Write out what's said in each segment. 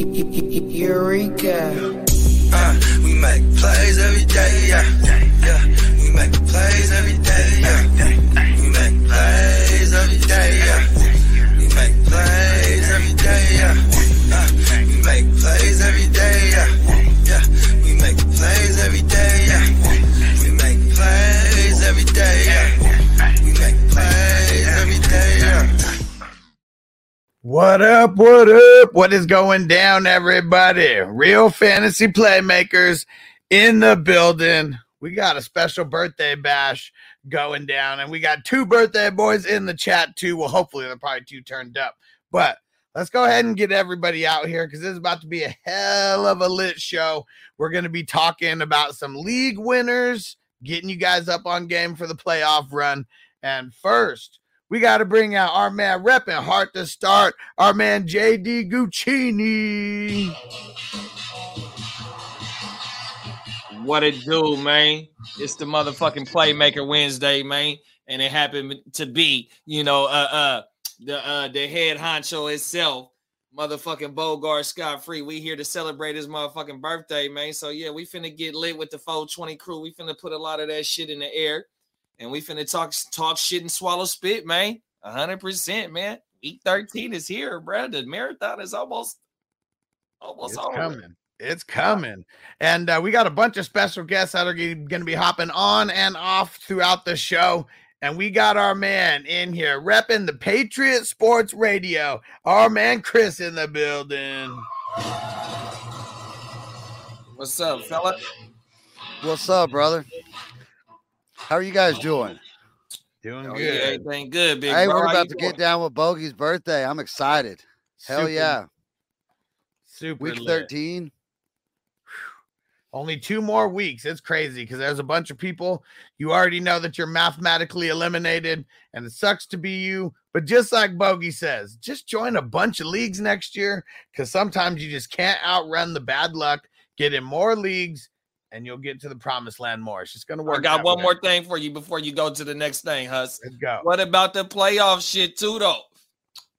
Eureka. Uh, we make plays every day, yeah. Yeah, we make plays every day, What up? What up? What is going down, everybody? Real fantasy playmakers in the building. We got a special birthday bash going down, and we got two birthday boys in the chat, too. Well, hopefully, they're probably two turned up. But let's go ahead and get everybody out here because this is about to be a hell of a lit show. We're going to be talking about some league winners, getting you guys up on game for the playoff run. And first, we got to bring out our man repping heart to start, our man JD Guccini. What it do, man? It's the motherfucking Playmaker Wednesday, man, and it happened to be, you know, uh, uh, the uh, the head honcho itself, motherfucking Bogart Scott Free. We here to celebrate his motherfucking birthday, man. So yeah, we finna get lit with the 420 crew. We finna put a lot of that shit in the air, and we finna talk talk shit and swallow spit, man. hundred percent, man. Week 13 is here, bro. The marathon is almost almost It's over. coming. It's coming. And uh, we got a bunch of special guests that are going to be hopping on and off throughout the show. And we got our man in here repping the Patriot Sports Radio. Our man Chris in the building. What's up, fella? What's up, brother? How are you guys oh, doing? Doing Oh, good. yeah, everything good, big Hey, bro. we're about to doing? get down with Bogey's birthday. I'm excited. Hell Super- yeah. Super Week lit. 13. Only two more weeks. It's crazy because there's a bunch of people. You already know that you're mathematically eliminated, and it sucks to be you. But just like Bogey says, just join a bunch of leagues next year because sometimes you just can't outrun the bad luck. Get in more leagues, and you'll get to the promised land more. It's just gonna work. I got one more thing for you before you go to the next thing, Hus. Let's go. What about the playoff shit too, though?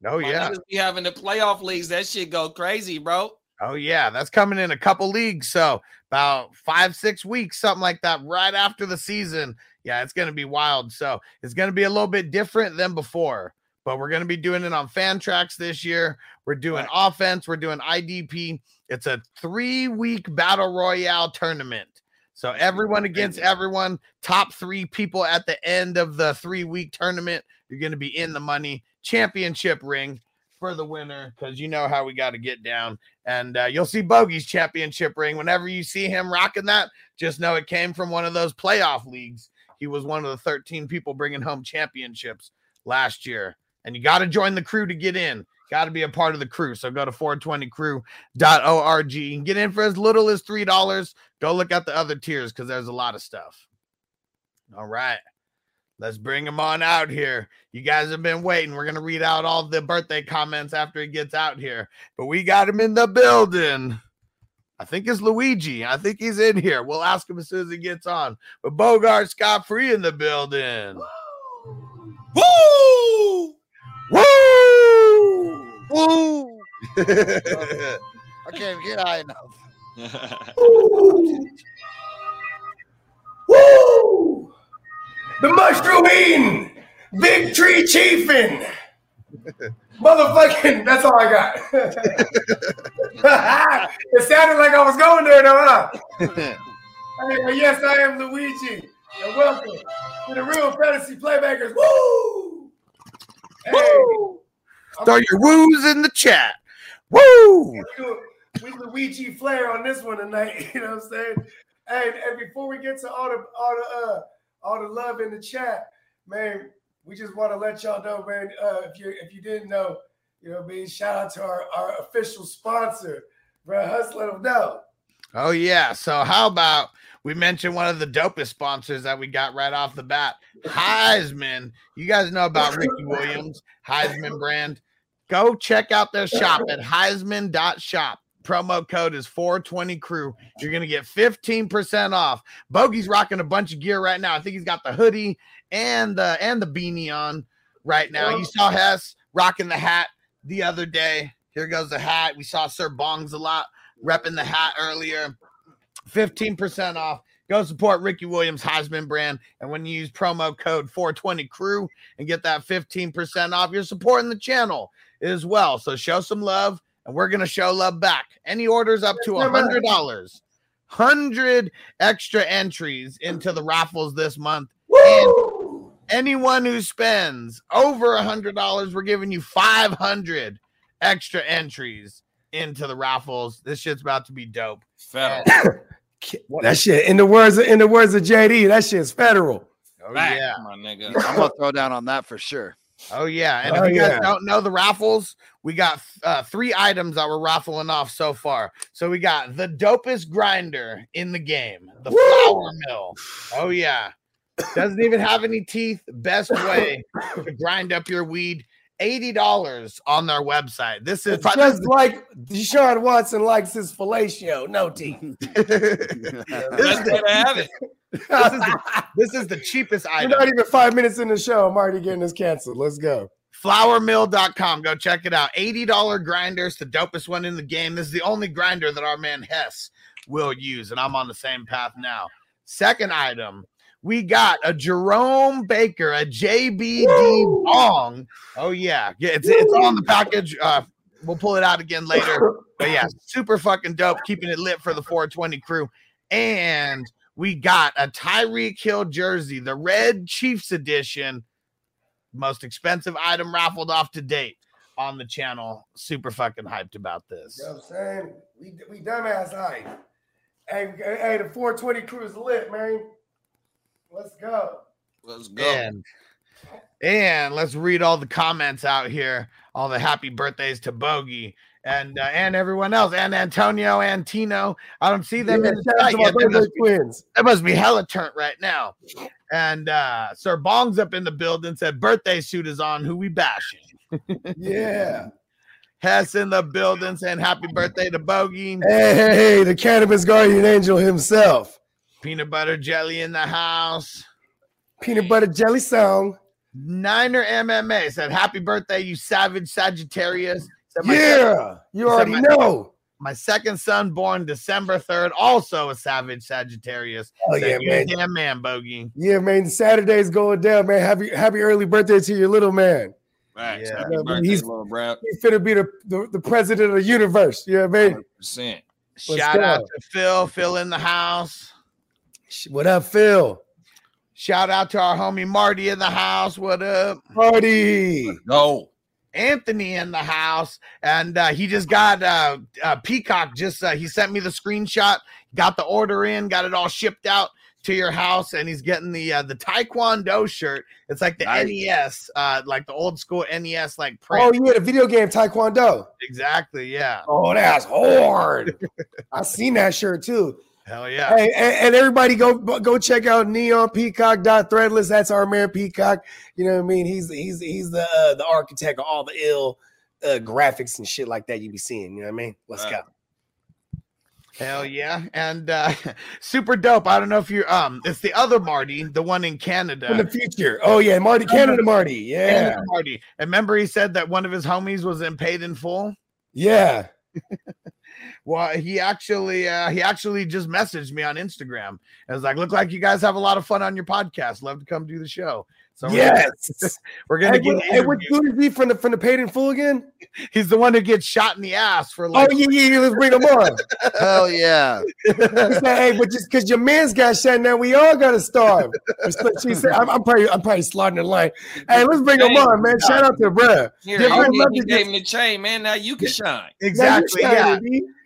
Oh My yeah. be having the playoff leagues. That shit go crazy, bro. Oh yeah, that's coming in a couple leagues. So about five, six weeks, something like that, right after the season. Yeah, it's gonna be wild. So it's gonna be a little bit different than before, but we're gonna be doing it on FanTrax this year. We're doing offense, we're doing IDP. It's a three-week battle royale tournament. So everyone against everyone, top three people at the end of the three-week tournament, you're gonna be in the money. Championship ring for the winner because you know how we got to get down. And uh, you'll see Bogey's championship ring. Whenever you see him rocking that, just know it came from one of those playoff leagues. He was one of the 13 people bringing home championships last year. And you got to join the crew to get in. Got to be a part of the crew. So go to 420crew.org and get in for as little as $3. Go look at the other tiers because there's a lot of stuff. All right. Let's bring him on out here. You guys have been waiting. We're going to read out all the birthday comments after he gets out here, but we got him in the building. I think it's Luigi. I think he's in here. We'll ask him as soon as he gets on. But Bogart Scott Free in the building. Woo! Woo! Woo! Woo! I can't even get high enough. Woo! The mushroom eating, big tree chiefing, motherfucking. That's all I got. it sounded like I was going there, though, huh? Hey, well, yes, I am Luigi, and welcome to the Real Fantasy Playmakers. Woo! Hey, Throw your woos in the chat. Woo! we Luigi Flair on this one tonight. You know what I'm saying? And, and before we get to all the all the uh all the love in the chat, man, we just want to let y'all know, man. Uh, if you if you didn't know, you know, me shout out to our, our official sponsor, bro. Hus, let them know. Oh yeah. So how about we mention one of the dopest sponsors that we got right off the bat, Highsman. You guys know about Ricky Williams, Highsman brand. Go check out their shop at Highsman.shop. Promo code is 420 crew. You're gonna get 15% off. Bogey's rocking a bunch of gear right now. I think he's got the hoodie and the and the beanie on right now. You saw Hess rocking the hat the other day. Here goes the hat. We saw Sir Bongs a lot repping the hat earlier. 15% off. Go support Ricky Williams Highsman brand. And when you use promo code 420 crew and get that 15% off, you're supporting the channel as well. So show some love and we're going to show love back. Any orders up to a hundred dollars, hundred extra entries into the raffles this month. And anyone who spends over a hundred dollars, we're giving you 500 extra entries into the raffles. This shit's about to be dope. Federal. That shit, in the words of, in the words of JD, that shit's federal. Oh Back, yeah. my nigga. I'm gonna throw down on that for sure. Oh yeah, and Oh, if you guys yeah. don't know the raffles, we got uh, three items that we're raffling off so far. So we got the dopest grinder in the game, the Flower Mill. Oh yeah, doesn't even have any teeth. Best way to grind up your weed. Eighty dollars on their website. This is It's just like Deshaun Watson likes his fellatio, no team. That's way to have it. this, is the, this is the cheapest item. We're not even five minutes in the show. I'm already getting this canceled. Let's go. flowermill.com. Go check it out. $80 grinders, the dopest one in the game. This is the only grinder that our man Hess will use, and I'm on the same path now. Second item, we got a Jerome Baker, a JBD bong. Oh, yeah. Yeah, it's, it's on the package. Uh, we'll pull it out again later. But yeah, super fucking dope, keeping it lit for the 420 crew. And we got a Tyreek Hill jersey, the Red Chiefs edition most expensive item raffled off to date on the channel. Super fucking hyped about this. You know what I'm saying? We, we dumbass hype. Hey, hey, the 420 crew is lit, man. Let's go. Let's go. And and let's read all the comments out here. All the happy birthdays to Bogey and uh, and everyone else, and Antonio and Tino. I don't see them in the chat yet. They birthday must, be, twins. they must be hella turnt right now. And uh Sir Bong's up in the building. Said birthday suit is on. Who we bashing? Yeah. Hess in the building saying happy birthday to Bogey. Hey, hey, hey, the cannabis guardian angel himself. Peanut butter jelly in the house. Peanut butter jelly song. Niner MMA said, Happy birthday, you savage Sagittarius. Said, my, Yeah, you already my- know. my second son born December 3rd, also a savage Sagittarius. Oh Said, yeah, man. Damn man, Bogey. Yeah, man. Saturday's going down, man. Happy happy early birthday to your little man. Facts. Yeah. Happy Yeah, birthday, he's- little bro. He's finna be the, the, the president of the universe. You know what I mean? 100%. Shout out to Phil, Phil in the house. Sh- What up, Phil? Shout out to our homie Marty in the house. What up? Party. Go. Anthony in the house, and uh, he just got uh, uh, Peacock. Just uh, he sent me the screenshot, got the order in, got it all shipped out to your house, and he's getting the uh, the Taekwondo shirt. It's like the Nice. NES, uh, like the old school NES, like print. Oh you had a video game Taekwondo. Exactly, yeah. Oh, that's hard. I seen that shirt too. Hell yeah. Hey, and, and everybody go go check out neonpeacock.threadless. That's our man Peacock. You know what I mean? He's he's he's the uh, the architect of all the ill uh, graphics and shit like that you be seeing. You know what I mean? Let's Right. go. Hell yeah. And uh, super dope. I don't know if you're um it's the other Marty, the one in Canada. In the future. Oh yeah, Marty Canada Marty. Yeah. Canada Marty. And remember he said that one of his homies was in paid in full? Yeah. Well, he actually uh he actually just messaged me on Instagram. It was like, look like you guys have a lot of fun on your podcast. Love to come do the show. So we're gonna- Yes. we're gonna Hey, get what, an hey, what dude is he from the from the paid in full again? he's the one who gets shot in the ass for Oh like yeah, yeah, yeah. Let's bring him on. Hell yeah. He said, hey, but just because your man's got shot now, we all gotta starve. She said, I'm, I'm probably I'm probably slaughtering the line. Hey, let's bring him on, man. Shout out to bruh. Here, Different you, he messages. gave him the chain, man. Now you can shine. exactly. Yeah,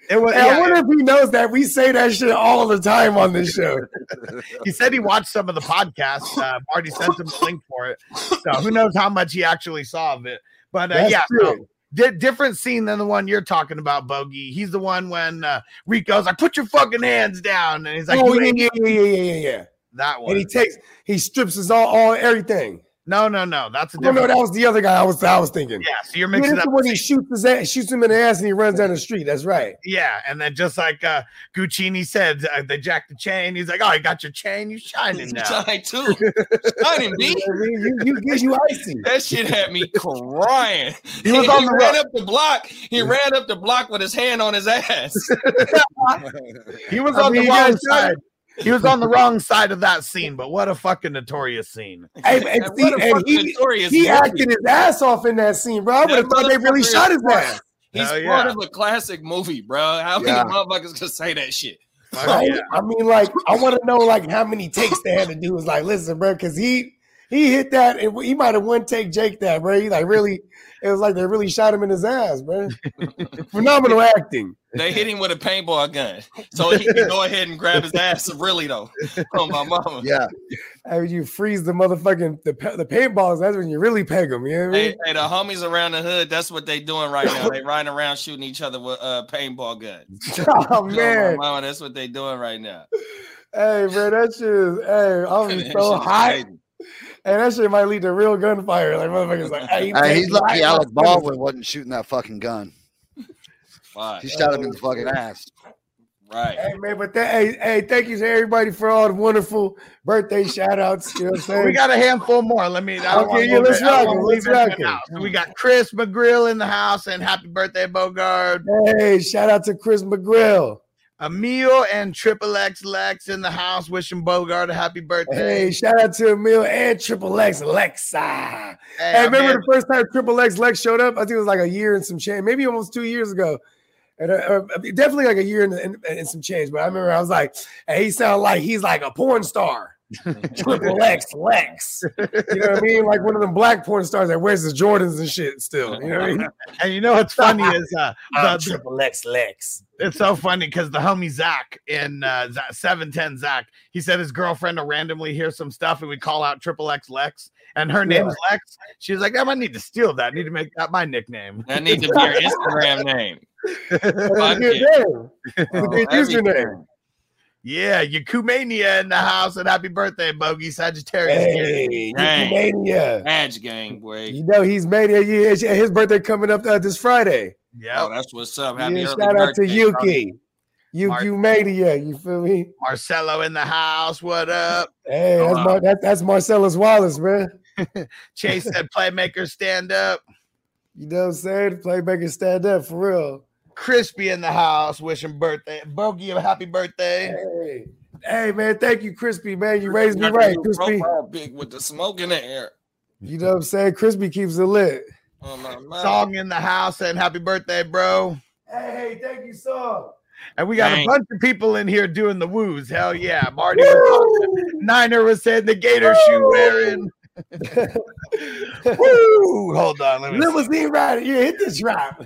you Yeah. shouted, B. It was Hey, I yeah, wonder if he knows that we say that shit all the time on this show. he said he watched some of the podcasts. Uh Marty sent him the link for it. So who knows how much he actually saw of it. But uh, yeah, so di- different scene than the one you're talking about, Bogey. He's the one when uh, Rico's like, "Put your fucking hands down," and he's like, oh yeah, yeah, yeah, yeah, yeah, yeah, yeah. that one." And he takes, he strips his all, all everything. No, no, no. That's a No, different. no, that was the other guy I was I was thinking. yeah, so you're Yeah, mixing that's up. the one he shoots his ass, shoots him in the ass and he runs down the street. That's right. Yeah, and then just like uh Guccini said, uh, they jacked the chain. He's like, "Oh, I got your chain. You shining now." Shine too. Shining You, B. know what I you, you you icy. That shit had me crying. He was on the ran ro- up the block. He ran up the block with his hand on his ass. He was I on mean, the you wrong guys side. He was on the wrong side of that scene, but what a fucking notorious scene. Hey, and, And see, and he, notorious he acted his ass off in that scene, bro. I would have thought they really shot is his ass. He's Hell part yeah. of a classic movie, bro. How many Yeah. motherfuckers can say that shit? Right? yeah. I mean, like, I want to know like how many takes they had to do. Was like, listen, bro, because he he hit that and he might have one take Jake that, bro. He like really, it was like they really shot him in his ass, bro. Phenomenal acting. They hit him with a paintball gun, so he can go ahead and grab his ass. Really though, oh my mama. Yeah. Hey, you freeze the motherfucking the the paintballs. That's when you really peg them. You know what I Hey, mean? hey, the homies around the hood, that's what they doing right now. They riding around shooting each other with uh, paintball guns. Oh Oh, my man, mama, that's what they doing right now. hey, bro, that shit is. Hey, I'm That so shit is hot. Crazy. And that shit might lead to real gunfire. Like motherfuckers like, hey, Hey, he's hey, lucky light Alec Baldwin wasn't shooting that fucking gun. Fuck. He shot him in the fucking ass. Right. Hey man, but that hey, hey, thank you to everybody for all the wonderful birthday shout outs. You know what I'm saying? We got a handful more. Let me. I Okay, wanna yeah, let's it- I don't rock it, let's rock it. So we got Chris McGrill in the house, and happy birthday, Bogard. hey, shout out to Chris McGrill. Emil and Triple X Lex in the house, wishing Bogart a happy birthday. Hey, shout out to Emil and Triple X Lexa. Hey, Hey, I remember mean, the first time Triple X Lex showed up? I think it was like a year and some change, maybe almost two years ago. And uh, uh, definitely like a year and, and, and some change. But I remember I was like, hey, he sounded like he's like a porn star. Triple X Lex. You know what I mean? Like one of them black porn stars that wears his Jordans and shit still. You know what I mean? and you know what's funny is uh, the, Triple X Lex. it's so funny because the homie Zach in uh, seven ten Zach, he said his girlfriend will randomly hear some stuff and we call out Triple X Lex, and her Yeah. name's Lex. She's like, "I might need to steal that. I need to make that my nickname." That needs to be your Instagram name. That's a Fuck good it. name. That's a good Everything. username. Yeah, Yakumania in the house, and happy birthday, Bogey Sagittarius. Hey, Dang. Mania. Badge gang, boy. You know he's mania. Yeah, his- his birthday coming up uh, this Friday. Yeah, Oh, that's what's up. Happy Yeah, early shout out to. Yuki. Mark. Yuki Mania. You feel me? Marcelo in the house. What up? Hey, that's, Mar- that, that's Marcellus Wallace, man. Chase said, "Playmaker, stand up." You know what I'm saying? Playmaker stand up for real. Crispy in the house, wishing birthday, Bogey a happy birthday. Hey, hey, man, thank you, Crispy, man. You raised me right, Crispy. Big with the smoke in the air. You know what I'm saying? Crispy keeps it lit. Oh my mind. Song in the house, and happy birthday, bro. Hey, thank you, song. And we got Dang. a bunch of people in here doing the woos. Hell yeah. Marty was awesome. Niner was saying the gator shoe wearing. Woo! Hold on. Let me see. Limousine rider, yeah, hit this drop.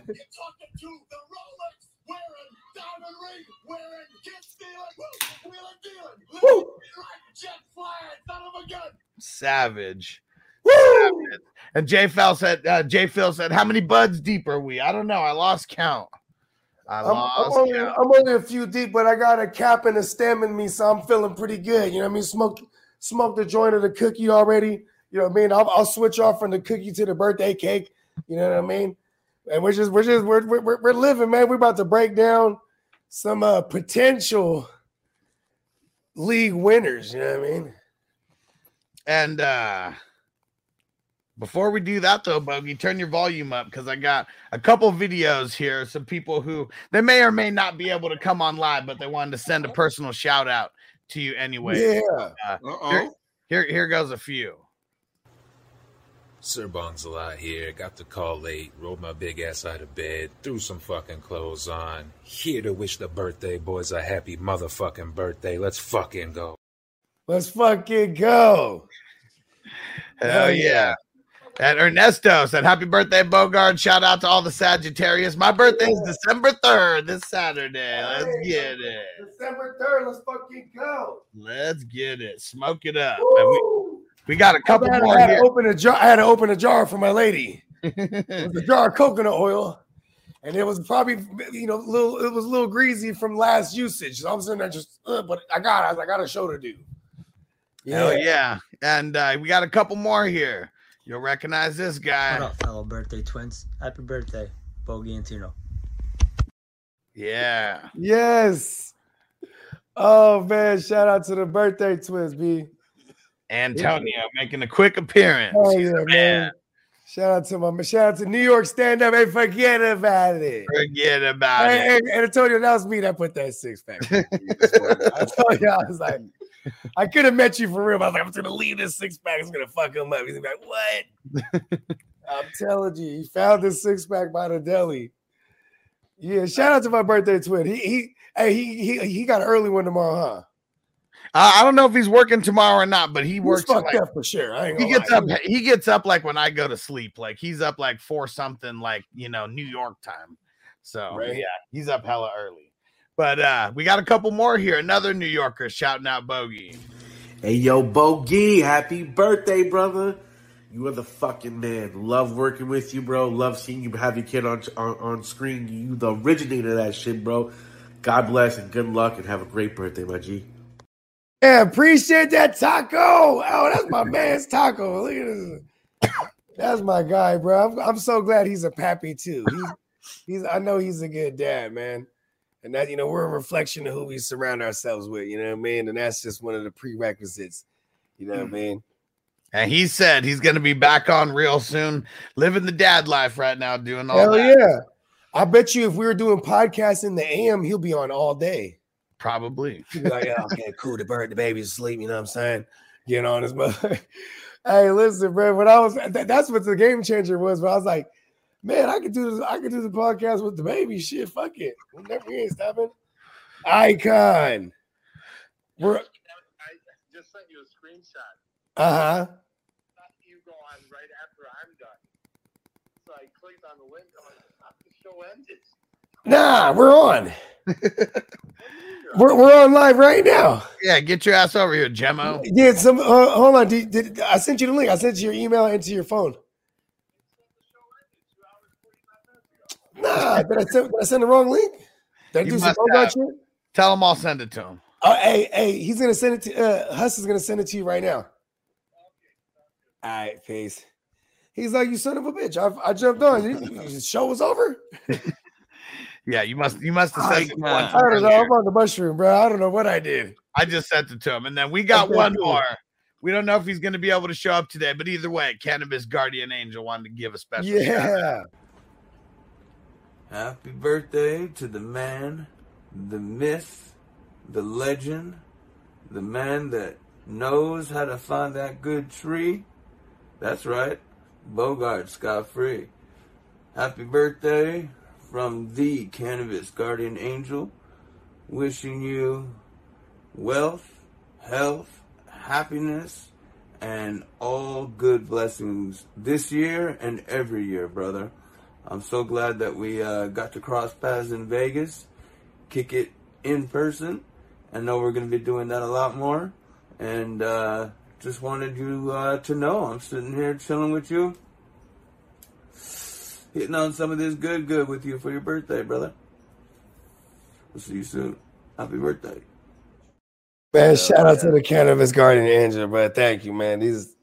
Wearing, kid stealing, woo, wheeling dealing, Woo. like jet flying, son of a gun. Savage. Woo! And Jay Phil said, uh, Jay Phil said, How many buds deep are we? I don't know. I lost count. I I'm, I'm only, count. I'm only a few deep, but I got a cap and a stem in me, so I'm feeling pretty good. You know what I mean? Smoke, smoke the joint of the cookie already. You know what I mean? I'll, I'll switch off from the cookie to the birthday cake. You know what I mean? And we're just, we're just, we're, we're, we're- we're living, man. We're about to break down some uh, potential league winners. You know what I mean? And uh before we do that though, Bogey, turn your volume up because I got a couple videos here. Some people who they may or may not be able to come on live, but they wanted to send a personal shout out to you anyway. Yeah. Uh-oh. Here, here goes a few. Sir Bonzala here. Got the call late. Rolled my big ass out of bed. Threw some fucking clothes on. Here to wish the birthday boys a happy motherfucking birthday. Let's fucking go. Let's fucking go. Hell Hell yeah. yeah. And Ernesto said, Happy birthday, Bogard. Shout out to all the Sagittarius. My birthday is December 3rd, this Saturday. Let's get it. December 3rd, let's fucking go. Let's get it. Smoke it up. And we, got a couple I had, more I had to here. open a jar. I had to open a jar for my lady. It was a jar of coconut oil, and it was probably you know little. It was a little greasy from last usage. So I'm sitting there just, "Ugh," but I got. I was like, I got a show to do. You Hell yeah. And uh, we got a couple more here. You'll recognize this guy. What guy. up, fellow birthday twins? Happy birthday, Bogey and Tino. Yeah. Yes. Oh man, shout out to the birthday twins, B. Antonio making a quick appearance. Oh He's yeah, man. man. Shout out to my shout out to New York stand up. Hey, forget about it. Forget about Hey, it. hey, and Antonio, that was me that put that six pack. I told you, I was like, I could have met you for real. I was like, I'm just gonna leave this six pack. It's gonna fuck him up. He's gonna be like, what? I'm telling you, he found this six pack by the deli. Yeah, shout out to my birthday twin. He he hey he he he got an early one tomorrow, huh? Uh, I don't know if he's working tomorrow or not, but he He's works. at, fucked like, up for sure. I ain't he gets lie. up. He gets up like when I go to sleep. Like he's up like four something like you know New York time. So Right. yeah, he's up hella early. But uh we got a couple more here. Another New Yorker shouting out Bogey. Hey yo, Bogey, happy birthday, brother. You are the fucking man. Love working with you, bro. Love seeing you have your kid on on, on screen. You the originator of that shit, bro. God bless and good luck and have a great birthday, my G. Yeah, appreciate that taco. Oh, that's my man's taco. Look at this. That's my guy, bro. I'm, I'm so glad he's a pappy too. He's, he's I know he's a good dad, man. And that, you know, we're a reflection of who we surround ourselves with, you know what I mean? And that's just one of the prerequisites, you know what I mm. mean? And he said he's gonna be back on real soon, living the dad life right now, doing all Hell that. yeah. I bet you if we were doing podcasts in the AM, he'll be on all day. Probably. Be like, yeah, okay, cool. The bird, the baby's asleep. You know what I'm saying? Getting on his mother. hey, listen, bro. When I was, that, that's what the game changer was. But I was like, man, I could do this. I could do the podcast with the baby. Shit, fuck it. We never we ain't stopping. Icon. We're I just sent you a screenshot. uh huh. You go on right after I'm done. So I clicked on the link. I'm like, the show ended. Nah, we're on. we're we're on live right now. Yeah, get your ass over here, Gemmo. Yeah, some. Uh, hold on. Did, did, I sent you the link? I sent you your email and to your phone. Nah, did I send, did I send the wrong link? Did I You do some Bogart shit? Tell him I'll send it to him. Oh, hey, hey, he's gonna send it to uh Huss is gonna send it to you right now. All right, peace. He's like, you son of a bitch. I, I jumped on. The show was over. Yeah, you must you must have sent it to one I don't know. I'm on the mushroom, bro. I don't know what I did. I just sent it to him. And then we got Okay, one cool. more. We don't know if he's going to be able to show up today, but either way, Cannabis Guardian Angel wanted to give a special shout out. Yeah. Happy birthday to the man, the myth, the legend, the man that knows how to find that good tree. That's right, Bogart Scott Free. Happy birthday from the Cannabis Guardian Angel. Wishing you wealth, health, happiness, and all good blessings this year and every year, brother. I'm so glad that we uh, got to cross paths in Vegas, kick it in person. I know we're going to be doing that a lot more. And uh, just wanted you uh, to know I'm sitting here chilling with you, hitting on some of this good, good with you for your birthday, brother. We'll see you soon. Happy birthday. Man, shout out to the Cannabis Guardian Angel, bro. Thank you, man. These,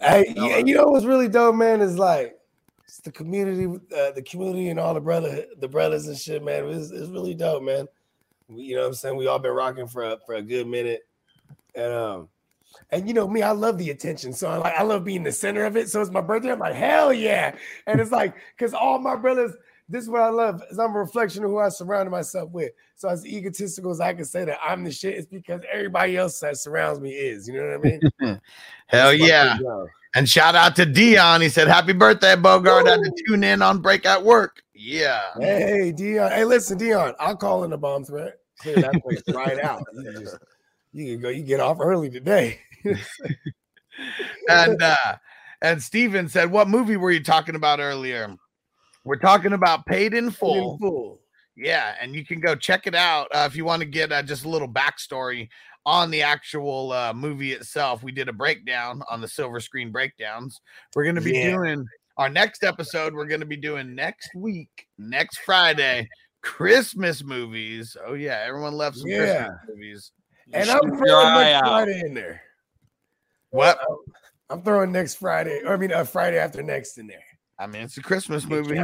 hey, yeah, you know what's really dope, man, is like it's the community, uh, the community, and all the brother, the brothers and shit, man. It's, it's really dope, man. We, you know what I'm saying? We all been rocking for a, for a good minute, and um, and you know me, I love the attention, so I like I love being the center of it. So it's my birthday, I'm like hell yeah, and it's like because all my brothers. This is what I love is I'm a reflection of who I surrounded myself with. So as egotistical as I can say that I'm the shit, it's because everybody else that surrounds me is. You know what I mean? Hell yeah. job. And shout out to Dion. He said, Happy birthday, Bogart. Had to tune in on break at work. Yeah. Hey, Dion. Hey, listen, Dion. I'll call in a bomb threat. Clear that place right out. You can, just, you can go. You get off early today. And uh and Steven said, What movie were you talking about earlier? We're talking about Paid in Full. In full. Yeah, and you can go check it out uh, if you want to get uh, just a little backstory on the actual uh, movie itself. We did a breakdown on the silver screen breakdowns. We're going to be Yeah. doing our next episode. We're going to be doing next week, next Friday, Christmas movies. Oh yeah, everyone loves some Yeah. Christmas movies. And I'm throwing next out. Friday in there. What? I'm throwing next Friday, or I mean, uh, Friday after next in there. I mean, it's a Christmas movie.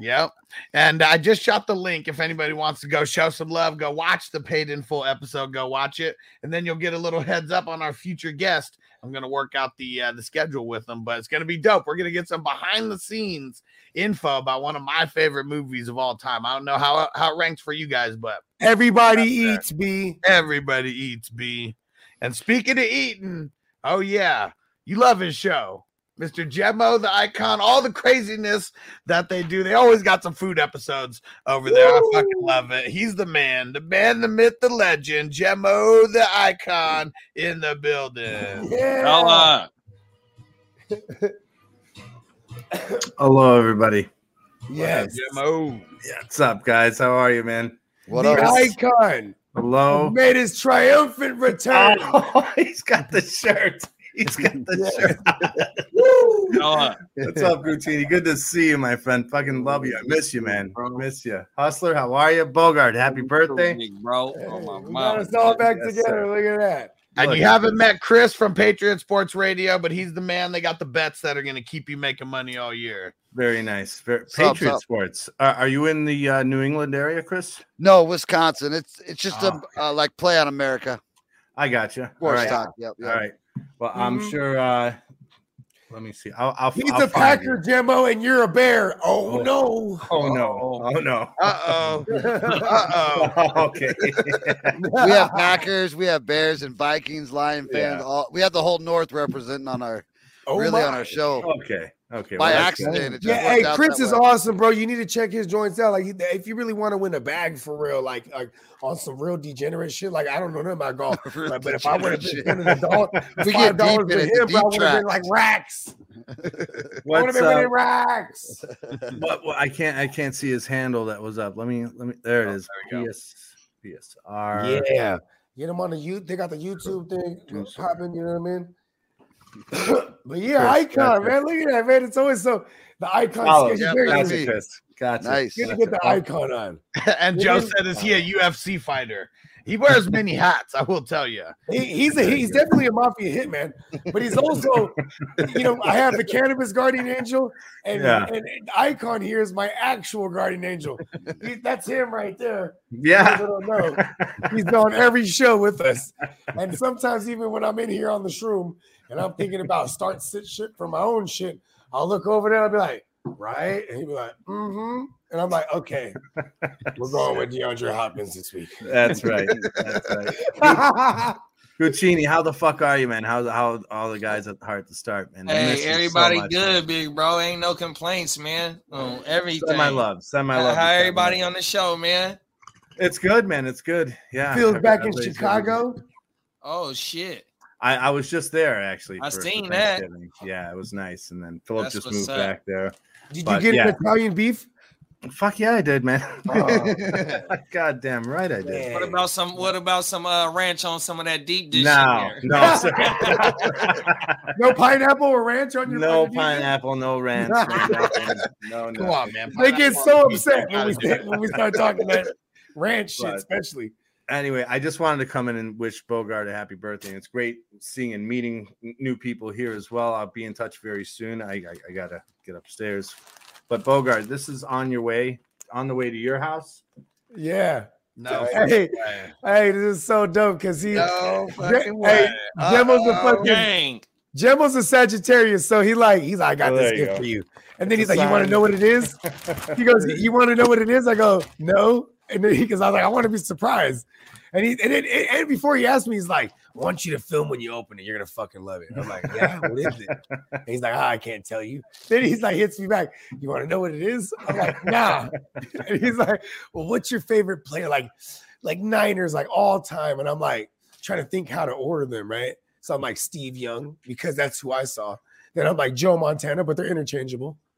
Yep. And I just shot the link. If anybody wants to go show some love, go watch the paid in full episode. Go watch it, and then you'll get a little heads up on our future guest. I'm gonna work out the uh, the schedule with them, but it's gonna be dope. We're gonna get some behind the scenes info about one of my favorite movies of all time. I don't know how how it ranks for you guys, but Everybody eats, B. everybody eats B. And speaking of eating, oh yeah, you love his show. Mr. Gemmo, the icon, all the craziness that they do. They always got some food episodes over there. I fucking love it. He's the man, the man, the myth, the legend. Gemmo, the icon in the building. Yeah. Fella. Uh, Hello, everybody. Yes. Gemmo. Yeah, what's up, guys? How are you, man? What the up? icon Hello. made his triumphant return. Oh, he's got the shirt. He's got the shirt. Woo! What's up, Guccini? Good to see you, my friend. Fucking love you. I miss you, man. Bro. Miss you. Hustler, how are you? Bogart, happy birthday. Bro. Oh my we got us all back Yes, together. sir. Look at that. And Look, you haven't met Chris from Patriot Sports Radio, but he's the man. They got the bets that are going to keep you making money all year. Very nice. Very, Sup, Patriot sup? Sports. Uh, are you in the uh, New England area, Chris? No, Wisconsin. It's it's just Oh, a uh, like play on America. I got you. All Sports right. talk. Yep, yep. All right. Well, I'm Mhm. sure. Uh, let me see. I'll. I'll He's I'll a Packer, you. Gemmo, and you're a bear. Oh, Oh. no. Oh no! Oh no! Uh oh. Uh oh. okay. We have Packers, we have Bears and Vikings, Lion fans. Yeah. All we have the whole North representing on our Oh, really my. on our show. Okay. Okay. By well, accident, it just Yeah, hey, out Chris that is way. awesome, bro. You need to check his joints out. Like, if you really want to win a bag for real, like, like on some real degenerate shit. Like, I don't know nothing about golf, Real but, but if I would have degenerate been shit. spending a dollar, We get five dollars deep in with him, bro, I deep would have been like racks. I would have been winning racks. what, what? I can't. I can't see his handle that was up. Let me. Let me. There it oh, is. there we go. PS. PSR. Yeah, get them on the you. They got the YouTube thing popping. You know what I mean? but yeah, Chris, icon, gotcha. man. Look at that, man. It's always so the icon. Follow. sketch is Yeah, Gotcha. Chris. Gotcha. Nice. Good to get the icon on. and Joe said, "Is he a UFC fighter? He wears many hats. I will tell you." He, he's a he's definitely a mafia hitman, but he's also, you know, I have the cannabis guardian angel, and, Yeah. and, and icon here is my actual guardian angel. He- that's him right there. Yeah. People know. He's on every show with us, and sometimes even when I'm in here on the shroom and I'm thinking about start sit shit for my own shit, I'll look over there. and I'll be like, right, and he'll be like, mm-hmm, and I'm like, okay, we're going with DeAndre Hopkins this week. That's right. That's right. Guccini, how the fuck are you, man? How how all the guys at the heart to start, man? Hey, you so everybody much, good, man. big bro. Ain't no complaints, man. On everything. Send my love. Send my love. how to Kevin. everybody on the show, man? It's good, man. It's good. Yeah. Feels back in Everybody's good. Chicago. Oh shit. I, I was just there actually. I for- for seen that. Yeah, it was nice. And then Philip That's just moved up. back there. Did you get yeah. an Italian beef? Fuck yeah, I did, man. Oh. God damn right I did. What about some? What about some uh, ranch on some of that deep dish? in No, there? no, sir. No pineapple or ranch on your no pineapple, no ranch, no. No, no. Come on, man. They get so upset when we gotta do it. when we start talking that ranch shit, But- especially. Anyway, I just wanted to come in and wish Bogart a happy birthday. It's great seeing and meeting new people here as well. I'll be in touch very soon. I, I, I gotta get upstairs. But Bogart, this is on your way, on the way to your house. Yeah. No, Hey, way. hey, this is so dope because he, no Je- fucking hey, way. Gemmo's a fucking Dang. Gemmo's a Sagittarius, so he like he's like, I got Oh, this gift go. for you, and then It's he's a like, you want to know what it is? He goes, you want to know what it is? I go, no, and he goes, I was like, I want to be surprised, and he and, then, and, and before he asked me, he's like, I want you to film when you open it. You're gonna fucking love it. I'm like, yeah, what is it? And he's like, ah, I can't tell you. Then he's like, hits me back. You want to know what it is? I'm like, nah. And he's like, well, what's your favorite player? Like, like Niners, like all time. And I'm like, trying to think how to order them, right? So I'm like Steve Young because that's who I saw. Then I'm like Joe Montana, but they're interchangeable.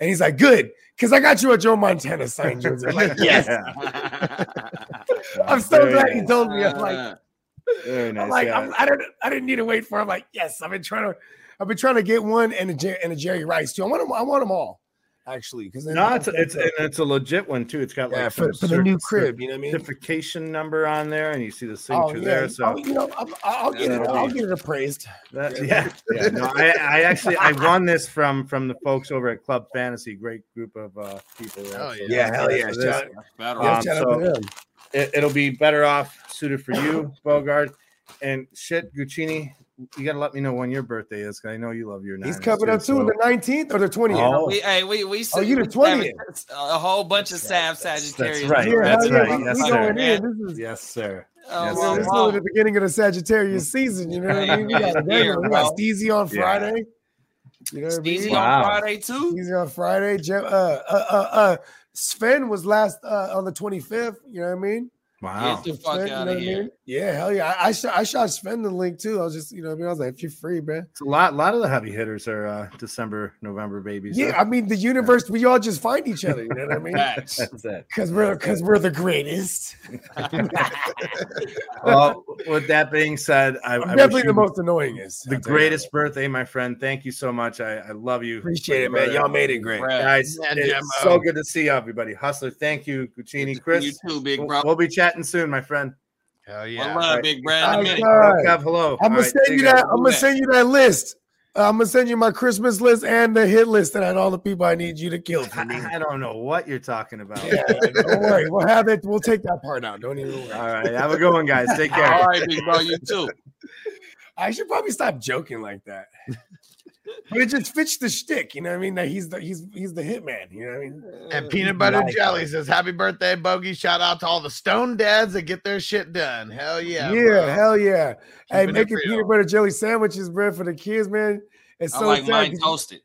And he's like, good, because I got you a Joe Montana sign jersey. I'm like, yes. I'm so Very glad he told me. I'm like, Very nice. I'm like, yeah. I'm, I don't, I didn't need to wait for. Him. I'm like, yes, I've been trying to, I've been trying to get one and a Jer- and a Jerry Rice too. I want them, I want them all, actually, because No, it's it's and it's a legit one too. It's got Yeah, like for- for the new crib, you know what I mean? Certification number on there, and you see the oh signature yeah, there. So I'll, you know, I'm, I'll get it, That'll I'll get it appraised. That, yeah, yeah. No, I, I actually I won this from from the folks over at Club Fantasy. Great group of uh, people. there. Oh, So yeah. hell yeah, this. shout- Better Yeah, Um, shout so it, it'll be better off suited for you, Bogart. And shit, Guccini, you gotta let me know when your birthday is, because I know you love your. He's coming up too, so- the 19th or the 20th. Oh. We, hey, we we Oh, you the we 20th. A whole bunch of Sav Sagittarius. That's right. Yeah, That's hell yeah, right. we- Yes, sir. going in. This is Yes, sir. Oh, Yes, well, sir. this wow. is the beginning of the Sagittarius season. You know what I mean? We got, Yeah, we got. Steezy on Yeah. Friday. You know what I mean? Easy Wow. on Friday too. Steezy on Friday. Je- uh, uh, uh, uh, Sven was last uh, on the 25th. You know what I mean? Wow. Get the fuck Sven, out of what I here. mean? Yeah, hell yeah. I, I, shot, I shot Sven the link too. I was just, you know I mean? I was like, if you're free, man. It's a lot. lot of the heavy hitters are uh, December, November babies. Yeah, I mean, the universe, we all just find each other. You know what I mean? Facts. that's it. Because we're, because we're the greatest. Well, with that being said, I, I'm I definitely the most annoyingest. the I'll tell you greatest birthday, my friend. Thank you so much. I, I love you. Appreciate it, man. Y'all made it great. Bruh. guys. Yeah, it's Gemmo. so good to see everybody. Hustler, thank you, Guccini, Chris. You too, big We'll, we'll be chatting soon, my friend. Hell yeah. love, Alright. big bro. In a All minute. right. Kev, hello. I'm gonna All right, send you that. I'm gonna send you that list. Uh, I'm gonna send you my Christmas list and the hit list and all the people I need you to kill for me. I, I don't know what you're talking about. Yeah, don't worry. We'll have it. We'll take that part out. Don't even worry. All right, have a good one, guys. Take care. All right, big bro. You too. I should probably stop joking like that. But it just fits the shtick, you know what I mean? That he's the he's he's the hitman, you know what I mean? And uh, peanut butter Like- jelly says, "Happy birthday, Bogey!" Shout out to all the stone dads that get their shit done. Hell yeah, Yeah, bro. hell yeah. Hey, Keeping it making peanut butter jelly sandwiches, bro, for the kids, man. It's I so like sad. mine 'cause- toasted.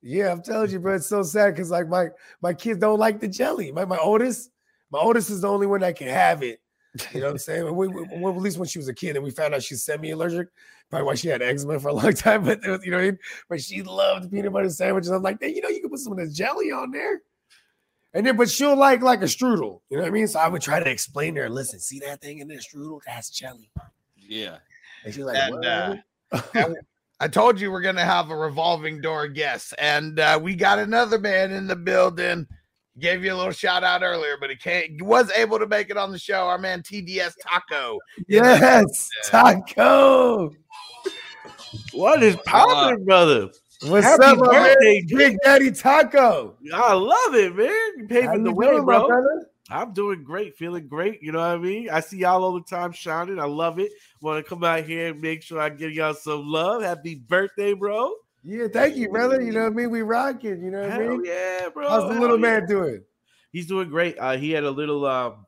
Yeah, I'm telling you, bro. It's so sad because like my my kids don't like the jelly. My my oldest, my oldest is the only one that can have it. You know what I'm saying? We, we, well, at least when she was a kid, and we found out she's semi-allergic. Probably why she had eczema for a long time. But was- you know, what I mean? but she loved peanut butter sandwiches. I'm like, hey, you know, you can put some of the jelly on there. And then, but she'll like like a strudel. You know what I mean? So I would try to explain to her, listen, see that thing in the strudel? That's jelly. Yeah. And she's like, And, what? uh, and I told you we're gonna have a revolving door guest, and uh, we got another man in the building. Gave you a little shout out earlier, but he can't. He was able to make it on the show. Our man TDS Taco. yes, taco. What is popping, brother? What's Happy up, my man? birthday, Big Daddy Taco? I love it, man. You paving the way, bro. brother? I'm doing great, feeling great. You know what I mean? I see y'all all the time shining. I love it. Want to come out here and make sure I give y'all some love. Happy birthday, bro. Yeah, thank you, brother. You know what I mean? We rocking. You know what I mean? yeah, bro. How's the Hell little yeah. man doing? He's doing great. Uh, he had a little. Um,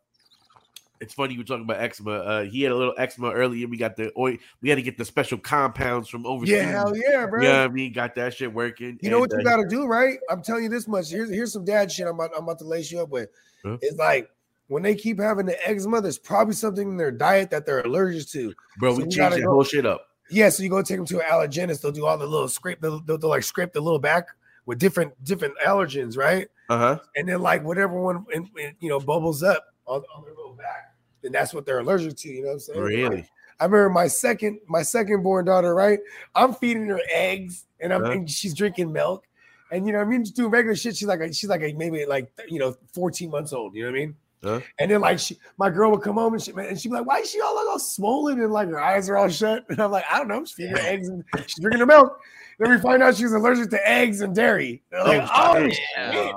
it's funny you were talking about eczema. Uh, he had a little eczema earlier. We got the oil. We had to get the special compounds from overseas. Yeah, hell yeah, bro. Yeah, I mean, got that shit working. You know what you uh, got to do, right? I'm telling you this much. Here's here's some dad shit. I'm about, I'm about to lace you up with. Huh? It's like when they keep having the eczema, there's probably something in their diet that they're allergic to. Bro, So we you changed gotta that go- whole shit up. Yeah, so you go take them to an allergenist. They'll do all the little scrape. They'll, they'll, they'll like scrape the little back with different different allergens, right? Uh huh. And then like whatever one in, in, you know bubbles up on, on their little back, then that's what they're allergic to. You know what I'm saying? Really? I remember my second my second born daughter, right? I'm feeding her eggs and I'm Huh? and she's drinking milk. And you know, what I mean, just doing regular shit. She's like, a, she's like a, maybe like you know, 14 months old. You know what I mean? Huh? And then like she, my girl would come home and she and she'd be like, "Why is she all like all swollen and like her eyes are all shut?" And I'm like, "I don't know. I'm feeding her eggs and she's drinking her milk." Then we find out she's allergic to eggs and dairy. They're like, Oh, "Oh, shit. shit!"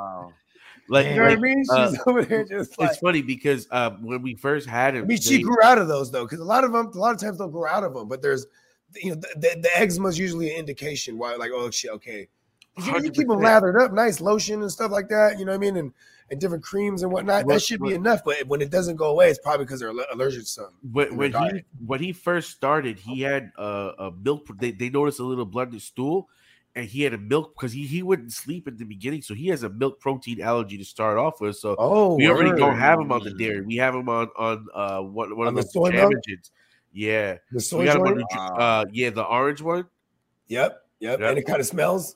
Like, You know what I like, mean? She's uh, over there just like. it's funny because uh, when we first had him, I mean, she they- grew out of those though, because a lot of them, a lot of times they'll grow out of them. But there's, you know, the, the, the eczema is usually an indication why, like, oh shit, okay. You, you keep them lathered up, nice lotion and stuff like that. You know what I mean? And and different creams and whatnot. What- that should be enough. But when it doesn't go away, it's probably because they're aller- allergic to something. when, he when he first started, he had uh, a milk. They, they noticed a little blood in his stool, and he had a milk because he, he wouldn't sleep in the beginning, so he has a milk protein allergy to start off with. So Oh, we already don't have him on the dairy. We have him on on uh one one On of the soy milk? Yeah, The soy we got him on the, uh, yeah, the orange one. Yep, yep, and it kind of smells.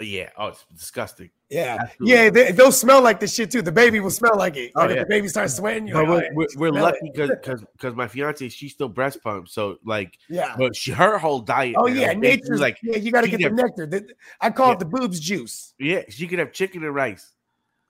Yeah, oh, it's disgusting. Yeah, Absolutely. yeah, they, they'll smell like this shit too. The baby will smell like it. Oh, Like, if yeah. the baby starts sweating, you're But like, we're, "Oh, we're, we're lucky because because because my fiance she's still breast pumped, so like Yeah. But she her whole diet. Oh man, yeah, nature's like yeah. You got to get the have- nectar. The- I call it the boobs juice. Yeah, she could have chicken and rice.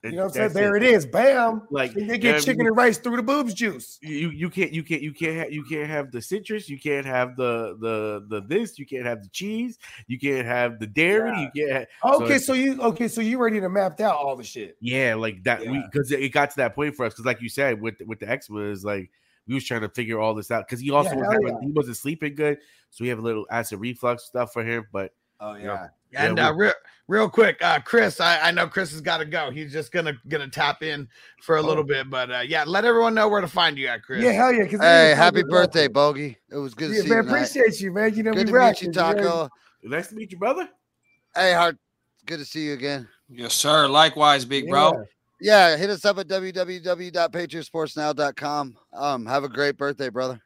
You know what I'm saying? There it is. Bam. Like And they get chicken mean? and rice through the boobs juice. You you can't you can't you can't have you can't have the citrus. You can't have the the the this. You can't have the cheese. You can't have the dairy. You can't. Have, Okay, so, you okay, so you ready to map out all the shit. Yeah, like that. We because it got to that point for us. Because like you said, with with the eczema is like we was trying to figure all this out. Because he also Yeah, was having, yeah. he wasn't sleeping good, so we have a little acid reflux stuff for him. But oh yeah, And we- uh, real, real quick, uh, Chris, I, I know Chris has got to go. He's just gonna gonna tap in for a Oh. little bit, but uh, yeah, let everyone know where to find you at, Chris. Yeah, hell yeah. 'cause we Hey, happy birthday, that. Bogey. It was good to see man, you. tonight. appreciate you, man. You know, Good we to meet rocking, you, man. Taco. nice to meet you, brother. Hey, Hart. Good to see you again. Yes, sir. Likewise, big bro. Yeah, hit us up at www.patriotssportsnow.com. Um, have a great birthday, brother.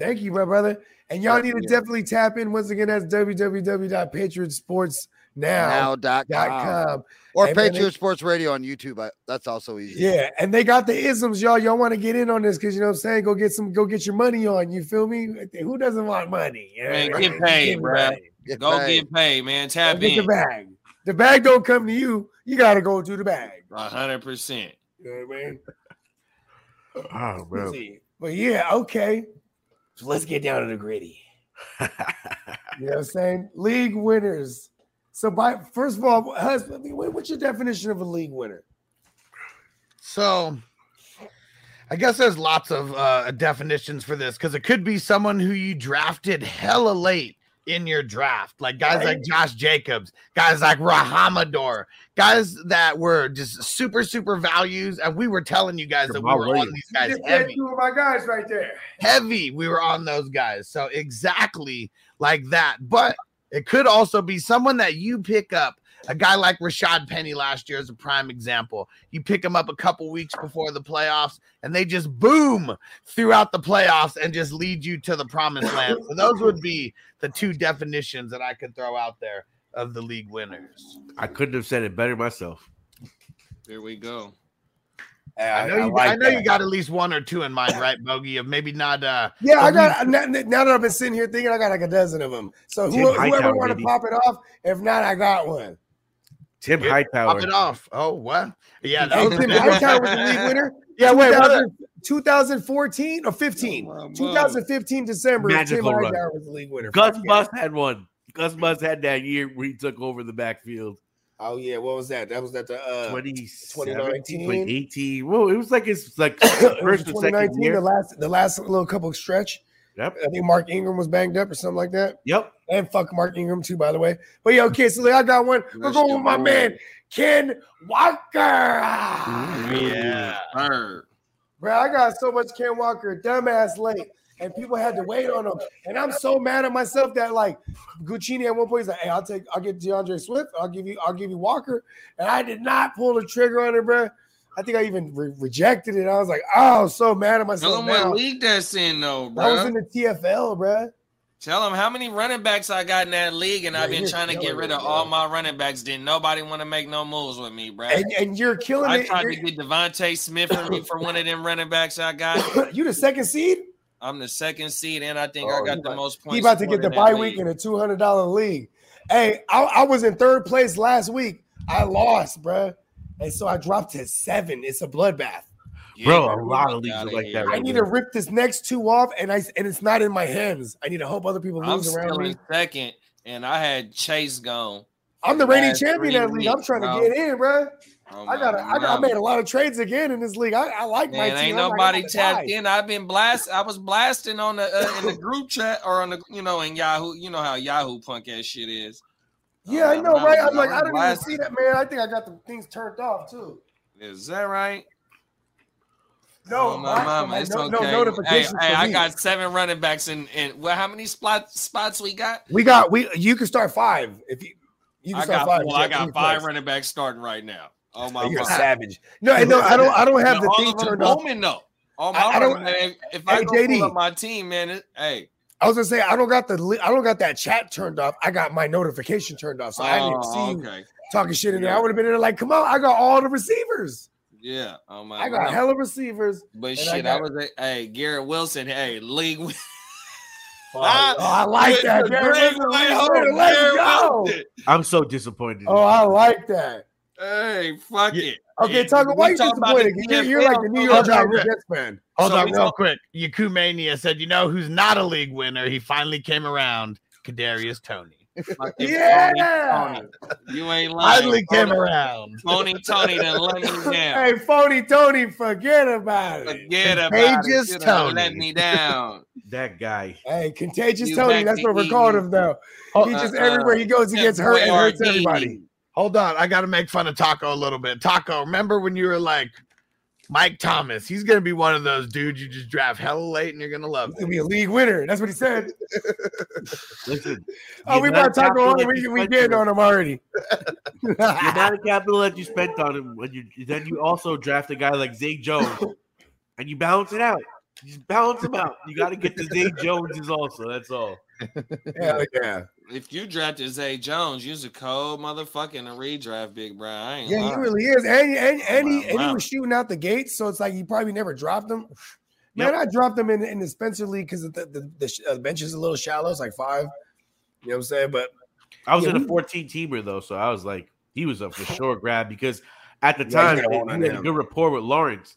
Thank you, my brother. And y'all Yeah, need to definitely tap in once again. That's www.patriotsportsnow.com. Now.com. Or And then Patriot Sports Radio on YouTube. I, that's also easy. Yeah, and they got the isms, y'all. Y'all want to get in on this because you know what I'm saying? Go get some, go get your money on. You feel me? Who doesn't want money? Yeah, Man, right? get paid, Get bro. money. Go get paid, man. Go Tap Get the bag. The bag don't come to you. You gotta go to the bag. A hundred percent. You know what I mean? Oh, bro. But yeah, okay. So let's get down to the gritty. you know what I'm saying? League winners. So by first of all, husband, I what's your definition of a league winner? So I guess there's lots of uh, definitions for this because it could be someone who you drafted hella late in your draft, like guys like Josh Jacobs, guys like Rahamador, guys that were just super, super values. And we were telling you guys that we Jamal were on these guys heavy. two of my guys right there. heavy we were on those guys. So exactly like that. But it could also be someone that you pick up a guy like Rashaad Penny last year is a prime example. You pick him up a couple weeks before the playoffs, and they just boom throughout the playoffs and just lead you to the promised land. So those would be the two definitions that I could throw out there of the league winners. I couldn't have said it better myself. There we go. I know, you, I know you got at least one or two in mind, right, Bogey? Of maybe not. uh Yeah, I got now, now that I've been sitting here thinking, I got like a dozen of them. So Tim who, whoever Hightower, want to pop it off, if not, I got one. Tim Yeah, Hightower. Pop it off. Oh, what? Yeah, that was Tim Hightower was the league winner. Yeah, wait, 2000 2014 or 15? Oh, 2015 December. Tim Magical run. Hightower was the league winner. Gus Fuck yeah. Bus had one. Gus Bus had that year where he took over the backfield. Oh yeah, what was that? That was at the uh, 2019. 2018. Whoa, it was like his like it was first or second 2019, year. the last the last little couple stretch. Yep. I think Mark Ingram was banged up or something like that. Yep. And fuck Mark Ingram too, by the way. But yeah, okay, so I got one. We're going with my man Ken Walker. Ah, Yeah. Bird. Bro, I got so much Ken Walker, dumbass late, and people had to wait on him. And I'm so mad at myself that like Guccini at one point he's like, "Hey, I'll take, I'll get D'Andre Swift, I'll give you, I'll give you Walker," and I did not pull the trigger on it, bro. I think I even re- rejected it. I was like, "Oh, so mad at Tell myself him now." what league that's in, though, bro. I was in the TFL, bro. Tell him how many running backs I got in that league, and Yeah, I've been trying to get rid of bro. all my running backs. Didn't nobody want to make no moves with me, bro? And, and you're killing me. I it. tried to You're- get DeVonta Smith for me for one of them running backs I got. you the second seed? I'm the second seed, and I think Oh, I got the about- most points. He about to get the in that bye league. week in a two hundred dollar league. Hey, I, I was in third place last week. I lost, bruh. And so I dropped to seven. It's a bloodbath. Bro, a lot of leagues are like that. I need there. to rip this next two off, and I and it's not in my hands. I need to hope other people I'm lose around me. second, and I had Chase gone. I'm the reigning champion three of that league. I'm trying bro. to get in, bro. Oh I got, my I got, I made a lot of trades again in this league. I, I like my team. ain't I'm nobody gonna tapped die. in. I've been blast. I was blasting on the uh, in the group chat or on the you know in Yahoo. You know how Yahoo punk ass shit is. Yeah, I know, right? I'm like, I I don't even see that, man. I think I got the things turned off too. Is that right? No, Oh, my I- mama, it's no, okay. no hey, notifications hey, I got seven running backs in. in well, how many spot spots we got? We got we. You can start five if you. You can I start got five. well, I got five three running backs starting right now. Oh my You're mama. savage. No, I know. I don't. I don't have Now, the thing turned off. booming though. My I don't- man, if I Hey, go JD. pull up my team, man, it, hey, I was gonna say I don't got the I don't got that chat turned off. I got my notification turned off, so I didn't Oh, see you talking shit in there. I would have been in there like, come on, I got all the receivers. yeah, on my I got money. hella receivers. But shit, I, got- was a, hey Garrett Wilson, hey league. win- Oh, I like that. Garrett Wilson, white let's Garrett go. Wilson. I'm so disappointed. Oh, I like that. Hey, fuck it. Okay, And Tucker, we why you about disappointed? You're, you're like the New York Hold on, Giants Rick. Jets fan. Hold So on real talk- quick. Yakumania said, you know who's not a league winner? He finally came around. Kadarius Toney. fucking Yeah. phony Tony. You ain't lying. Finally came Phony- around. Phony Tony done let me down. Hey, phony Tony, forget about it. Forget about it. Contagious You done Let Tony. me down. That guy. Hey, contagious You Tony. That's to what we're calling him now. Oh, He just uh, everywhere he goes, he gets hurt and hurts everybody. Hold on. I got to make fun of Taco a little bit. Taco, remember when you were like, Mike Thomas, he's going to be one of those dudes you just draft hella late and you're going to love He's him. gonna be a league winner. That's what he said. Listen. Oh, we amount brought of Taco capital We you we spent on on him already. the amount of capital that you spent on him when you then you also draft a guy like Zay Jones and you balance it out. You just balance him out. You got to get the Zay Joneses also. That's all. Hell yeah. If you drafted Zay Jones, you's a cold motherfucking a redraft, big bro. I ain't Yeah, he really is. And and, and, he, Wow, he was shooting out the gates, so it's like he probably never dropped him. Man, I dropped him in, in the Spencer League because the, the, the, sh- uh, bench is a little shallow. It's like five. You know what I'm saying? But I was Yeah, in a 14 teamer though, so I was like, he was a for sure grab because at the Yeah, time you he gotta hold on had a good rapport with Lawrence, and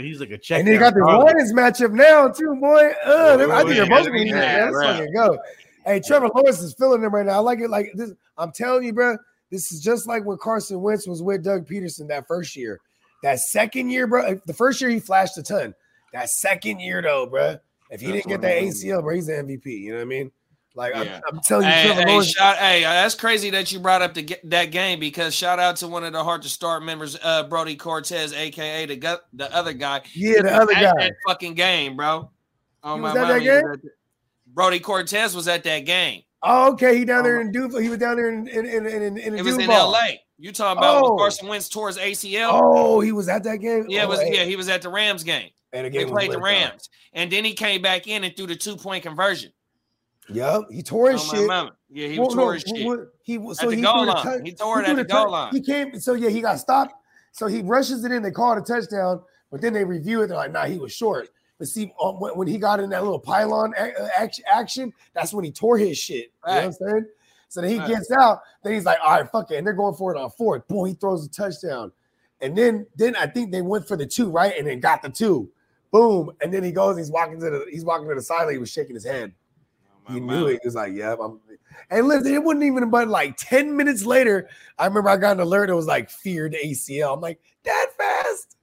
he's like a check. and they got the Lions matchup now too, boy. Uh, I think they're both yeah. Let's fucking go. Hey, Trevor Lawrence is filling them right now. I like it. Like this, I'm telling you, bro. This is just like when Carson Wentz was with Doug Pederson that first year. That second year, bro. The first year he flashed a ton. That second year, though, bro. If he That's didn't get that. ACL, bro, he's the MVP. You know what I mean? Like Yeah. I'm, I'm telling you, Hey, Trevor hey, Lawrence. shout, hey, uh, that's crazy that you brought up the, that game because shout out to one of the hard to start members, uh, Brody Cortez, aka the gu- the other guy. Yeah, the was other guy. That fucking game, bro. Oh He my was at that game? was at the- Brody Cortez was at that game. Oh, okay. He down there in Duval. He was down there in in in, in, in It was in Duval. L.A. You talking about Oh. when Carson Wentz tore his ACL? Oh, he was at that game. Yeah, it Oh, was. hey. Yeah, he was at the Rams game. And the They played the lit, though. Rams, and then he came back in and threw the two point conversion. Yep, he tore his shit. mama. Yeah, he Well, tore no, his shit. what- He At so the he goal the line. tou- He tore it threw at the tou- goal line. He came. So yeah, he got stopped. So he rushes it in. They call it a touchdown, but then they review it. They're like, nah, he was short. But see, uh, when, when he got in that little pylon uh, action, action, that's when he tore his shit. You know what I'm saying? So then he Right. gets out. Then he's like, all right, fuck it. And they're going for it on fourth. Boom, he throws a touchdown. And then then I think they went for the two, right? And then got the two. Boom. And then he goes, he's walking to the he's walking to the sideline. He was shaking his head. He knew it. He was like, "Yep." I'm, and listen, it wasn't even but like ten minutes later. I remember I got an alert. It was like feared ACL. I'm like, that fast.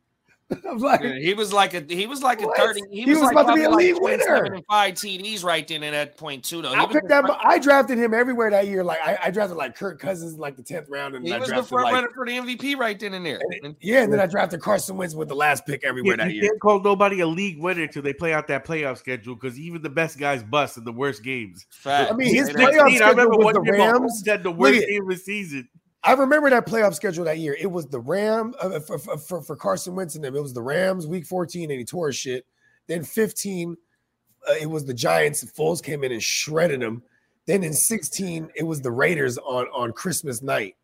I'm like, Yeah, he was like a he was like a thirty. He, He was, was like about to be a league 27 winner. and five TDs right then at that point too. Though he I picked that. front, I drafted him everywhere that year. Like I, I drafted like Kirk Cousins in like the tenth round, and he I was the drafted front like runner for the MVP right then and there. And- yeah, and then I drafted Carson Wentz with the last pick everywhere You, that you year. can't call nobody a league winner until they play out that playoff schedule because even the best guys bust in the worst games. Fact. I mean, his playoff that. 16, I remember schedule was one the Rams. had the Look worst at- game of the season. I remember that playoff schedule that year. It was the Ram uh, for, for, for, for Carson Wentz and them. It was the Rams week 14 and he tore his shit. Then 15, uh, it was the Giants. Foles came in and shredded them. Then in 16, it was the Raiders on, on Christmas night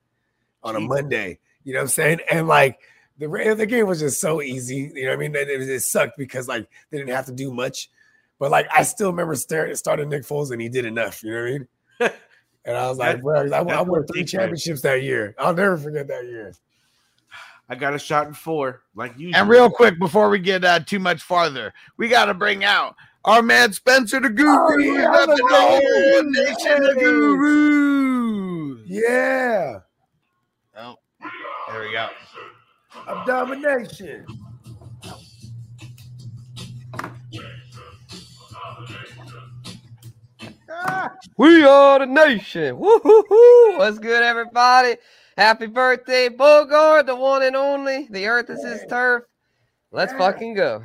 on a. Monday. You know what I'm saying? And like the the game was just so easy. You know what I mean? It, it, sucked because like they didn't have to do much. But like I still remember start, starting Nick Foles and he did enough. You know what I mean? And I was like, bro, I, I won three championships that year. I'll never forget that year. I got a shot in four, like you. And real quick, before we get uh, too much farther, we got to bring out our man Spencer the Guru. Oh, yeah, Up in the go. whole nation, the Guru. Yeah, Oh, there we go. of domination. We are the nation. Woo-hoo-hoo. What's good, everybody? Happy birthday, Bogart, the one and only. The earth is his turf. Let's fucking go.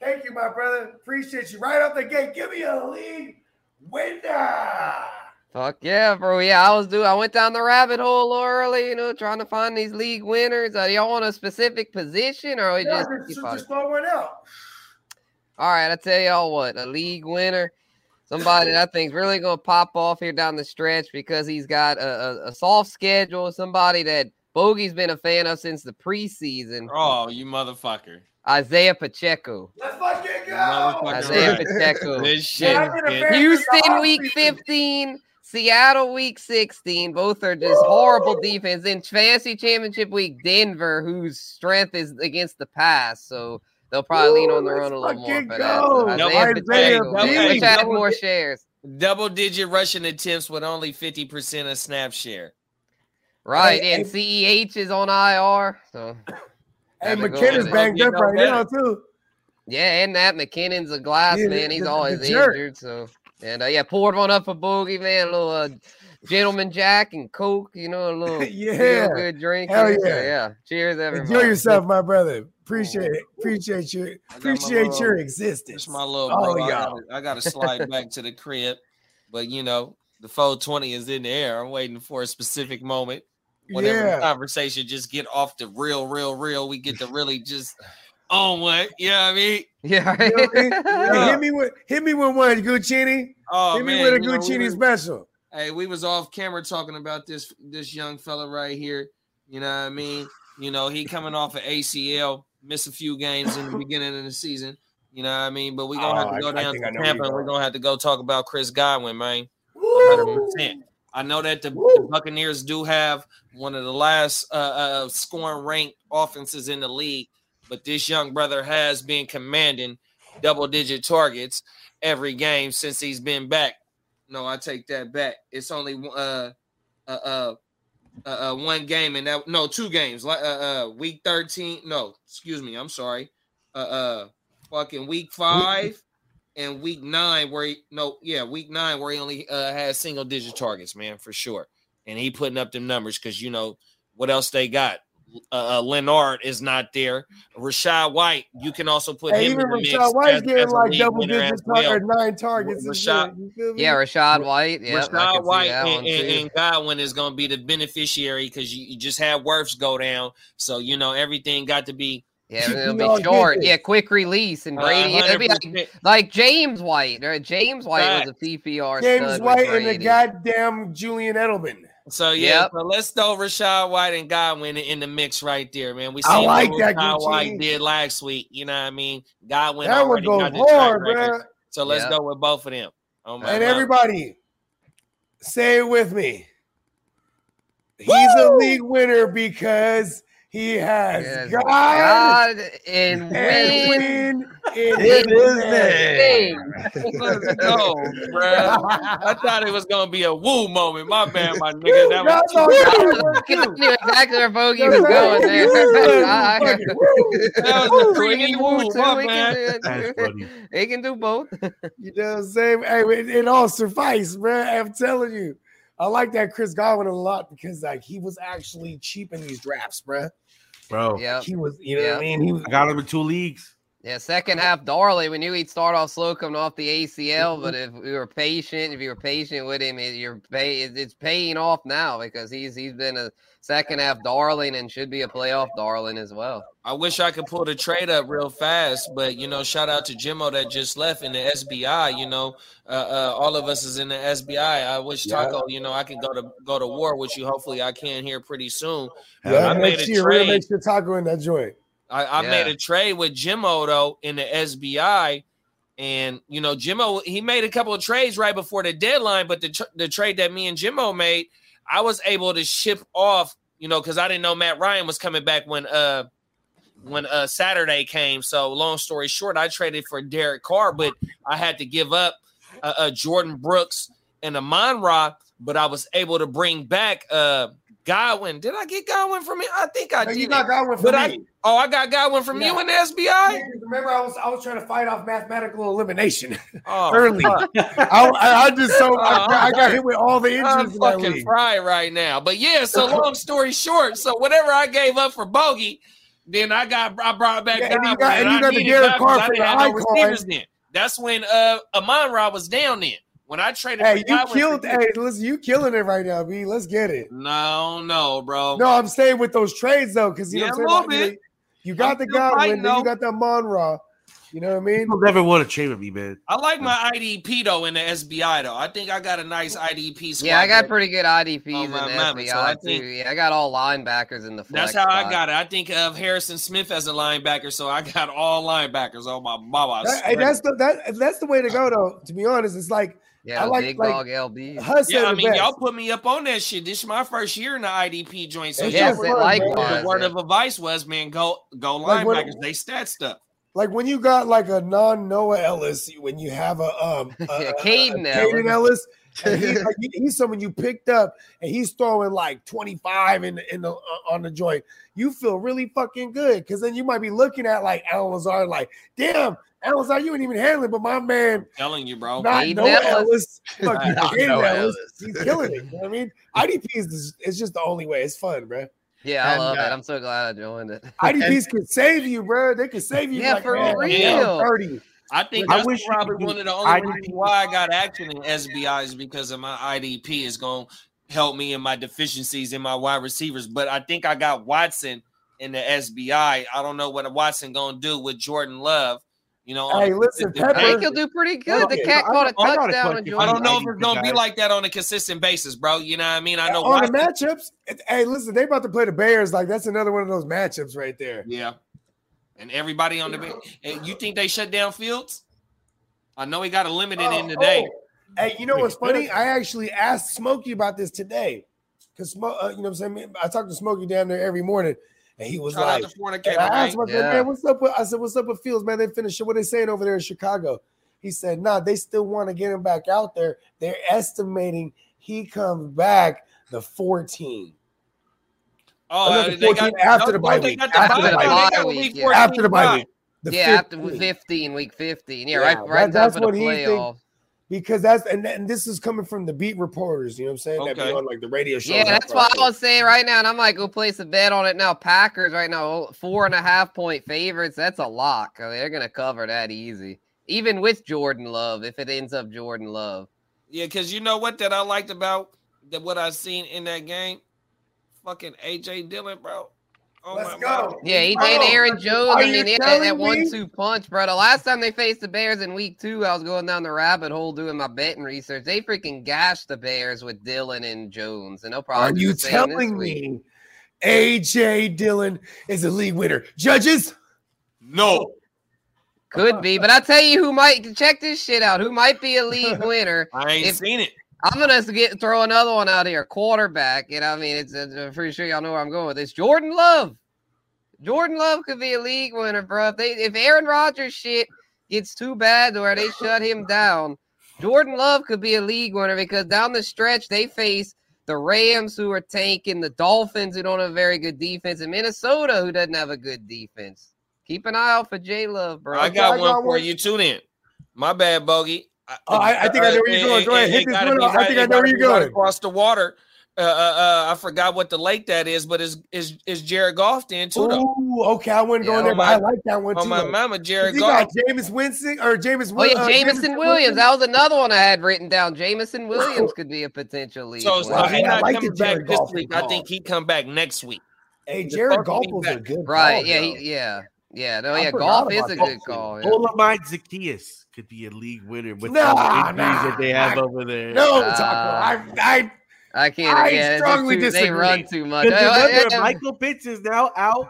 Thank you, my brother. Appreciate you. Right off the gate, give me a lead winner. Fuck yeah, bro. Yeah, I was doing. I went down the rabbit hole early, you know, trying to find these league winners. Are y'all on a specific position, or we Yeah, just, just, just throw one out. All right, I tell y'all what, a league winner, somebody that I think's really gonna pop off here down the stretch because he's got a, a, a soft schedule. Somebody that Bogey's been a fan of since the preseason. Oh, you motherfucker. Isaiah Pacheco. Let's fucking go. Motherfucker Isaiah right. Pacheco. This shit. I've been a kid. fan- Houston week 15, Seattle week 16. Both are just horrible defense. In fantasy championship week, Denver, whose strength is against the pass. So they'll probably lean on the Woo, run a let's little more fucking for that. So go. Isaiah Isaiah Pacheco. B. man, Wish I had Double more di- shares. Double digit rushing attempts with only 50% of snap share. Right, Hey, and CEH is on IR. So Hey, McKinnon's banged up right better. now too. yeah, and that McKinnon's a glass Yeah, man. He's the- always the injured. So and uh, yeah, poured one up for Bogey, man. A little uh, gentleman jack and coke, you know, a little Yeah. good drink. Hell here. So, yeah. yeah. Cheers, everybody. Enjoy yourself, my brother. Appreciate it. Appreciate you. I got my Appreciate little- your It's existence. my little Oh, bro. I yeah. gotta, I gotta slide back to the crib. But you know, the 420 is in the air. I'm waiting for a specific moment. Whenever Yeah. the conversation just get off the real, real, real, we get to really just on what, you know what I mean? Yeah, You know I mean? Yeah. Hey, hit me with hit me with one Guccini. Oh hit me man, with a you know, we Guccini was- special. Hey, we was off camera talking about this this young fella right here. You know what I mean? You know, he coming off of ACL, missed a few games in the beginning of the season. You know what I mean? But we're gonna have Oh, to go I- down I to Tampa and we're gonna have to go talk about Chris Godwin, man. 100%. I know that the, the Buccaneers do have one of the last uh, uh, scoring ranked offenses in the league, but this young brother has been commanding double digit targets every game since he's been back. No, I take that back. It's only uh uh uh, uh, uh one game and that no two games. Like uh, uh week 13 no excuse me i'm sorry. Uh uh fucking week five and week nine where he no yeah week nine where he only uh had single digit targets man for sure. And he putting up them numbers because you know what else they got uh, uh Leonard is not there. Rachaad White, you can also put Hey, him even in the mix. Rachaad White's as- getting as like double digits as well. or nine targets. Rashad- shit, you feel me? Yeah, Rachaad White. Yeah, Rachaad White and, and, and Godwin is going to be the beneficiary because you, you just had Worths go down. So, you know, everything got to be. Yeah, it'll be get short. Yeah, quick release and Uh, Brady. it'll be like, like James White. Or James White was a PPR. James stud with White and the goddamn Julian Edelman. So, yeah, Yep. so let's throw Rachaad White and Godwin in the mix right there, man. We I like what that, Rashad Gucci. White did last week. You know what I mean? Godwin That one already goes got the hard, bro. So let's Yeah. go with both of them. Oh, my And mama. everybody, say it with me. He's a league winner because he has Yes. God, God and and win. win in It his is name. Let's go, bro. I thought it was gonna be a woo moment. My bad, my nigga. That was That's all good. I knew exactly where Bogey was going there. You was I- fucking woo. That was a We pretty can do woo, two, my man. can do- That's funny. They can do both. You know what I'm saying? Hey, it, it all suffice, bro. I'm telling you. I like that Chris Godwin a lot because like he was actually cheap in these drafts, bro. Bro, Yeah. He was, you know what I mean? He was I got him in two leagues. Yeah, second half, Darley. We knew he'd start off slow coming off the ACL, but if we were patient, if you were patient with him, it, you're pay, it- it's paying off now because he's he's been a second half darling and should be a playoff darling as well. I wish I could pull the trade up real fast, but you know, shout out to Jimmo that just left in the SBI. You know, uh, uh, all of us is in the SBI. I wish Yeah. Taco, you know, I can go to go to war with you. Hopefully, I can here pretty soon. yeah, I made make a sure, really trade. make sure Taco in that joint. I, I Yeah. made a trade with Jim Odo in the SBI, and you know Jimmo he made a couple of trades right before the deadline, but the tr- the trade that me and Jimmo made, I was able to ship off, you know, because I didn't know Matt Ryan was coming back when uh when uh Saturday came. So long story short, I traded for Derek Carr, but I had to give up uh, uh Jordyn Brooks and Amon Ra, but I was able to bring back uh Godwin. Did I get Godwin from him? I think I No, did. you got Godwin from But I- me. Oh, I got Godwin from you Yeah. in the SBI. Remember, I was I was trying to fight off mathematical elimination Oh, early. I, I, I just so I, Oh, I got hit with all the injuries. I'm in fucking fried right now. But yeah, so long story short, so whatever I gave up for Bogey, then I got I brought back Yeah, and you got- and I you got the Derek Carr I for the have no then. That's when uh Amon Ra was down then. When I traded. Hey, you Godwin killed. for- Hey, listen, you killing it right now, B. Let's get it. No, no, bro. No, I'm saying with those trades though, because you Yeah, know what I'm saying. Like. You got I'm the still Godwin, fighting, then you got that Monra. You know what I mean? People never want to trade with me, man. I like my IDP though in the SBI though. I think I got a nice IDP. Squad Yeah, I got pretty good IDPs Oh, in the my SBI so I too. think- Yeah, I got all linebackers in the flex That's how I got it. I think of Harrison Smith as a linebacker, so I got all linebackers on my mama. That- hey, that's the that that's the way to go though. To be honest, it's like Yeah, I like big like dog LB. Huss yeah, I mean, y'all put me up on that shit. This is my first year in the IDP joint. So It's yeah, just fun, likewise, the word yeah. of advice was, man, go go Like, what- linebackers. they stat stuff. like when you got like a non Noah Ellis, when you have a um a, Yeah, Caden a Kaden Elliss. Ellis, and he, like, he's someone you picked up, and he's throwing like twenty five in the, in the uh, on the joint. You feel really fucking good because then you might be looking at like Allen Lazard, like, damn, Allen Lazard, you ain't even handling, but my man, telling you, bro. not Caden Noah Ellis. Ellis, fucking Not Caden Noah Ellis, Ellis. he's killing it. You know I mean? IDP is it's just the only way. It's fun, bro. Yeah, I And, love uh, it. I'm so glad I joined it. IDPs can save you, bro. They can save you. Yeah, like, for man, real. yeah, I'm 30. I think I that's wish probably one of the only IDP. reasons why I got action in SBI is because of my IDP is going to help me in my deficiencies in my wide receivers. But I think I got Watson in the SBI. I don't know what Watson going to do with Jordan Love. You know, Hey, listen, consistent I Pepper- think he'll do pretty good. on, The cat I- caught a I got a touchdown on. I don't know if it's going to be like that on a consistent basis, bro. You know what I mean? I know on Watson. the matchups. Hey, listen, they about to play the Bears. Like that's another one of those matchups right there. Yeah. And everybody on the bench. And you think they shut down Fields? I know he got a limited in Oh, today. oh. Hey, you know what's funny? I actually asked Smokey about this today because Smo- uh, you know what I'm saying. I talk to Smokey down there every morning, and he was Shout like, out to and I asked him, I man. said, Yeah. man, what's up with? I said, what's up with Fields, man? They finished. What they saying over there in Chicago? He said, nah, they still want to get him back out there. They're estimating he comes back the 14. Oh, Another uh, they got after no, the bye they week. got the After bye the week. bye They got week, week yeah. After the bye bye. week. The yeah, after 15. 15, week 15. Yeah, Yeah, right, that- right down that's for the what he think- playoff. because that's and, and this is coming from the beat reporters. You know what I'm saying? That be Okay. on like the radio show. Yeah, that's why I was saying right now, and I might go place a bet on it now. Packers right now, four and a half point favorites. That's a lock. I mean, they're gonna cover that easy, even with Jordan Love. If it ends up Jordan Love, Yeah, because you know what that I liked about that what I seen in that game? Fucking AJ Dillon, bro. Oh Let's my go. God. yeah, he did Aaron Jones. are I you mean, yeah, that, that one-two punch, bro. The last time they faced the Bears in Week Two, I was going down the rabbit hole doing my betting research. They freaking gashed the Bears with Dillon and Jones, and they'll probably Are you the same this telling me AJ Dillon is a league winner? Judges, No. Could be, but I tell you who might check this shit out. Who might be a league winner? I ain't If- seen it. I'm gonna get throw another one out here. Quarterback, and I mean, it's uh, I'm pretty sure y'all know where I'm going with this. Jordan Love. Jordan Love could be a league winner, bro. If they if Aaron Rodgers shit gets too bad to where they shut him down, Jordan Love could be a league winner because down the stretch they face the Rams who are tanking, the Dolphins who don't have a very good defense, and Minnesota who doesn't have a good defense. Keep an eye out for J Love, bro. I got I one got for you. Tune in. My bad, Bogey. Oh, I- I think I know where you're going. Go ahead, hit this gotta one be up. I think I know where you're be right going. Across the water. Uh, uh, uh, I forgot what the lake that is, but is is is Jared Goff then too? Though. Ooh, okay, I wouldn't go in there, on but I like that one too. My though. mama, Jared He Goff. got Jameis Winston or James. Oh yeah, uh, Jameson Williams. That was another one I had written down. Jamison Williams could be a potential league. So, so Wow, he not like coming the Jared back this Goff week. I think he come back next week. Hey, Jared fuck Goff he was a back. good Right? call, yeah, he, yeah, yeah. No, I yeah. forgot Goff is a good too. call. Yeah. Dolomite Zaccheaus could be a league winner with Nah, all the injuries nah, that they have nah. over there. No, Uh, Taco. I, I, I can't. I yeah, strongly too, They run too much. Uh, uh, remember, uh, Michael Pitts is now out.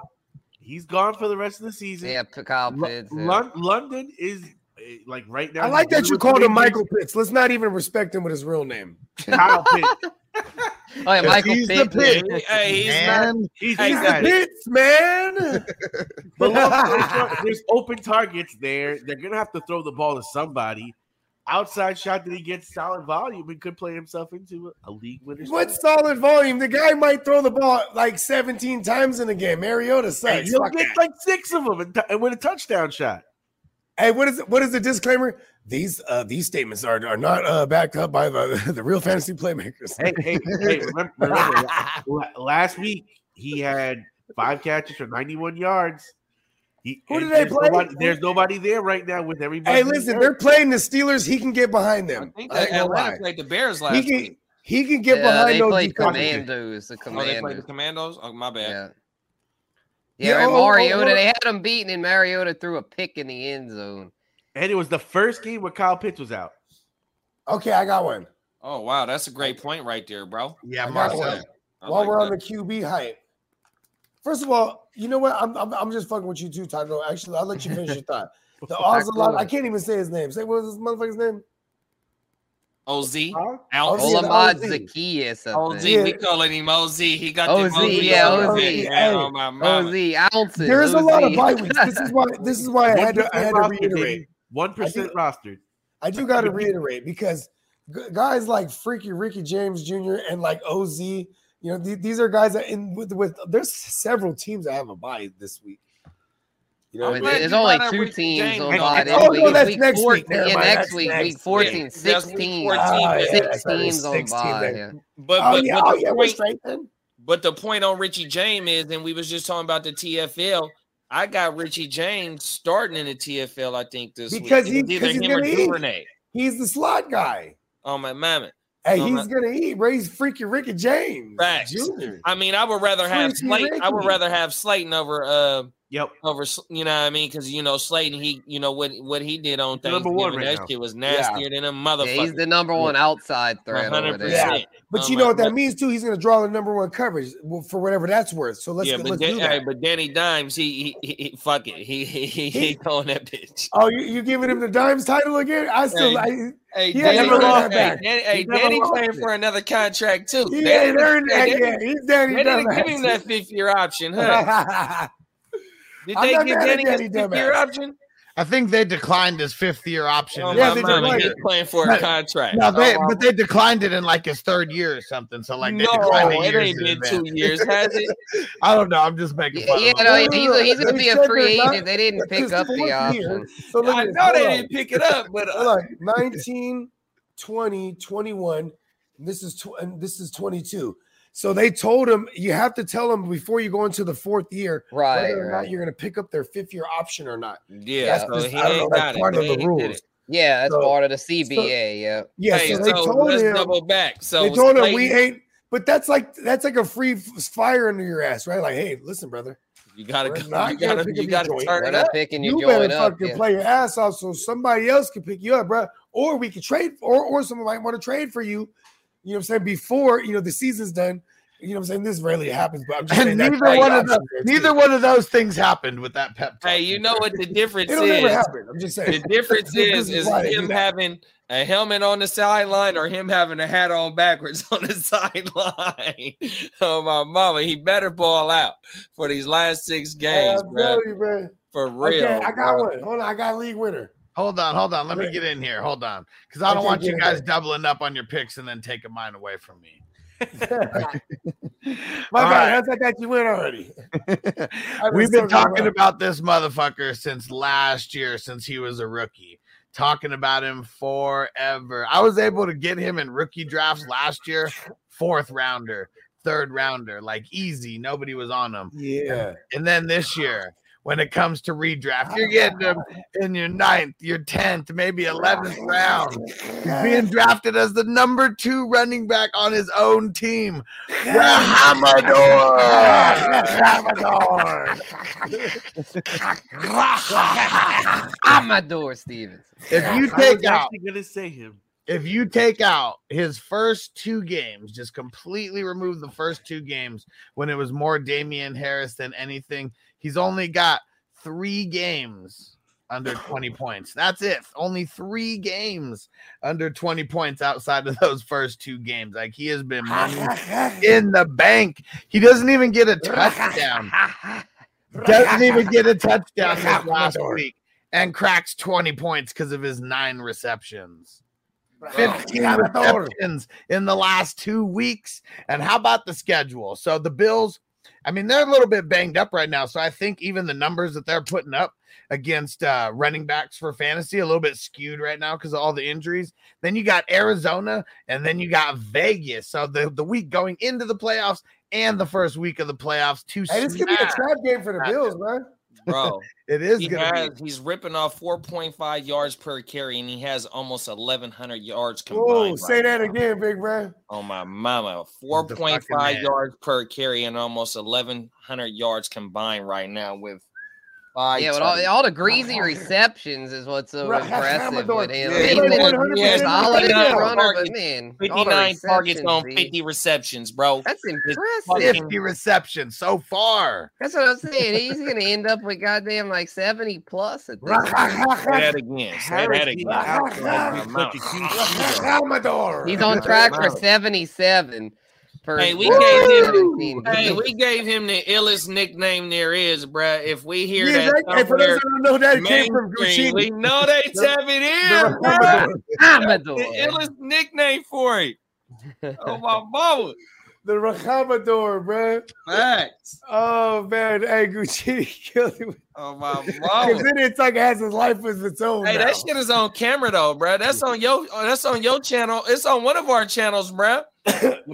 He's gone for the rest of the season. yeah, P- Kyle Lo- Pitts. yeah. Lon- London is eh, like right now. I like that you with called him Michael Pitts. Let's not even respect him with his real name. Kyle Pitts. Oh yeah, Michael he's the Pitts. pit. Hey, he's not. Man, He's, he's He's the it. Pitts, man. But look, there's open targets there. They're gonna have to throw the ball to somebody. Outside shot that he gets solid volume and could play himself into a, a league winner. what solid volume? The guy might throw the ball like 17 times in a game. Mariota Hey, sucks. he'll Fuck get that. like six of them and, t- and win a touchdown shot. Hey, what is it? What is the disclaimer? These uh these statements are, are not uh, backed up by the, the real fantasy playmakers. Hey, hey, hey! Remember, remember last week he had five catches for 91 yards. He, Who and did they play? Nobody, there's nobody there right now with everybody. Hey, listen, they're playing the Steelers. He can get behind them. I think I that gonna Atlanta played the Bears last He can week. he can get Yeah, behind they those played defenses. Commandos. The Oh, they played the Commandos. Commandos. Oh, my bad. Yeah. Yeah, Yeah, and oh, oh, Mariota, oh. they had them beaten, and Mariota threw a pick in the end zone. And it was the first game where Kyle Pitts was out. Okay, I got one. Oh wow, that's a great point right there, bro. Yeah, I got Marcel. one. I While like we're on the QB hype, first of all, you know what? I'm, I'm, I'm just fucking with you too, Taco. Actually, I'll let you finish your thought. The Ozelot, I can't even say his name. Say what was this motherfucker's name? OZ, Huh? Ounce. Oh, yeah, Olamide OZ. Zaccheaus. I OZ, think. we calling him OZ. He got OZ, the OZ, yeah, OZ. his head, Hey, man, on oh, my. OZ ounces. There is a lot of OZ. bye weeks. This is why. This is why I had to. I had to 1% rostered, reiterate. One percent rostered. I do got to reiterate because guys like Freaky Ricky James Jr. and like OZ, you know, th- these are guys that in with with. There's several teams that have a bye this week. You know, I what mean, mean? there's only two teams on And- bye oh, week. no, that's week next week. 14 Never yeah, next week, next week week. 14, That's 16. week 14, Ah, yeah, Six teams on 16 bye. Yeah. But oh but, yeah, but oh the yeah, point, straight but the point on Richie James is, and we was just talking about the TFL. I got Richie James starting in the TFL. I think this Because week. he- It either because he's him or gonna eat. Duvernay. He's the slot guy. Oh my mama. Hey, Oh, he's my- gonna eat. Bro, he's Freaky Ricky James Facts. Jr. I mean, I would rather have Freaky Slayton. I would rather have Slayton over uh Yep. over you know what I mean because you know Slayton he you know what what he did on He's number one right that now. shit was nastier than a Yeah, he's the number one outside threat over there. Yeah, but Oh, you know what that but- means too. He's gonna draw the number one coverage for whatever that's worth. So let's yeah, let's but, do that. hey, but Danny Dimes, he, he, he, he fuck it, he he he, he throwing that bitch. Oh, you, you giving him the dimes title again? I still, Hey, I, Hey, he hasn't Danny, hey, that back. Danny, hey, never Danny lost playing it. for another contract too. He Danny- ain't earned that yet. He's Danny They didn't Dumbass. give him that fifth year option, huh? Did I'm they not give mad Danny his Danny fifth year option? I think they declined his fifth year option. Oh, Yeah, they October. declined he's playing for a contract. No, they Oh, but they declined it in like his third year or something. So like they no, declined it years ain't been two years, has it? I don't know. I'm just making Yeah, fun yeah, of him. no, No, he's, no, no. he's going to They be a free they're not- agent. They didn't pick up the option. So look I know they didn't pick it up, but Hold uh, on. 19, 20, 21. This is tw- and this is 22. So they told him you have to tell them before you go into the fourth year Right, whether or right. not you're going to pick up their fifth year option or not. yeah, That's so just- he I don't know, ain't that's it. part of the rules. Yeah, that's So- part of the CBA. yeah. Yeah, Hey, so they so told him double back. So they told him we ain't. But that's like that's like a free fire under your ass, right? Like, hey, listen, brother, You gotta, go, you gonna gotta, you gotta joint. turn it up. picking you better fucking yeah. play your ass off so somebody else can pick you up, bro. Or we could trade, or or someone might want to trade for you. You know what I'm saying? Before you know the season's done. You know what I'm saying? This rarely happens, but I'm just And that's neither probably one of the, option there, too. neither one of those things happened with that pep talk. Hey, you know what the difference It'll never is? happen. I'm just saying. The difference is is is why they do him having a helmet on the sideline or him having a hat on backwards on the sideline. oh my mama, he better ball out for these last six games, I'm bro. telling you, man. For real. Okay, I got bro. one. Hold on, I got a league winner. Hold on, hold on. Let me get in here. Hold on, because I don't want you guys doubling up on your picks and then taking mine away from me. My All bad. right. I got you win already. We've been talking about this motherfucker since last year, since he was a rookie. Talking about him forever. I was able to get him in rookie drafts last year, fourth rounder, third rounder, like easy. Nobody was on him. Yeah. And then this year, when it comes to redraft, you're ah. getting him in your ninth, your tenth, maybe eleventh round. He's being drafted as the number two running back on his own team. Rahamador. Amador Stevens. If you I take was out actually gonna say him. if you take out his first two games, just completely remove the first two games when it was more Damien Harris than anything, he's only got three games under 20 points. That's it. Only three games under 20 points outside of those first two games. Like he has been in the bank. He doesn't even get a touchdown. Doesn't even get a touchdown this last week and cracks 20 points because of his nine receptions. 15 receptions in the last two weeks. And how about the schedule? So the Bills, I mean, they're a little bit banged up right now. So I think even the numbers that they're putting up against uh, running backs for fantasy a little bit skewed right now because of all the injuries. Then you got Arizona and then you got Vegas. So the, the week going into the playoffs and the first week of the playoffs, two Hey, this could be a trap game for the Bills, man. Bro. It is He gonna has, be. he's ripping off 4.5 yards per carry, and he has almost 1,100 yards Whoa, combined. say right that now. again, big bro. Oh my mama, 4.5 yards per carry and almost 1,100 yards combined right now with five. Yeah, but all, all the greasy receptions is what's so Right, impressive with him. Yeah, He's he been had- a- solid as a 59 runner, but man, all the 59 targets on 50 receptions, bro. That's impressive. 50 receptions so far. That's what I'm saying. He's gonna end up with goddamn like 70 plus at this Say that again. Say that again. being out like My such mouth. a huge deal. Salvador. He's on track for 77. For Hey, we for gave him. Hey, we gave him the illest nickname there is, bruh. If we hear Yeah, that that- hey, for those somewhere that don't know that, it came from mainstream, we Gucci. know they The- tap it in, the bruh. The illest nickname for it. Oh my mama. The Rahamador, bro. Facts. Oh man, hey Gucci killed him. Oh my Because mama. then it's like it has his life as its own. Hey, now. that shit is on camera though, bruh. That's on your. That's on your channel. It's on one of our channels, bruh.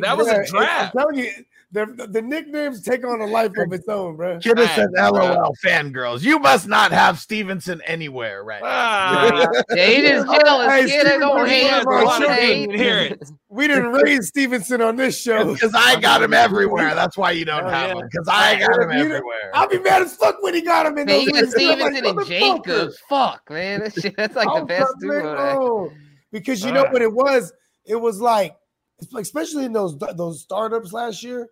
That was Bruh, a draft. I'm telling you, the, the, the nicknames take on a life of its own, bro. Kidda Facts, says, bro. LOL, fangirls. You must not have Stevenson anywhere right now. Ah, Yeah, he just jealous. Hey, kid. Don't we hate him. our Don't children hate. didn't hear it. We didn't raise Stevenson on this show. Because I got him everywhere. That's why you don't Hell have yeah. him. Because I got him You everywhere. I'll be mad as fuck when he got him in Man, you those got leagues. I'm like, Stevenson and "Motherfucker." Jacobs. Fuck, man. That shit, that's like the best duo. oh, because you know what it was? It was like, like- especially in those those startups last year,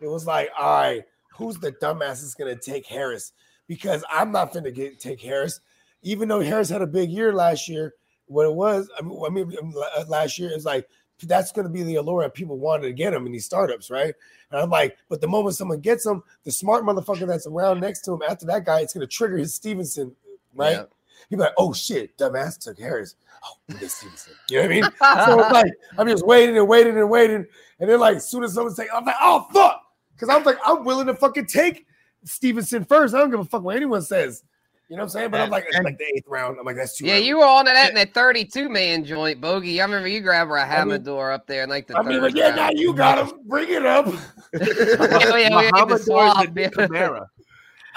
it was like, all right, who's the dumbass that's gonna take Harris? Because I'm not gonna get take Harris, even though Harris had a big year last year. What it was, I mean, I mean la- uh, last year is like that's going to be the allure that people wanted to get him in these startups, right? And I'm like, but the moment someone gets him, the smart motherfucker that's around next to him after that guy, it's going to trigger his Stevenson, right? Yeah. He'd be like, oh shit, dumbass took Harris. Oh, we get Stevenson. You know what I mean? so it's like I'm just waiting and waiting and waiting, and then like as soon as someone say, I'm like, oh fuck, because I'm like, I'm willing to fucking take Stevenson first. I don't give a fuck what anyone says. You know what I'm saying? But I'm like, it's like the eighth round. I'm like, that's too. Yeah, early. you were on to that in that 32 man joint, Bogey. I remember you grabbed a I mean- Hamador up there in like the I mean, third yeah, round. now you got him. Bring it up. yeah, yeah, we had the swap. the Kamara.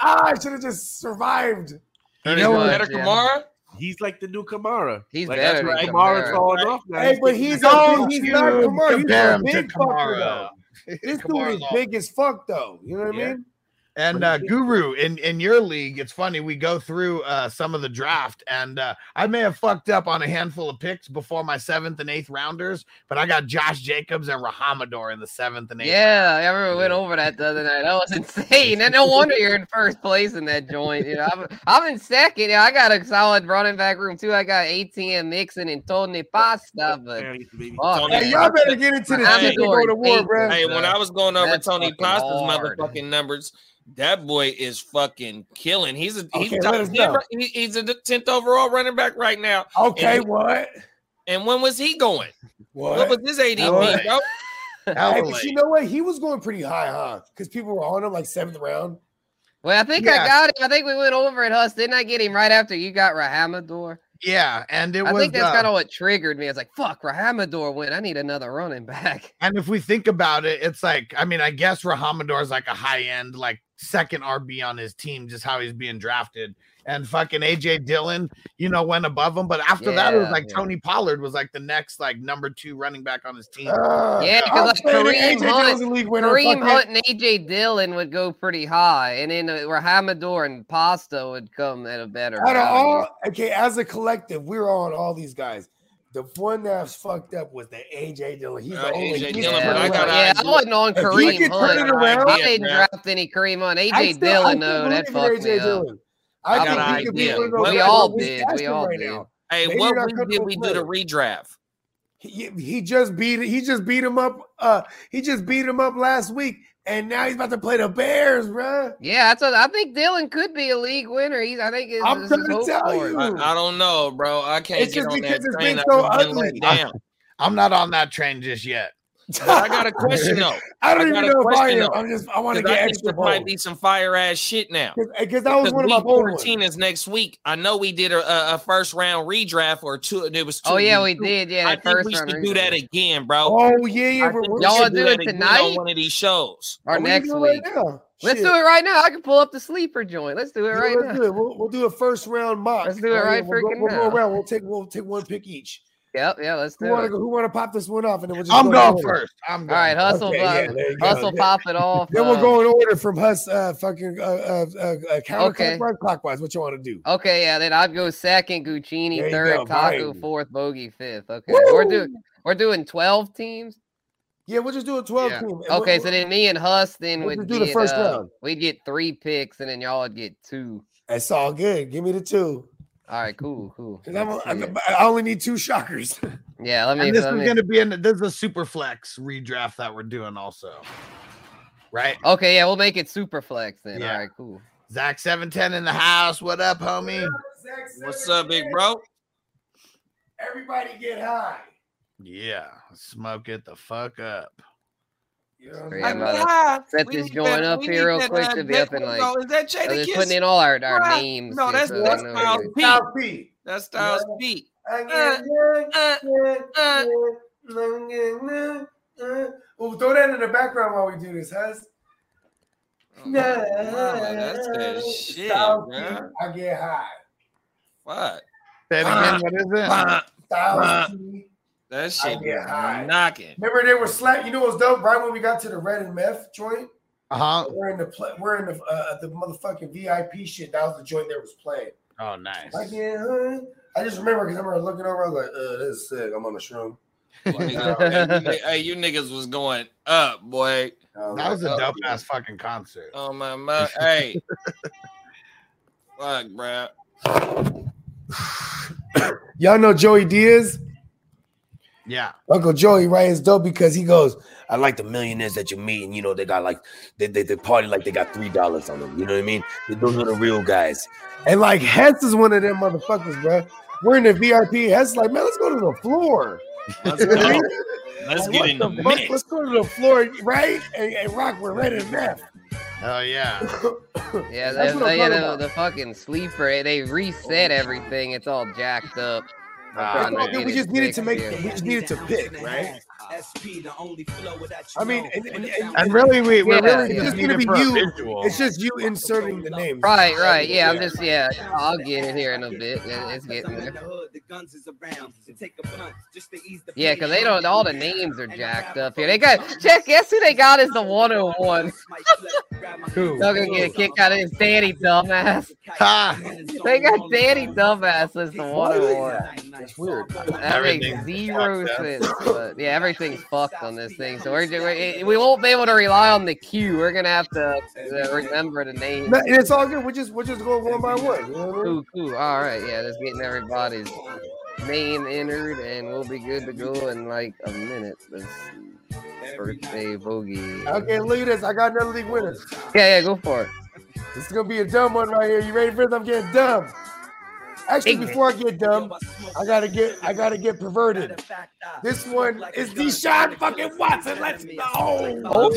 ah, I should have just survived. You know much, Better yeah. Kamara? He's like the new Kamara. He's like, better that's than Kamara's Kamara. falling off now. Hey, but he's Don't he's not Kamara. He's a big fucker Kamara. though. This dude is all- big as fuck though. You know what I Yeah. mean? And uh, Guru, in in your league, it's funny. We go through uh, some of the draft, and uh, I may have fucked up on a handful of picks before my seventh and eighth rounders, but I got Josh Jacobs and Rahamador in the seventh and eighth. Yeah, I remember we went over that the other night. That was insane. And no wonder you're in first place in that joint. You know, I'm, I'm in second. Yeah, I got a solid running back room too. I got ATM Mixon and Tony Pasta, but There, baby. Tony- Hey, y'all better get into this Hey, shit go to war, bro. Hey, when I was going over That's Tony Pasta's hard. motherfucking numbers, that boy is fucking killing. He's a he's, Okay, top let us 10 know. he- he's a tenth overall running back right now. Okay, And- what? And when was he going? What, What? was his ADP, bro? Hey, but you know what? He was going pretty high, huh? Because people were on him like seventh round. Well, I think Yeah. I got him. I think we went over it, Hus. Didn't I get him right after you got Rahamador? Yeah, and it was I was. think that's uh, kind of what triggered me. I was like, fuck, Rahamador went. I need another running back. And if we think about it, it's like, I mean, I guess Rahamador is like a high end, like second RB on his team, just how he's being drafted. And fucking AJ Dillon, you know, went above him. But after that, it was like yeah. Tony Pollard was like the next, like number two running back on his team. Uh, Yeah, because like Kareem AJ Hunt, winner. Kareem Hunt and AJ Dillon would go pretty high, and then uh, Rahamador and Pasta would come at a better. Out of all, okay, as a collective, we were on all these guys. The one that's fucked up was the AJ Dillon. He's Uh, the only. AJ Dillon, turning but I got around. yeah, I wasn't on If he Kareem can turn Hunt. it around- I didn't Yeah, draft any Kareem Hunt. AJ I still- I Dillon, still though, that in fucked me AJ up. Dillon. I I got think an he could be idea. one of those We all did. We him all right did. now. Hey, Maybe what week did no we do the redraft? He, he just beat he just beat him up. Uh, he just beat him up last week, and now he's about to play the Bears, bro. Yeah, that's what I think. Dillon could be a league winner. He's, I think, it's, I'm it's trying to tell you. I, I don't know, bro. I can't It's get just on because that it's train. been so ugly. let down. I'm not on that train just yet. But I got a question though. I don't I even know if I question, am. though. I'm just I want to get I extra this might be some fire ass shit now. because eh, that was one of my week bold 14 is next week. I know we did a, a, a first round redraft or two. It was oh, two. Oh yeah, we two. did. Yeah, I think first we round should do that again, bro. Oh yeah, yeah. I we're- think we're- Y'all should do do it tonight? on one of these shows. or we next week. right. Let's Shit. do it right now. I can pull up the sleeper joint. Let's do it Yeah, right let's now. do it. We'll, we'll do a first round mock. Let's do it Oh, yeah, right we'll, go, freaking we'll go now. around. We'll take we'll take one pick each. Yep, yeah, let's Who do want it. to who want to pop this one off, and then we'll just I'm go going order. first. I'm All going. right, hustle, Okay, pop, yeah, go. hustle, pop it off. Then we'll uh, go in order from Hus, uh, fucking, uh, uh, uh, uh Okay. clockwise. What you want to do? Okay, yeah, then I'd go second, Guccini third, go, Taco fine. fourth, Bogey fifth. Okay, we're doing we're doing twelve teams. Yeah, we'll just do a twelve Yeah. team. Okay, we'll- so then me and Hus then we'll would just do the get first uh, round. we'd get three picks, and then y'all would get two. It's all good. Give me the two. All right, cool, cool. 'Cause I'm, I'm. I only need two shockers. yeah, let me. And this let is me- going to be in this is a super flex redraft that we're doing also. Right? Okay, yeah, we'll make it super flex then. Yeah. All right, cool. Zach 710 in the house. What up, homie? What's up, big bro? Everybody get high. Yeah, smoke it the fuck up. You know what Great, I'm I'm saying? about to set We this need joint that- up we here need real that, quick uh, to be that- up in like. no, is that Jada I'm just Kiss? putting in all our, our Bruh, names. no, here that's- so they that's know Styles who- P. Styles P. That's Styles P. Oh, throw that in the background while we do this, Hus. Mama, that's that shit, Styles P, bruh. I get high. Fuck. Say it again. What is it? Styles P. That shit get is high. knocking. Remember they were slap. You know what's dope? Right when we got to the red and meth joint, Uh huh. we're in the pla we're in the uh, the motherfucking VIP shit. That was the joint that was playing. Oh, nice. I get high. I just remember because I remember looking over. I was like, uh, "This is sick." I'm on the shroom. hey, you, hey, you niggas was going up, boy. I That was a like, dope "Oh, ass fucking concert. Oh my my hey. Fuck, bruh. Y'all know Joey Diaz? Yeah. Uncle Joey, right, is dope because he goes, I like the millionaires that you meet, and you know, they got like they, they, they party like they got three dollars on them. You know what I mean? Those are the real guys. And like Hess is one of them motherfuckers, bro. We're in the VIP. Hess is like, man, let's go to the floor. Let's You know what I go. Let's Like, get in the the mix. Let's go to the floor, right? And, and rock, we're ready to meth. Oh yeah. Yeah, That's the, what I'm the, yeah, talking the, the fucking sleeper. They reset everything. It's all jacked up. I'm trying to Well, get we just needed to make we just needed to pick, right? I mean, and, and, and, And really, we we Yeah, really it's just just gonna be you. visual. It's just you inserting the names. Right, right. Yeah, I'm just yeah. I'll get it here in a bit. It's getting there. Yeah, because they don't. All the names are jacked up here. They got check. Guess who they got is the 101. Who? They're gonna get a kick out of this Danny Dumbass. Ha! They got Danny Dumbass as the 101. That's weird. That makes zero sense. But yeah, everything's fucked on this thing. So we're, we're we won't be able to rely on the queue. We're gonna have to uh, remember the name. No, it's all good. We're just we're just going one by one. You know what I mean? Cool, cool. All right, yeah, just getting everybody's name entered, and we'll be good to go in like a minute. Let's see. Birthday bogey. Okay, look at this. I got another league winner. Yeah, yeah, go for it. This is gonna be a dumb one right here. You ready for this? I'm getting dumb. Actually, Ignorant. before I get dumb, I gotta get I gotta get perverted. This one is Deshaun fucking Watson. Let's go. Oh,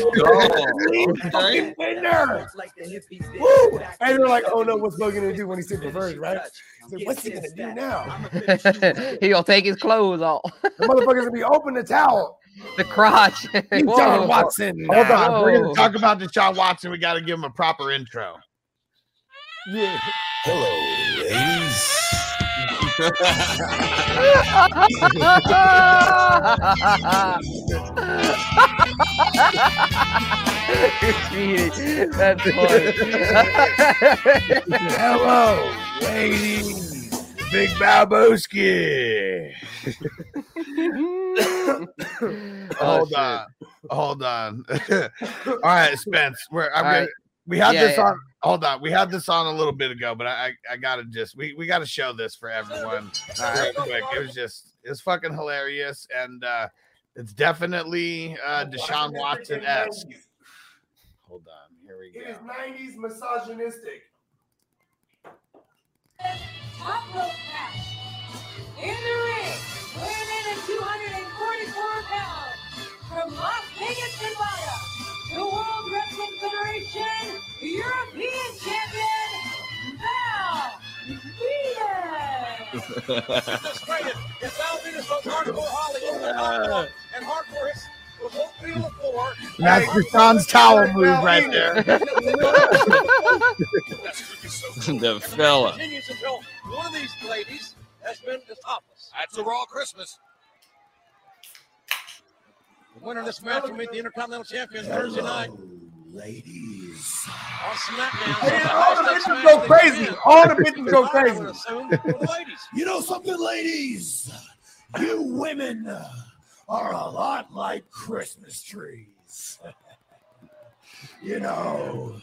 League fucking winner. Woo! And they're like, oh no, what's Bo gonna do when he said perverted, right? I said, what's he gonna do now? he gonna take his clothes off. The motherfucker's gonna be open the towel. the crotch. Deshaun Watson. Hold on. We're gonna talk about Deshaun Watson. We got to give him a proper intro. Yeah. Hello, ladies. That's. Hello, ladies. Big Valbowski. Oh, Hold on. Hold on. All right, Spence. We're I'm All gonna, right. we had Yeah, this yeah. on hold on. We had this on a little bit ago, but I I, I gotta just we, we gotta show this for everyone real quick. It was just it's fucking hilarious and uh it's definitely uh Deshaun Watson esque. Hold on, here we go. It is 90s misogynistic. Top rope match. In the ring, weighing in at 244 pounds, from Las Vegas, Nevada, the World Wrestling Federation European Champion, Val Venis. That's right. It's Val Venis from Hardcore Holly over hardcore. And hardcore is was won't be before. That's Deshaun's towel move right there. the fella. Continues until one of these ladies has been topless. That's a Raw Christmas. The winner of this match will meet the Intercontinental Champion Thursday night. Ladies. On SmackDown. Hey, all the bitches go crazy. All the bitches go crazy. You know something, ladies? You women are a lot like Christmas trees. You know,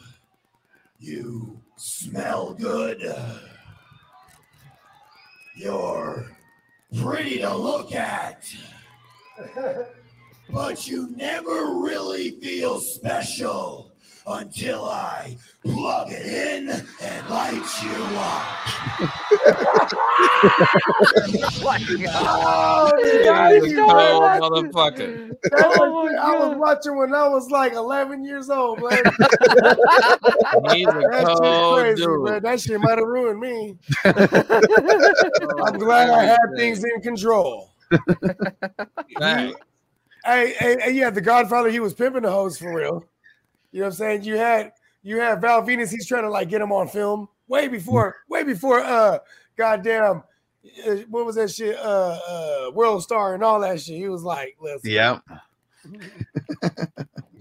you smell good. You're pretty to look at. But you never really feel special until I plug it in and light you Oh, up. God, you know motherfucker. That's Oh I was watching when I was like 11 years old, man. He's a that shit crazy, dude. man. That shit might have ruined me. I'm glad I had things in control. Right. Hey, hey, hey, yeah, the Godfather, he was pimping the hoes for real. You know what I'm saying? You had you had Val Venis, he's trying to like get him on film way before, way before uh goddamn uh, what was that shit? Uh uh World Star and all that shit. He was like, listen. Yep.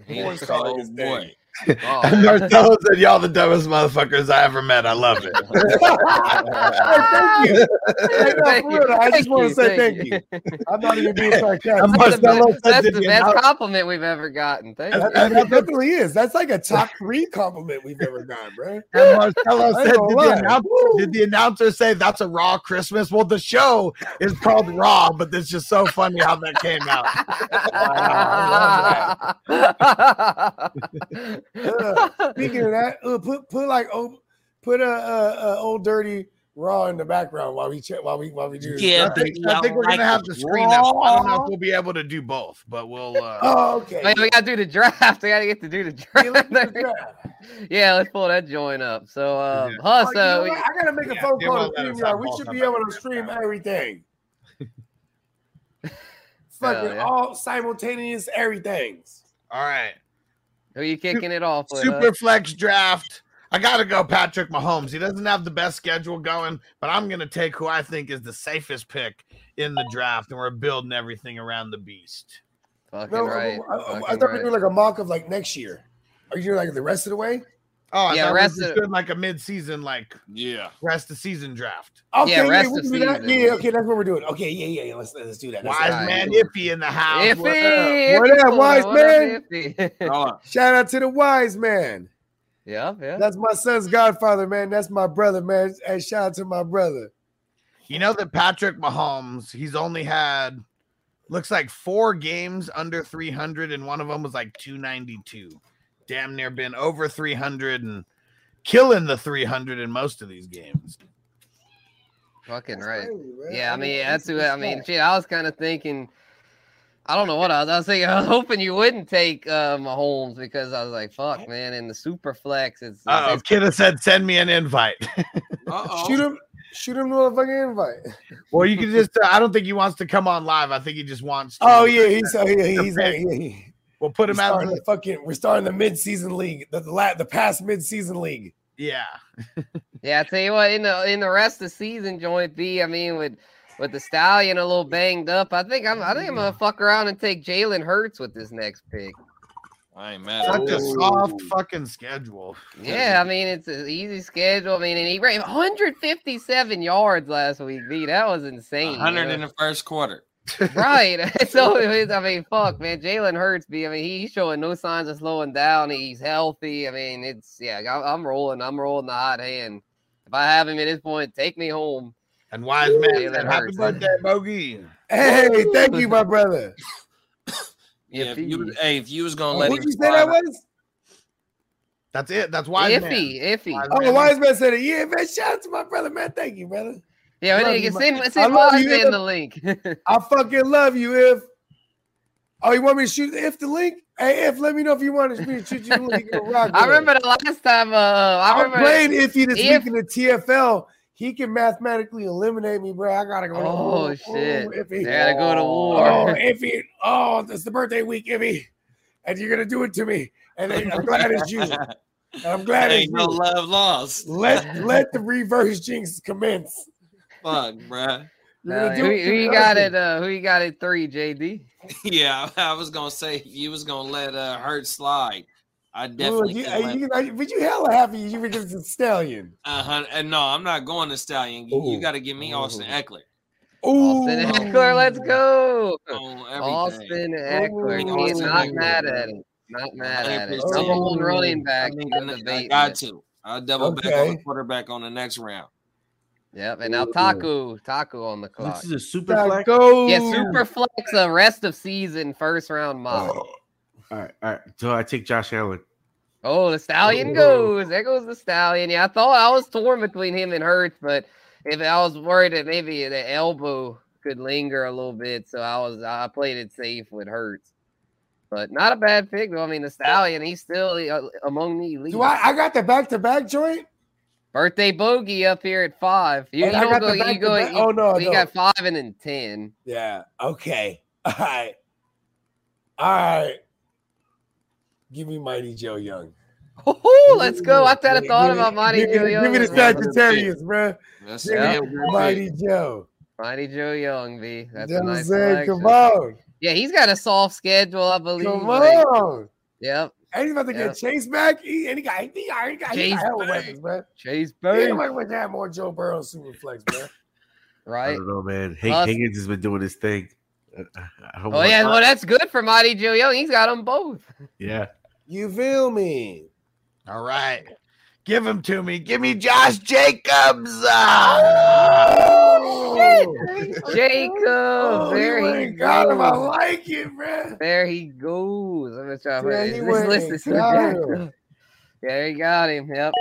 He's Boy, a start cold this boy. Oh. And Marcelo said, "Y'all the dumbest motherfuckers I ever met. I love it." Hey, thank you. Hey, no, Thank you. real, I just Thank want to say Thank thank you. you. I'm not even being sarcastic. And That's the Marcelo best, said, that's "Did the best compliment we've ever gotten. Thank you. That, that definitely is. That's like a top three compliment we've ever gotten, bro. And Marcelo said, gonna did the, lie. announcer, did the announcer say that's a Raw Christmas? Well, the show is called Raw, but it's just so funny how that came out. Uh, speaking of that, uh, put put like oh, put a, a, a old dirty raw in the background while we check while we while we do. this. Yeah, I think, I think we're like gonna have to screen that. I don't know if we'll be able to do both, but we'll. Uh, Oh, okay. Wait, we gotta do the draft. We gotta get to do the draft. do yeah, let's pull that joint up. So, um, Yeah. huh, Oh, you know we- I gotta make a Yeah, phone call to let us StreamYard. We should be able to stream everything. Fucking yeah. all simultaneous everything's. all right. Who you kicking it off with? Super flex draft. I gotta go Patrick Mahomes. He doesn't have the best schedule going, but I'm gonna take who I think is the safest pick in the draft, and we're building everything around the beast. Fucking No, right. I, I, I fucking thought we were doing like a mock of like next year. Are you doing like the rest of the way? Oh, I Yeah, thought rest were just of- doing like a mid-season, like Yeah. rest of the season draft. Okay, Yeah, yeah, rest we of can do that. Yeah, yeah, okay, that's what we're doing. Okay, yeah, yeah, yeah. Let's let's do that. Let's- Wise right. man Iffy in the house. Iffy, What up? What up, wise What up, man? Iffy? Hold on. Shout out to the wise man. yeah, yeah. That's my son's godfather, man. That's my brother, man. Hey, shout out to my brother. You know that Patrick Mahomes, he's only had looks like four games under 300, and one of them was like 292. Damn near been over 300 and killing the 300 in most of these games. Fucking That's right. crazy, man. Yeah, I mean, mean, that's that's who. a I mean, shit. I was kind of thinking. I don't know what I was. I was thinking. I was hoping you wouldn't take uh, Mahomes because I was like, "Fuck, man!" In the super flex, it's, Uh oh, it's Kidda said, send me an invite. Uh-oh. shoot him, shoot him to a fucking invite. well, you can just, uh, I don't think he wants to come on live. I think he just wants to. Oh yeah, he's oh, yeah, he's pick. yeah, he, We'll put him out. starting the fucking. We're starting the mid-season league, the the, la, the past mid-season league. Yeah. yeah. I tell you what, in the in the rest of the season, joint B. I mean, with with the stallion a little banged up, I think I'm I think I'm gonna fuck around and take Jalen Hurts with this next pick. I ain't mad at Such a soft fucking schedule. Yeah, I mean it's an easy schedule. I mean, and he ran 157 yards last week. B, that was insane. you 100 know? in the first quarter. Right. so I mean, fuck, man. Jalen Hurts, be. I mean, he's showing no signs of slowing down. He's healthy. I mean, it's yeah. I'm, I'm rolling. I'm rolling the hot hand. If I have him at this point, take me home. And wise man Jalen said, happy Hurts. birthday, Bogey. Hey, thank you, my brother. Yeah, if you, hey, if you was gonna Oh, let what'd him you say that was? That's it. That's wise man. Iffy, iffy. Wise Oh, man. wise man said it. Yeah, man. Shout out to my brother, man. Thank you, brother. Yeah, Love you, can my- send, I send love Wise you, Man Iff. the link. I fucking love you, if. Oh, you want me to shoot if the link? Hey, if let me know if you want me to shoot you the link. You can rock I with it. remember the last time. Uh, I I'm remember playing Iffy this If- week in the TFL. He can mathematically eliminate me, bro. I gotta go. to Oh war. shit! Iffy. They gotta go to war. Oh, Iffy. Oh, it's the birthday week, Iffy. and you're gonna do it to me. And I- I'm glad it's you. And I'm glad it's Ain't no love lost. Let let the reverse jinx commence. Fuck, bruh. You're Uh, gonna do who, who you got it? Uh, who you got it? Three, JD. Yeah, I was gonna say you was gonna let uh Hurt slide. I Ooh, definitely you, can uh, let- you, uh, but you hella happy you because it's a stallion. uh-huh. And no, I'm not going to Stallion. You, you got to give me Austin Ekeler. Austin Ekeler, let's go. On everything. Austin Ekeler. Ooh. Can't- not Austin mad at it. Not mad at it. 100%. Number one running back. I, mean, no I got man. to. I'll double back on the quarterback on the next round. Yep, and now Taco, Taco on the clock. This is a super flex. Yeah, super flex. Uh, rest of season, first round mock. All right, all right. So I take Josh Allen. Oh, the stallion goes. There goes the stallion. Yeah, I thought I was torn between him and Hurts, but if I was worried that maybe the elbow could linger a little bit, so I was I played it safe with Hurts. But not a bad pick though. I mean, the stallion, he's still uh, among the elite. Do I I got the back to back joint? Birthday bogey up here at five. You, you don't go. You go. back- You, oh, no, I you got five and then ten. Yeah. Okay. All right. All right. Give me Mighty Joe Young. Oh, let's go. I thought I thought about Mighty give me- Joe Young. Give me the as well. Sagittarius, bro. That's Give Yeah. me Mighty Joe. Mighty Joe Young, V. That's You a know what nice saying? Come on. Yeah, he's got a soft schedule, I believe. Come like- on. Yep. And he's about to Yep. get Chase back. He, and he got, he got, he got, he Chase got hella weapons, man. Chase Yeah, Bank. nobody went to have more Joe Burrow super flex, man. I don't know, man. Hank Plus- Higgins has been doing his thing. Uh, I don't Oh want- yeah, well that's good for Mighty Joe Young. He's got them both. yeah. You feel me? All right. Give him to me. Give me Josh Jacobs. Oh, oh. Jacob, Oh, there he he went and got him. I like it, man. There he goes. I'm gonna try to Yeah, put he this went list is so got him. up. Yeah, he got him. Yep.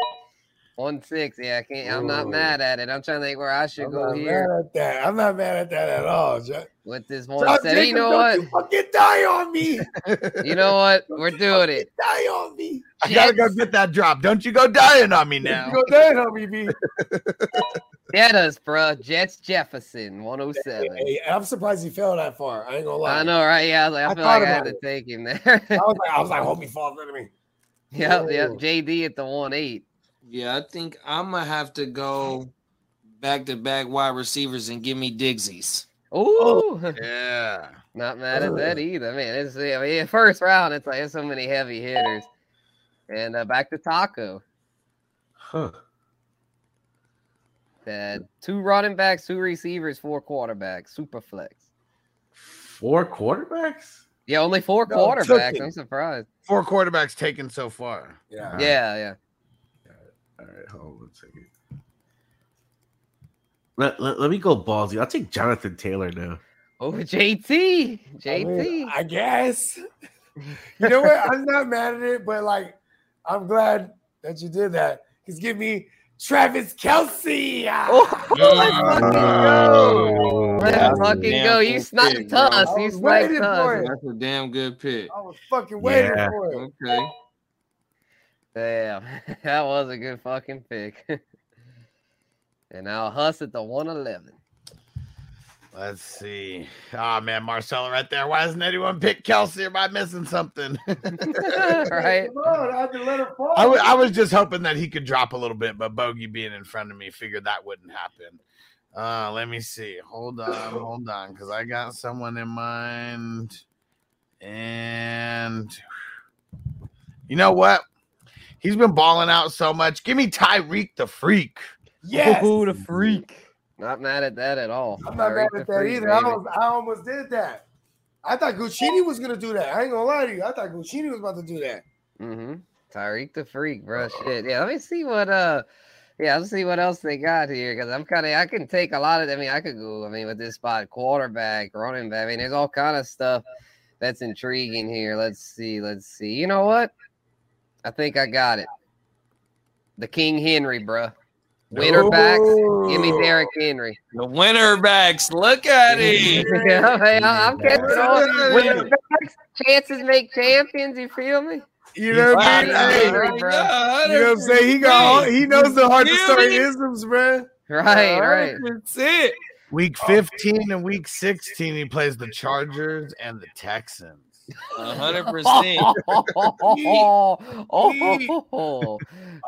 One six. Yeah, I can't. I'm not Ooh. mad at it. I'm trying to think where I should I'm go not here mad at that. I'm not mad at that at all, Josh. with this one Josh seven. You Jacobs, know don't what? You fucking die on me. You know what? We're doing it. Die on me. I gotta go get that drop. Don't you go dying on me now. You go dying on me, B. Jettas, bruh. Jets Jefferson, 107. Hey, I'm surprised he fell that far. I ain't gonna lie. I know, right? Yeah, I was like, I, I feel thought like I had about to it. take him there. I was like, I was like, hope he falls into me. yep, yep. JD at the one eight. Yeah, I think I'm gonna have to go back to back wide receivers and give me Digsies. Ooh, Yeah. not mad at that either. Man, it's I mean, first round. It's like there's so many heavy hitters. And uh, back to Taco. Huh. That two running backs, two receivers, four quarterbacks, super flex. Four quarterbacks? Yeah, only four No, quarterbacks. I'm surprised. Four quarterbacks taken so far. Yeah. Yeah, yeah. All right, hold on one second. Let, let, let me go ballsy. I'll take Jonathan Taylor now. Oh, JT, I, JT. mean, I guess. You know what? I'm not mad at it, but like, I'm glad that you did that. Because give me Travis Kelce. Oh, oh let's fucking go. Let's That's fucking go. You good sniped pick, us. You was sniped waiting us. for it. That's a damn good pick. I was fucking waiting Yeah. for it. Okay. Damn, that was a good fucking pick. and now Huss at the 111. Let's see. Oh man, Marcelo right there. Why doesn't anyone pick Kelce? Am I missing something? right? Come on, I had let him fall. I was just hoping that he could drop a little bit, but Bogey being in front of me, figured that wouldn't happen. Uh, let me see. Hold on, hold on, because I got someone in mind. And you know what? He's been balling out so much. Give me Tyreek the freak. yes. Ooh, the freak. Not mad at that at all. I'm not mad Tyreek the at that freak, either. I, baby. was, I almost did that. I thought Guccini was gonna do that. I ain't gonna lie to you. I thought Guccini was about to do that. Mm-hmm. Tyreek the freak, bro. Shit. Yeah, let me see what uh yeah, let's see what else they got here. Cause I'm kind of I can take a lot of I mean, I could go, I mean, with this spot, quarterback, running back. I mean, there's all kind of stuff that's intriguing here. Let's see, let's see. You know what? I think I got it. The King Henry, bro. Winter backs. Give me Derrick Henry. The winner backs. Look at it. yeah, hey, I- I'm catching on. Winter backs. Chances make champions. You feel me? You know what I mean? Hey, right, bro. you know what I'm saying? He got all, he knows the hard to Feel start isms, man. Right, right. That's it. Week 15 and week 16, he plays the Chargers and the Texans. A hundred percent. oh, oh, He- oh,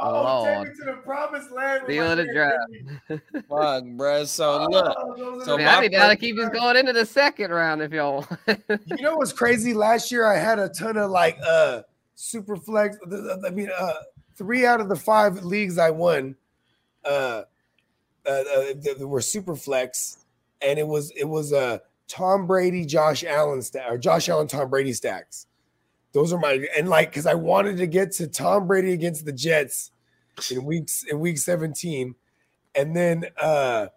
Oh, take Lord. me to the promised land. with Deal my the man draft. Fuck, bruh. So look. Oh, So Man, I'd my be down to keep this going into the second round if y'all want. You know what's crazy? Last year I had a ton of like uh super flex. th- th- I mean, uh three out of the five leagues I won uh, uh, uh th- th- were super flex, and it was it was uh Tom Brady, Josh Allen stack or Josh Allen, Tom Brady stacks. Those are my and like because I wanted to get to Tom Brady against the Jets in weeks in week 17, and then uh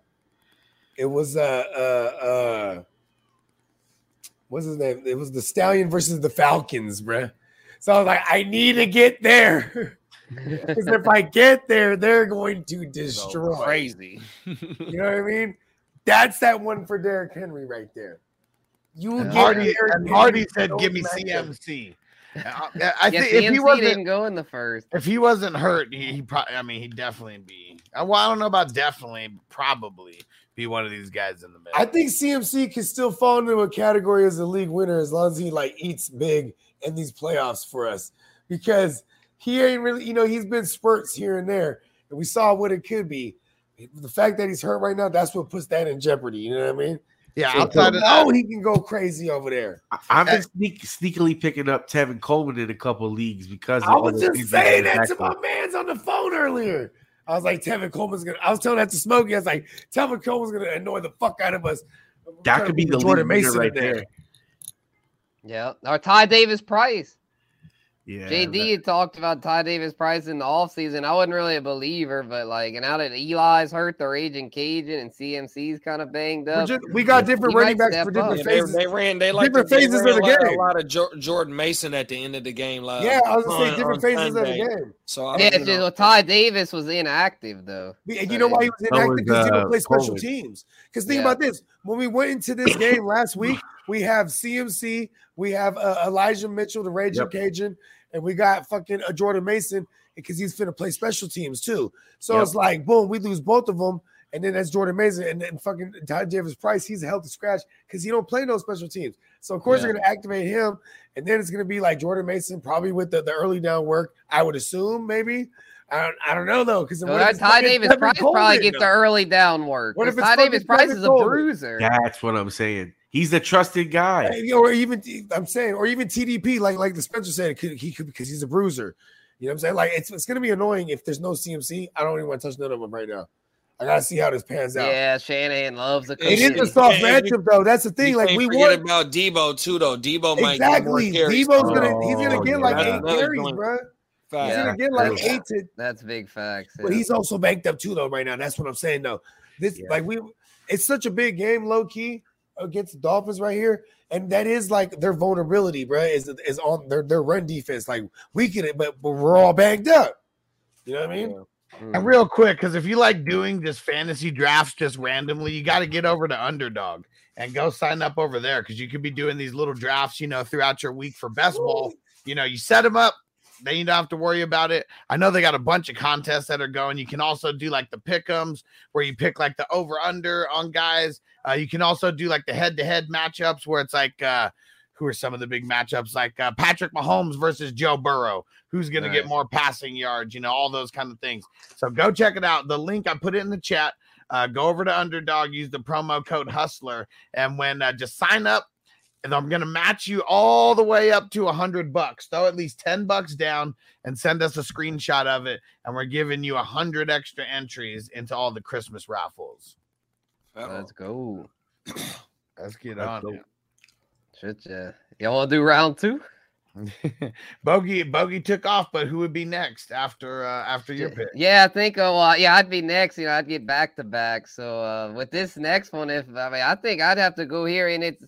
it was uh uh uh what's his name? It was the Stallion versus the Falcons, bruh. So I was like, I need to get there. Because if I get there, they're going to destroy. Crazy. You know what I mean? That's that one for Derrick Henry right there. You will And get Hardy, Derrick and Henry Hardy said, "Give me. CMC." I, I yeah, think if he wasn't didn't go in the first. if he wasn't hurt, he, he probably. I mean, he'd definitely be. uh, Well, I don't know about definitely, probably be one of these guys in the middle. I think CMC can still fall into a category as a league winner as long as he like eats big in these playoffs for us because he ain't really, you know, he's been spurts here and there, and we saw what it could be. The fact that he's hurt right now, that's what puts that in jeopardy. You know what I mean? Yeah, So outside of now that- he can go crazy over there. I've been sneak, sneakily picking up Tevin Coleman in a couple leagues because of I was just saying that to my man's on the phone earlier. I was like, Tevin Coleman's gonna. I was telling that to Smokey. I was like, Tevin Coleman's gonna annoy the fuck out of us. We're That could be the Jordan Mason right in there. Yeah, our Ty Davis Price. Yeah, JD had talked about Ty Davis Price in the offseason. I wasn't really a believer, but like, and now that Eli's hurt, the Raging Cajun and CMC's kind of banged up. just- we got different he running backs for different up. Yeah, they, phases. they ran. They like different they phases of the a lot- game. A lot of Jo- Jordan Mason at the end of the game. Like, Yeah, I was gonna say different on phases of the game. So I Yeah, don't it's know. just, well, Ty Davis was inactive though. And you know why he was inactive? was, Because he uh, don't play special Coleman. teams. Because think Yeah. about this: when we went into this game last week, we have CMC, we have uh, Elijah Mitchell, the Raging Yep. Cajun, and we got fucking uh, Jordan Mason because he's finna play special teams too. So Yep. it's like, boom, we lose both of them, and then that's Jordan Mason, and then fucking Ty Davis Price, he's a healthy scratch because he don't play no special teams. So of course Yeah. they're gonna activate him, and then it's gonna be like Jordan Mason, probably with the, the early down work. I would assume maybe. I don't, I don't know though because So Ty Davis Price probably gets the early down work. What if it's Ty Davis Price Tevin is a Coleman? bruiser. That's what I'm saying. He's the trusted guy. Hey, or even I'm saying, or even TDP, like like the Spencer said, could, he could because he's a bruiser. You know what I'm saying? Like it's it's gonna be annoying if there's no CMC. I don't even want to touch none of them right now. I gotta see how this pans out. Yeah, Shanahan loves a It is a soft Yeah, you- matchup though. That's the thing. You like can't we forget want about Debo too, though. Debo might get more exactly. carries. Debo's gonna he's Oh, gonna get like That's eight carries, joint. bro. He's Fact. gonna get like eight to That's big facts. but he's also banked up too, though, right now. That's what I'm saying, though. This Yeah. like we it's such a big game, low key, against the Dolphins right here. And that is like their vulnerability, bro, is is on their their run defense. Like we can but, but we're all banged up. You know what I mean? And real quick, because if you like doing just fantasy drafts just randomly, you got to get over to Underdog and go sign up over there because you could be doing these little drafts, you know, throughout your week for best ball. You know, you set them up, then you don't have to worry about it. I know they got a bunch of contests that are going. You can also do like the pick'ems where you pick like the over under on guys. Uh, you can also do like the head to head matchups where it's like, uh, who are some of the big matchups like uh, Patrick Mahomes versus Joe Burrow? Who's going to get more passing yards? You know, all those kind of things. So go check it out. The link I put it in the chat. Uh, go over to Underdog, use the promo code Hustler, and when uh, just sign up, and I'm gonna match you all the way up to a hundred bucks. Throw at least ten bucks down and send us a screenshot of it, and we're giving you a hundred extra entries into all the Christmas raffles. Let's go. Let's get Let's on go. it. Shit, yeah. Y'all want to do round two? Bogey Bogey took off, but who would be next after uh, after your pick? Yeah, I think. Uh, well, yeah, I'd be next. You know, I'd get back to back. So uh, with this next one, if I mean, I think I'd have to go here, and it's.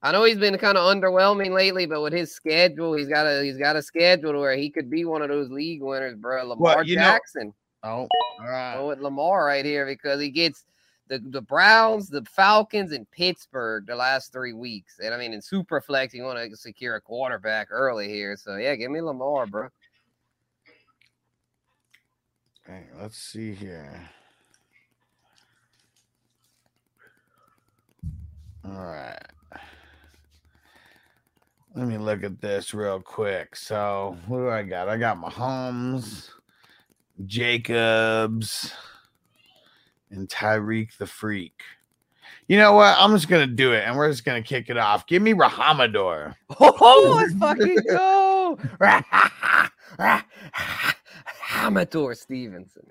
I know he's been kind of underwhelming lately, but with his schedule, he's got a he's got a schedule where he could be one of those league winners, bro. Lamar know- Jackson. Oh, all right. Go with Lamar right here because he gets the, the Browns, the Falcons, and Pittsburgh the last three weeks. And I mean, in super flex, you want to secure a quarterback early here. So yeah, give me Lamar, bro. Okay, let's see here. All right. Let me look at this real quick. So, who do I got? I got Mahomes, Jacobs, and Tyreek the Freak. You know what? I'm just gonna do it, and we're just gonna kick it off. Give me Rhamondre. Oh, let's fucking go. Rhamondre Stevenson.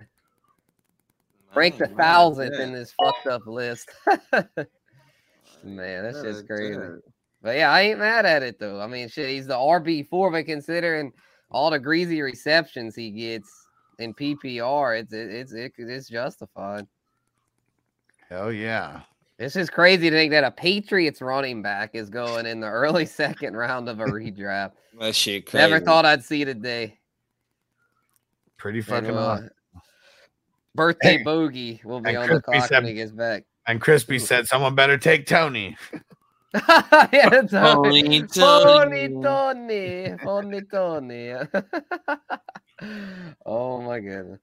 Ranked a thousandth in this fucked up list. Man, that's just crazy. But yeah, I ain't mad at it though. I mean, shit, he's the RB four, but considering all the greasy receptions he gets in PPR, it's it's it's, it's justified. Hell yeah. It's just crazy to think that a Patriots running back is going in the early second round of a redraft. That shit crazy. Never thought I'd see today. Pretty And, fucking uh, hot. Birthday Hey, bogey will be and on the Crispy clock said- when he gets back. And Crispy said, "Someone better take Tony." yeah, that's Tony, Tony, Tony, Tony, Tony. oh my goodness.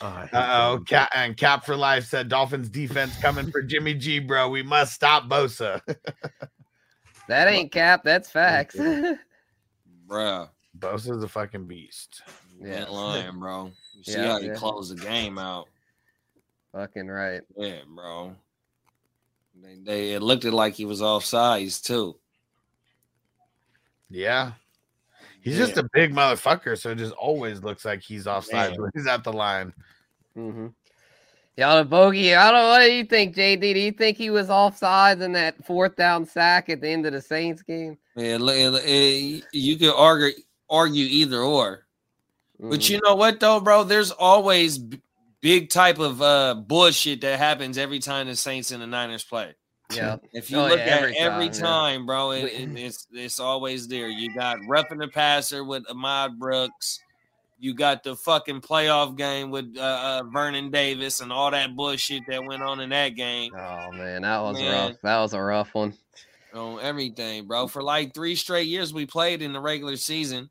Uh oh, Cap and Cap for Life said Dolphins defense coming for Jimmy G, bro. We must stop Bosa. That ain't cap. That's facts. Bruh. Bosa's a fucking beast. Yeah, lying, bro. You see Yeah, how he yeah. closed the game out. Fucking right. Yeah, bro. They, they it looked like he was off sides too. Yeah. He's Yeah. just a big motherfucker, so it just always looks like he's offside when he's at the line. Mm-hmm. Y'all the bogey. I don't. What do you think, JD? Do you think he was offsides in that fourth down sack at the end of the Saints game? Yeah, li- li- eh, you could argue argue either or. But you know what though, bro? There's always b- big type of uh bullshit that happens every time the Saints and the Niners play. Yeah. If you Oh, look yeah, at every every time, time, yeah. bro, it, it- it's it's always there. You got roughing the passer with Ahmad Brooks. You got the fucking playoff game with uh, uh, Vernon Davis and all that bullshit that went on in that game. Oh man, that was Man. rough. That was a rough one. On everything, bro. For like three straight years we played in the regular season.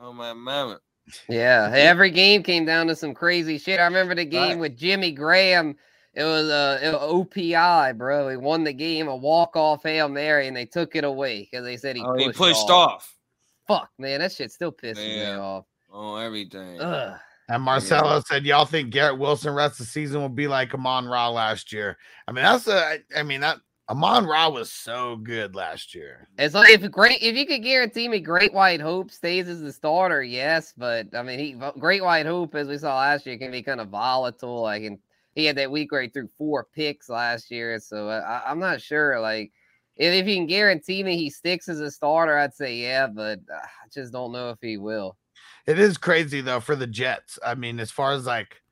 Oh my mama. Yeah, every game came down to some crazy shit. I remember the game with Jimmy Graham. It was uh, it was OPI, bro. He won the game, a walk off hail mary, and they took it away because they said he Oh, pushed, he pushed off. Fuck, man, that shit still pisses me off. On everything. Ugh. And Marcelo said, "Y'all think Garrett Wilson rest of the season will be like Amon Ra last year?" I mean, that's a. I mean that Amon Ra was so good last year. It's like if great if you could guarantee me Great White Hope stays as the starter, yes. But I mean, he Great White Hope, as we saw last year, can be kind of volatile. Like, and he had that week where he threw four picks last year, so I, I'm not sure. Like, if, if you can guarantee me he sticks as a starter, I'd say yeah. But uh, I just don't know if he will. It is crazy though for the Jets. I mean, as far as like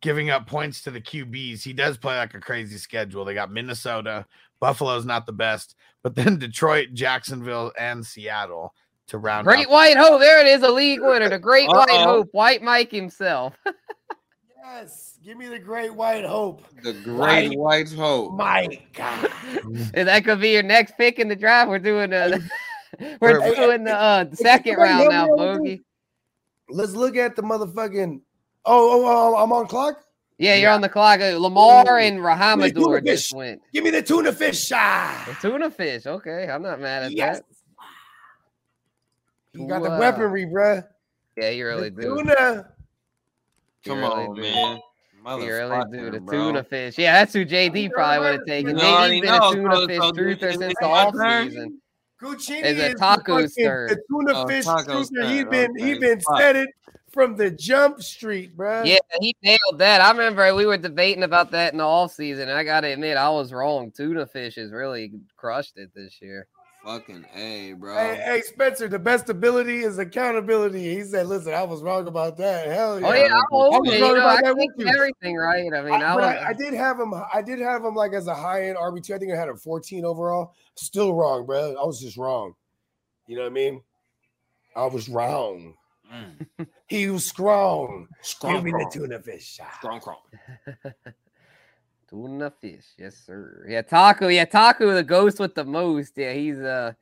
giving up points to the QBs, he does play like a crazy schedule. They got Minnesota, Buffalo's not the best, but then Detroit, Jacksonville, and Seattle to round Great out. White Hope, there it is, a league winner, the Great White Uh-oh. Hope, White Mike himself. Yes, give me the great white hope. The great white hope. My God. And that could be your next pick in the draft. We're doing uh we're Hey, doing the uh second somebody round help now, me Bogey. Let's look at the motherfucking. Oh, oh, oh, I'm on clock. Yeah, you're on the clock. Uh, Lamar and Give me Rhamondre just went. Give me the tuna fish. Ah. The tuna fish. Okay, I'm not mad at Yes. that. You got the weaponry, bruh. Yeah, you really The do. tuna. You Come really on, do. man. You really do. The bro. tuna fish. Yeah, that's who JD probably would have taken. You already JD's been a tuna so- fish so truther since the my off season. Guccini Is a is the taco fucking- stir. The tuna Oh, fish taco truther. He stir, been he okay. been Fuck. said it from the jump street, bruh. Yeah, he nailed that. I remember we were debating about that in the off season. I gotta admit, I was wrong. Tuna fish has really crushed it this year. Fucking A, bro. Hey, hey, Spencer, the best ability is accountability. He said, "Listen, I was wrong about that. Hell yeah, Oh yeah, I'm I was wrong You know, about I that with you. everything right. I mean, I, I, was. I, I did have him. I did have him like as a high end RB two. I think I had a 14 overall. Still wrong, bro. I was just wrong. You know what I mean? I was wrong. Mm. he was strong. Strong. Give me the tuna fish. Strong crawl. Tuna fish, yes sir. Yeah, Taco. Yeah, Taco, the ghost with the most. Yeah, he's uh,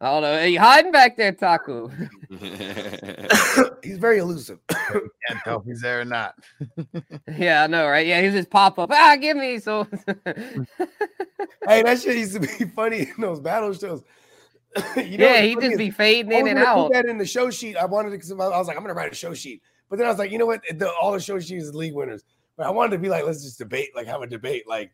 I don't know. Are you hiding back there, Taco? He's very elusive. Can't tell if he's there or not. yeah, I know, right? Yeah, he's just pop up. Ah, give me so. hey, that shit used to be funny in those battle shows. You know yeah, he'd just be fading in and gonna out. Put that in the show sheet. I wanted to I was like, I'm gonna write a show sheet. But then I was like, you know what? The, all the show sheets is league winners. But I wanted to be like, let's just debate, like have a debate, like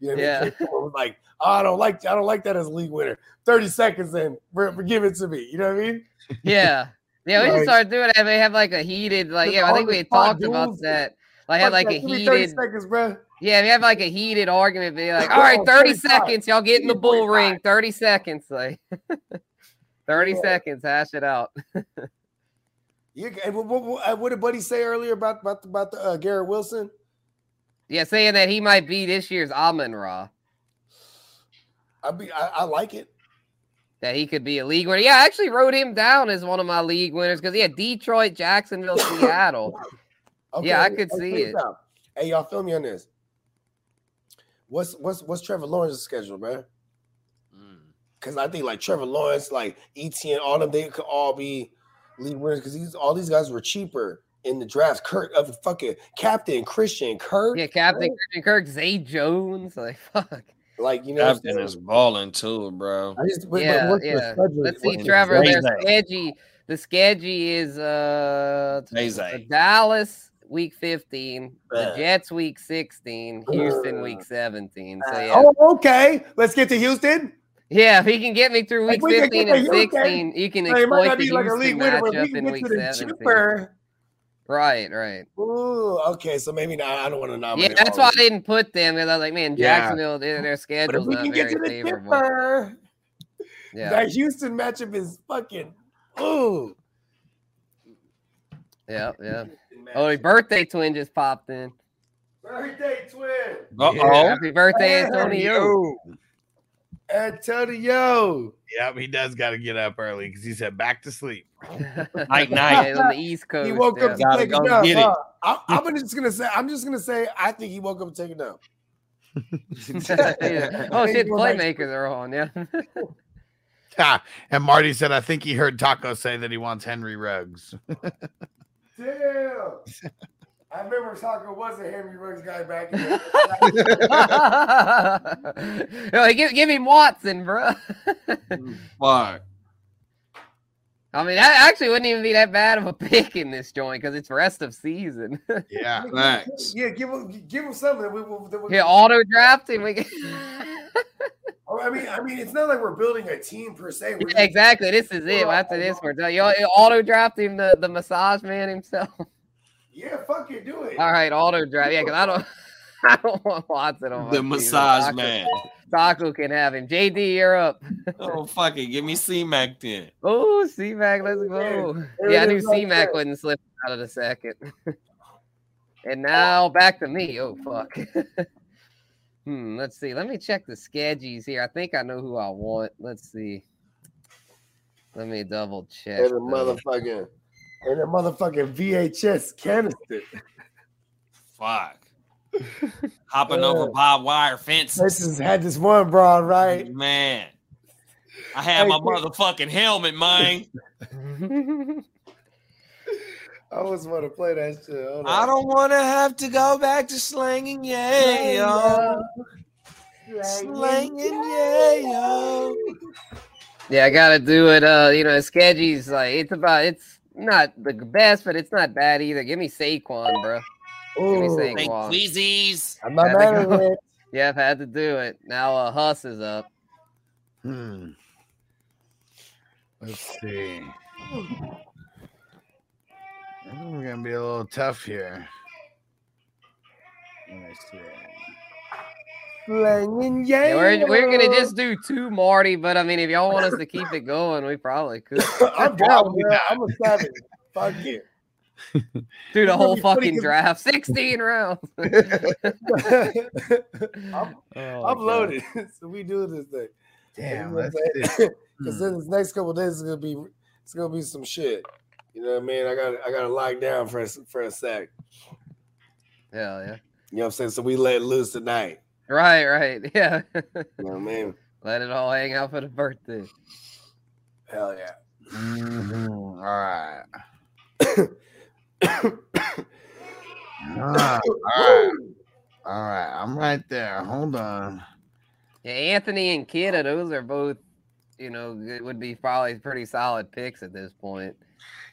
you know, what I Yeah. mean? Like, oh, I don't like, I don't like that as a league winner. Thirty seconds in, give it to me. You know what I mean? Yeah. Yeah, we should Like- start doing that. We have like a heated, like, yeah, I think we talked about that. Like, had like a 30 heated, seconds, bro. yeah, we have like a heated argument. Be like, all right, Oh, 30 seconds, y'all get in the bull ring. 30 seconds, like, 30 Yeah. seconds, hash it out. You, what, what, what, what did Buddy say earlier about about about the, uh, Garrett Wilson? Yeah, saying that he might be this year's Amon Ra. I be, I, I like it. That he could be a league winner. Yeah, I actually wrote him down as one of my league winners because he had Detroit, Jacksonville, Seattle. Yeah, I could let's see it. down. Hey, y'all, feel me on this. What's what's what's Trevor Lawrence's schedule, man? Mm. Because I think like Trevor Lawrence, like ETN, all of them, they could all be league winners because these all these guys were cheaper in the draft. Kirk of the fucking captain Christian Kirk. Yeah, Captain Christian Kirk, Zay Jones. Like, fuck. Like you know, I'm Captain saying? is balling too, bro. I just, but, but yeah, what's the yeah. schedule? Let's see, What's the Trevor. Their schedule? schedule, the schedule is uh Dallas week 15, the Uh. Jets week 16, Houston week 17. So yeah. Oh, okay. Let's get to Houston. Yeah, if he can get me through week we 15 and to Houston. 16, you can Now, it might exploit not the be like Houston league winner, but we matchup can in get week to the 17. cheaper. Right, right. Ooh, okay. So maybe not. I don't want to know. Yeah, that's why I didn't put them because I was like, man, Yeah. Jacksonville, their, their But if schedule's we not can get very to the favorable. chipper, Yeah. that Houston matchup is fucking. Ooh. Yeah, yeah. Oh, the birthday twin just popped in. Birthday twin. Uh-oh. Happy birthday, Antonio. Antonio. Yep, he does got to get up early because he said back to sleep. Night, Yeah, on the East Coast. He woke up to Gotta take a nap. huh? I, I'm just gonna say. I'm just gonna say. I think he woke up to take a nap. Yeah. Oh Hey, shit, you go playmakers are on. Yeah. Ah, and Marty said, I think he heard Taco say that he wants Henry Ruggs. Damn. I remember Taco was a Henry Ruggs guy back in the Yo, give, give him Watson, bro. Mm, fuck. I mean, that actually wouldn't even be that bad of a pick in this joint because it's rest of season. Yeah. Facts. Yeah, give him give him something. That we, we, that we, yeah, auto draft him. We. Oh, I mean, I mean, it's not like we're building a team per se. Yeah, exactly. This is it. After this, we're done. You auto draft him, the, the massage man himself. Yeah, fuck it, do it. All right, auto draft. Yeah, because I don't, I don't want Watson on my The massage Taco- man. Taco can have him. JD, you're up. Oh fuck it. Give me C Mac then. Oh, C Mac, let's go. there Yeah, I knew is C Mac there. wouldn't slip out of the second. and now back to me. Oh fuck. hmm. Let's see. Let me check the schedules here. I think I know who I want. Let's see. Let me double check. And a though. motherfucking and a motherfucking VHS canister. Fuck. Hopping over barbed wire fences. This has had this one broad, right? Man. I had my Hey, motherfucking helmet, man. I always want to play that shit. Hold I on. don't want to have to go back to slanging yayo. Slanging yayo. Yeah, I gotta do it. Uh, you know, schedules like it's about it's not the best, but it's not bad either. Give me Saquon, bro. Give me Saquon. Queasies. I'm not Had mad to at it. Yeah, I've had to do it. Now uh Huss is up. Hmm. Let's see. We're gonna be a little tough here. Let me see. Slanging Yeah, we're, we're gonna just do two Marty, but I mean if y'all want us to keep it going, we probably could. I'm down, man. I'm a savage. Fuck it. Do the whole gonna be funny fucking 'cause- draft. 16 rounds. I'm, Oh, I'm loaded. so we do this thing. Damn, You know let's what I'm see. saying? Because then this next couple days is gonna be it's gonna be some shit. You know what I mean? I got I got to lock down for a, for a sec. Hell yeah. You know what I'm saying? So we let loose tonight. Right, right. Yeah. You know what I mean? Let it all hang out for the birthday. Hell yeah. Mhm. All right. Ah, all right. All right. I'm right there. Hold on. Yeah, Anthony and Kidda, those are both you know, it would be probably pretty solid picks at this point.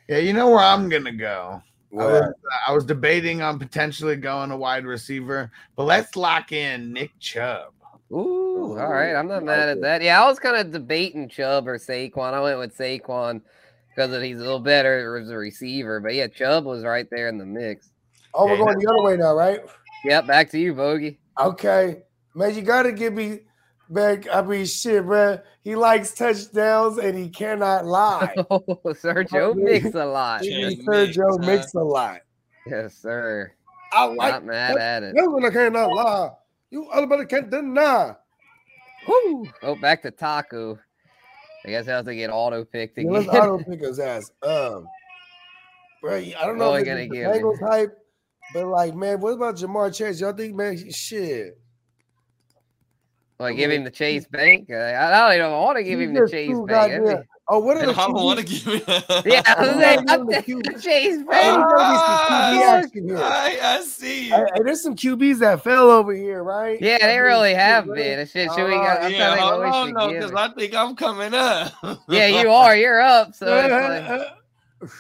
Yeah, you know where I'm gonna go. I was, uh, I was debating on potentially going a wide receiver, but let's lock in Nick Chubb. Ooh, all right. I'm not mad at that. Yeah, I was kind of debating Chubb or Saquon. I went with Saquon because he's a little better as a receiver. But yeah, Chubb was right there in the mix. Oh, we're going the other way now, right? Yep, back to you, Bogey. Okay, man, you gotta give me, man. I mean, shit, man. He likes touchdowns and he cannot lie. Oh, Sergio mix a lot. Sergio mix a lot. Yes, sir. I like. Not mad at it. That's when I cannot lie. You other everybody can't deny. Woo! Oh, back to Taco. I guess I have to get auto picked Yeah, again. let's auto pick his ass. Um, bro, I don't know What if we it's gonna the give him? Bengals hype, but like, man, what about Ja'Marr Chase? Y'all think, man, shit. Like give him the Chase Bank. Uh, I don't even want to give him the just Chase Bank. Oh, what are I the don't want to give it. Yeah, I was Oh, saying, no, I'm the thinking Chase Bank. you gotta be some QB action here. I, I see you. Hey, hey, there's some QBs that fell over here, right? Yeah, they really have been. And Shit, should we? Uh, I'm yeah, trying to think hold on, should no, give because. I think I'm coming up. Yeah, you are. You're up. So it's like,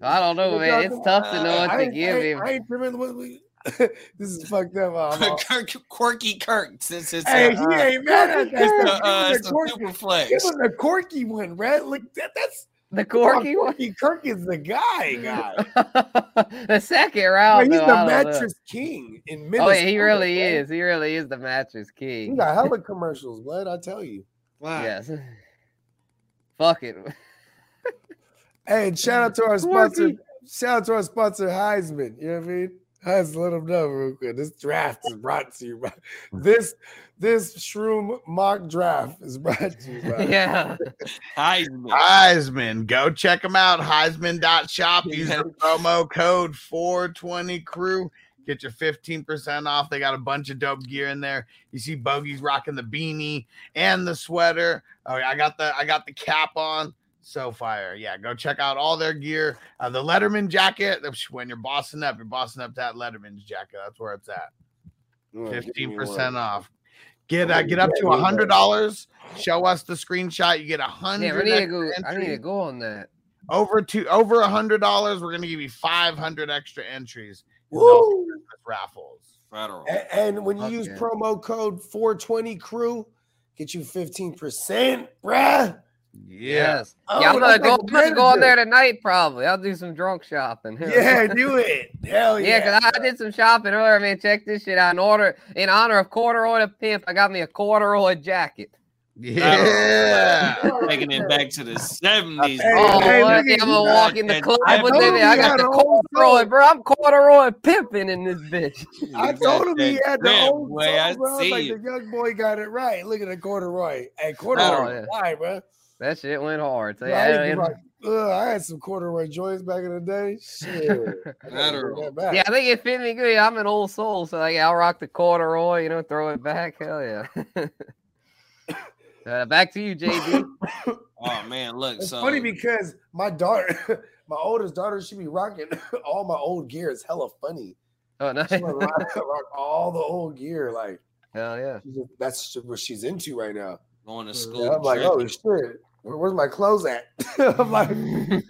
I don't know, man. It's tough to know what I to ain't- give him. I ain't remember what we. this is fucked up. I'm Kirk, quirky Kirk, since it's Hey, a, he ain't mad at that. uh, uh, Give him it's the quirky- super Give him the quirky one, right? Look, that, that's The quirky one. Quirky Kirk is the guy, guy. the second Bro, round. he's though, the I don't know. mattress king in Oh Minnesota. yeah, he really bro. is. He really is the mattress king. He king. got hella commercials, blood. I tell you. Yes. Fuck it. Hey, and shout out to our Quirky. sponsor. Shout out to our sponsor, Highsman. You know what I mean? Let's let them know real quick. This draft is brought to you by mm. this this shroom mock draft is brought to you by yeah. Highsman. Highsman. Go check them out. Highsman.shop. Use the promo code 420 crew. Get your 15% off. They got a bunch of dope gear in there. You see Bogey's rocking the beanie and the sweater. Oh, I got the I got the cap on. So fire. Yeah, go check out all their gear. Uh, the Letterman jacket. When you're bossing up, you're bossing up that Letterman's jacket. That's where it's at. Give me 15% off. Get uh, get up to a hundred dollars. Show us the screenshot. You get a hundred. Yeah, we need to go. I need to go on that. over to over a hundred dollars. We're gonna give you five hundred extra entries in Woo! Raffles. Federal. A- And, when you use promo code 420 crew, get you 15%, bruh. Yes. Oh, yeah, I'm oh, gonna go. I'm gonna go on there tonight. Probably. I'll do some drunk shopping. Yeah, do it. Hell Yeah, yeah. because I did some shopping earlier, man. Check this shit out. In order, in honor of corduroy the pimp, I got me a corduroy jacket. Yeah. Oh, taking it back to the 70s. Hey, Oh, hey, what? I'm gonna you. walk in the club I with told it. I got the corduroy, bro. I'm corduroy pimping in this bitch. I You told got him he had the drip, old boy. I bro. see Like the young boy got it right. Look at the corduroy. Hey, corduroy, Oh, yeah. why, bro? That shit went hard. So, Bro, I, used to yeah, be like, ugh, I had some corduroy joints back in the day. Shit. I gotta bring that back. yeah, I think it fit me good. I'm an old soul, so like I'll rock the corduroy, you know, throw it back. Hell yeah. uh, back to you, JB. Oh man, look. It's so funny because my daughter, my oldest daughter, she be rocking all my old gear. It's hella funny. Oh, nice. She rock, rock all the old gear. Like Hell yeah. that's what she's into right now. going to school. Yeah, I'm like, oh shit, where, where's my clothes at? I'm like, you know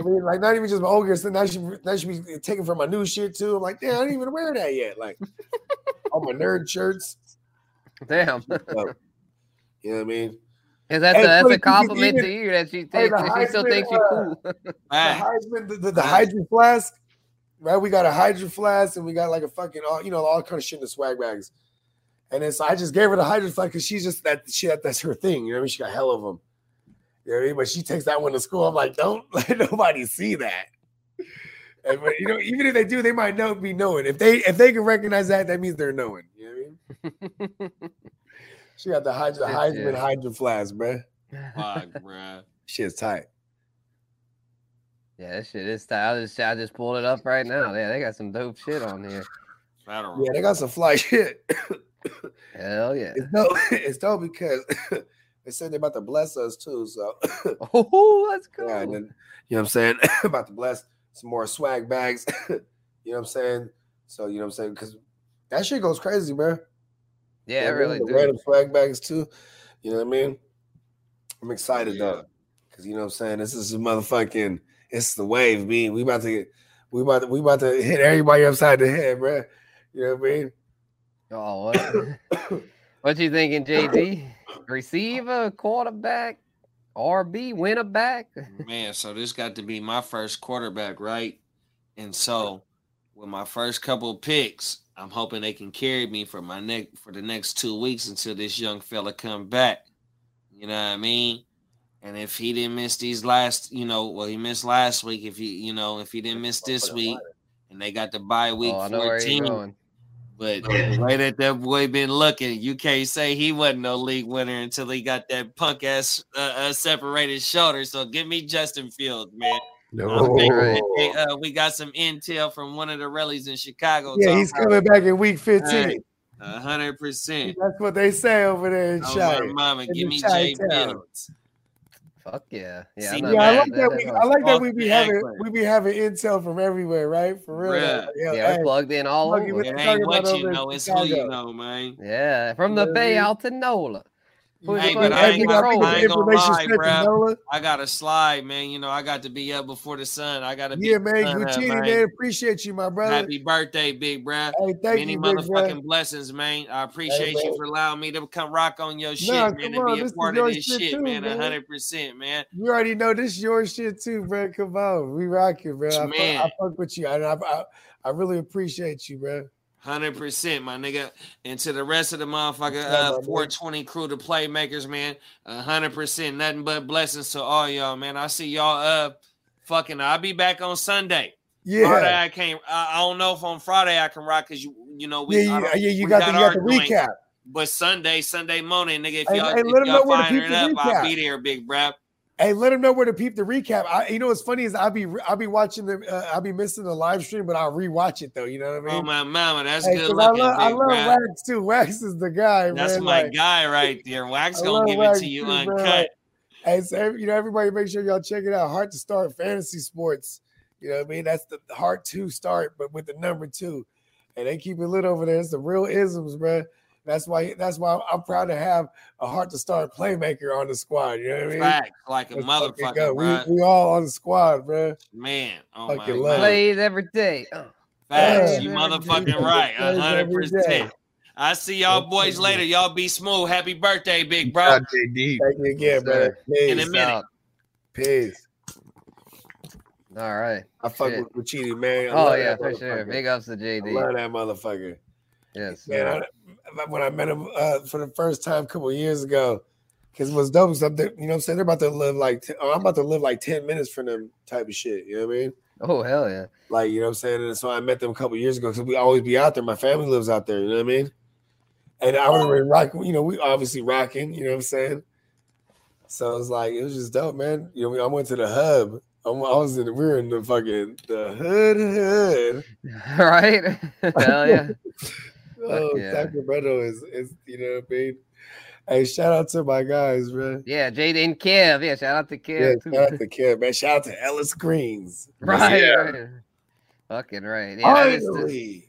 I mean, like not even just my old gear. So now she now she be taking from my new shit too. I'm like, damn, I didn't even wear that yet. Like all my nerd shirts. Damn. You know what I mean? Because that's Hey, a that's a compliment even- to you that she Hey, thinks the that she still thinks you're uh, cool. The Highsman, the, the, the hydro flask, right? We got a hydro flask and we got like a fucking, all, you know, all kind of shit in the swag bags. And it's, I just gave her the hydro flask because she's just that shit. That's her thing. You know what I mean? She got hell of them. You know what I mean? But she takes that one to school. I'm like, don't let nobody see that. And, but, you know, even if they do, they might know be knowing. If they if they can recognize that, that means they're knowing. You know what I mean? She got the hydro, Shit, Highsman yeah. hydro flask, bruh. fuck, bruh. Shit's tight. Yeah, that shit is tight. I just I just pulled it up right now. Yeah, they got some dope shit on here. Federal. Yeah, they got some fly shit. Hell yeah. It's dope. It's dope because they said they're about to bless us too. So Oh, let's go. yeah, and then you know what I'm saying about to bless some more swag bags. you know what I'm saying? So you know what I'm saying because that shit goes crazy, bro. yeah, You it know what I really? The random swag bags too. You know what I mean? I'm excited though, because you know what I'm saying. This is a motherfucking. It's the wave. Me, we about to get. We about to, we about to hit everybody upside the head, bro. You know what I mean? Oh, what? what you thinking, JD? Receiver, quarterback, RB, winner back? Man, so this got to be my first quarterback, right? And so with my first couple picks, I'm hoping they can carry me for my neck for the next two weeks until this young fella come back. You know what I mean? And if he didn't miss these last, you know, well, he missed last week. If he, you know, if he didn't miss this week, and they got the bye week Oh, I know where you're 14. Going. But the way that that boy been looking, you can't say he wasn't no league winner until he got that punk ass uh, uh, separated shoulder. So give me Justin Fields, man. No. I think they, uh, we got some intel from one of the rallies in Chicago. Yeah, talking he's about- coming back in week 15. Hey, A hundred percent. That's what they say over there in Oh, Chi. my mama, in give me Jay Chi-town. Fields. Fuck yeah. Yeah, See, I'm Yeah, I like at that. We, I like that we be having Ekeler. we be having intel from everywhere, right? For real. Bruh. Yo, Yeah, hey, we're plugged in all Smokey, over. It you ain't what you know, it's who you know, man. Yeah, from the know Bay out to NOLA. Hey, but I ain't it gonna. I ain't gonna lie, bro. I got a slide, man. You know, I got to be up before the sun. I got to be Yeah, man. Guccini, man. Appreciate you, my brother. Happy birthday, big bruh. Hey, thank Many you, motherfucking blessings, man. I appreciate man. you for allowing me to come rock on your shit, Nah, man, and on, be a this part of this shit shit, too, man. man. hundred percent, man. You already know this is your shit too, bro. Come on, we rocking, bro. I, fuck, Man. I fuck with you, and I, I, I really appreciate you, bro. Hundred percent, my nigga. And to the rest of the motherfucker, uh, 420 crew, the playmakers, man. hundred percent, nothing but blessings to all y'all, man. I see y'all. Uh, fucking, I'll be back on Sunday. Yeah. Friday I can't. I, I don't know if on Friday I can rock because you, you know, we. Yeah, you- yeah, you we got the- you got the joint. recap. But Sunday, Sunday morning, nigga, if y'all, hey, if y'all know where to firing peep it up, I'll be there, big bruh. Hey, let them know where to peep the recap. I, you know what's funny is I'll be I'll be watching the uh, I'll be missing the live stream, but I'll rewatch it though. You know what I mean? Oh my mama, that's Hey, good 'cause I love, I love. Wax too. Wax is the guy, That's man. my like- guy right there. Wax gonna give it to you too, uncut. Like, Hey, so you know, everybody make sure y'all check it out. Heart to start fantasy sports. You know what I mean? That's the heart to start, but with the number two. And they keep it lit over there. It's the real isms, bro. That's why that's why I'm proud to have a heart to start playmaker on the squad. You know what I mean? Fact, like a Let's motherfucker, go. We, we all on the squad, bro. Man, oh my Fucking god. love it. Plays every day. Uh, Facts, Yeah. you motherfucking right. A hundred percent. I see y'all boys later. Y'all be smooth. Happy birthday, big bro. Shout JD. Thank you again, bro. In a Peace. minute. Peace. All right. I fuck Shit. with Cheaty, man. I Oh yeah, for sure. Big ups to I JD. love that motherfucker. Yes. Man, I, when I met him uh, for the first time a couple years ago, because it was dope. Something you know, what I'm saying they're about to live like t- oh, I'm about to live like ten minutes from them type of shit. You know what I mean? Oh hell yeah. Like you know, what I'm saying. And so I met them a couple years ago because we always be out there. My family lives out there. You know what I mean? And I would have been rocking. You know, we obviously rocking. You know what I'm saying? So it was like it was just dope, man. You know, I went to the hub. I was in. We were in the fucking the hood hood. right? hell yeah. Oh, yeah. Sacramento is is you know what I mean. Hey, shout out to my guys, man. Yeah, JD and Kev. Yeah, shout out to Yeah, Kev too. shout out to Kev, man. Shout out to Ellis Greens. Right, Yeah. right. Fucking right. Yeah, I just,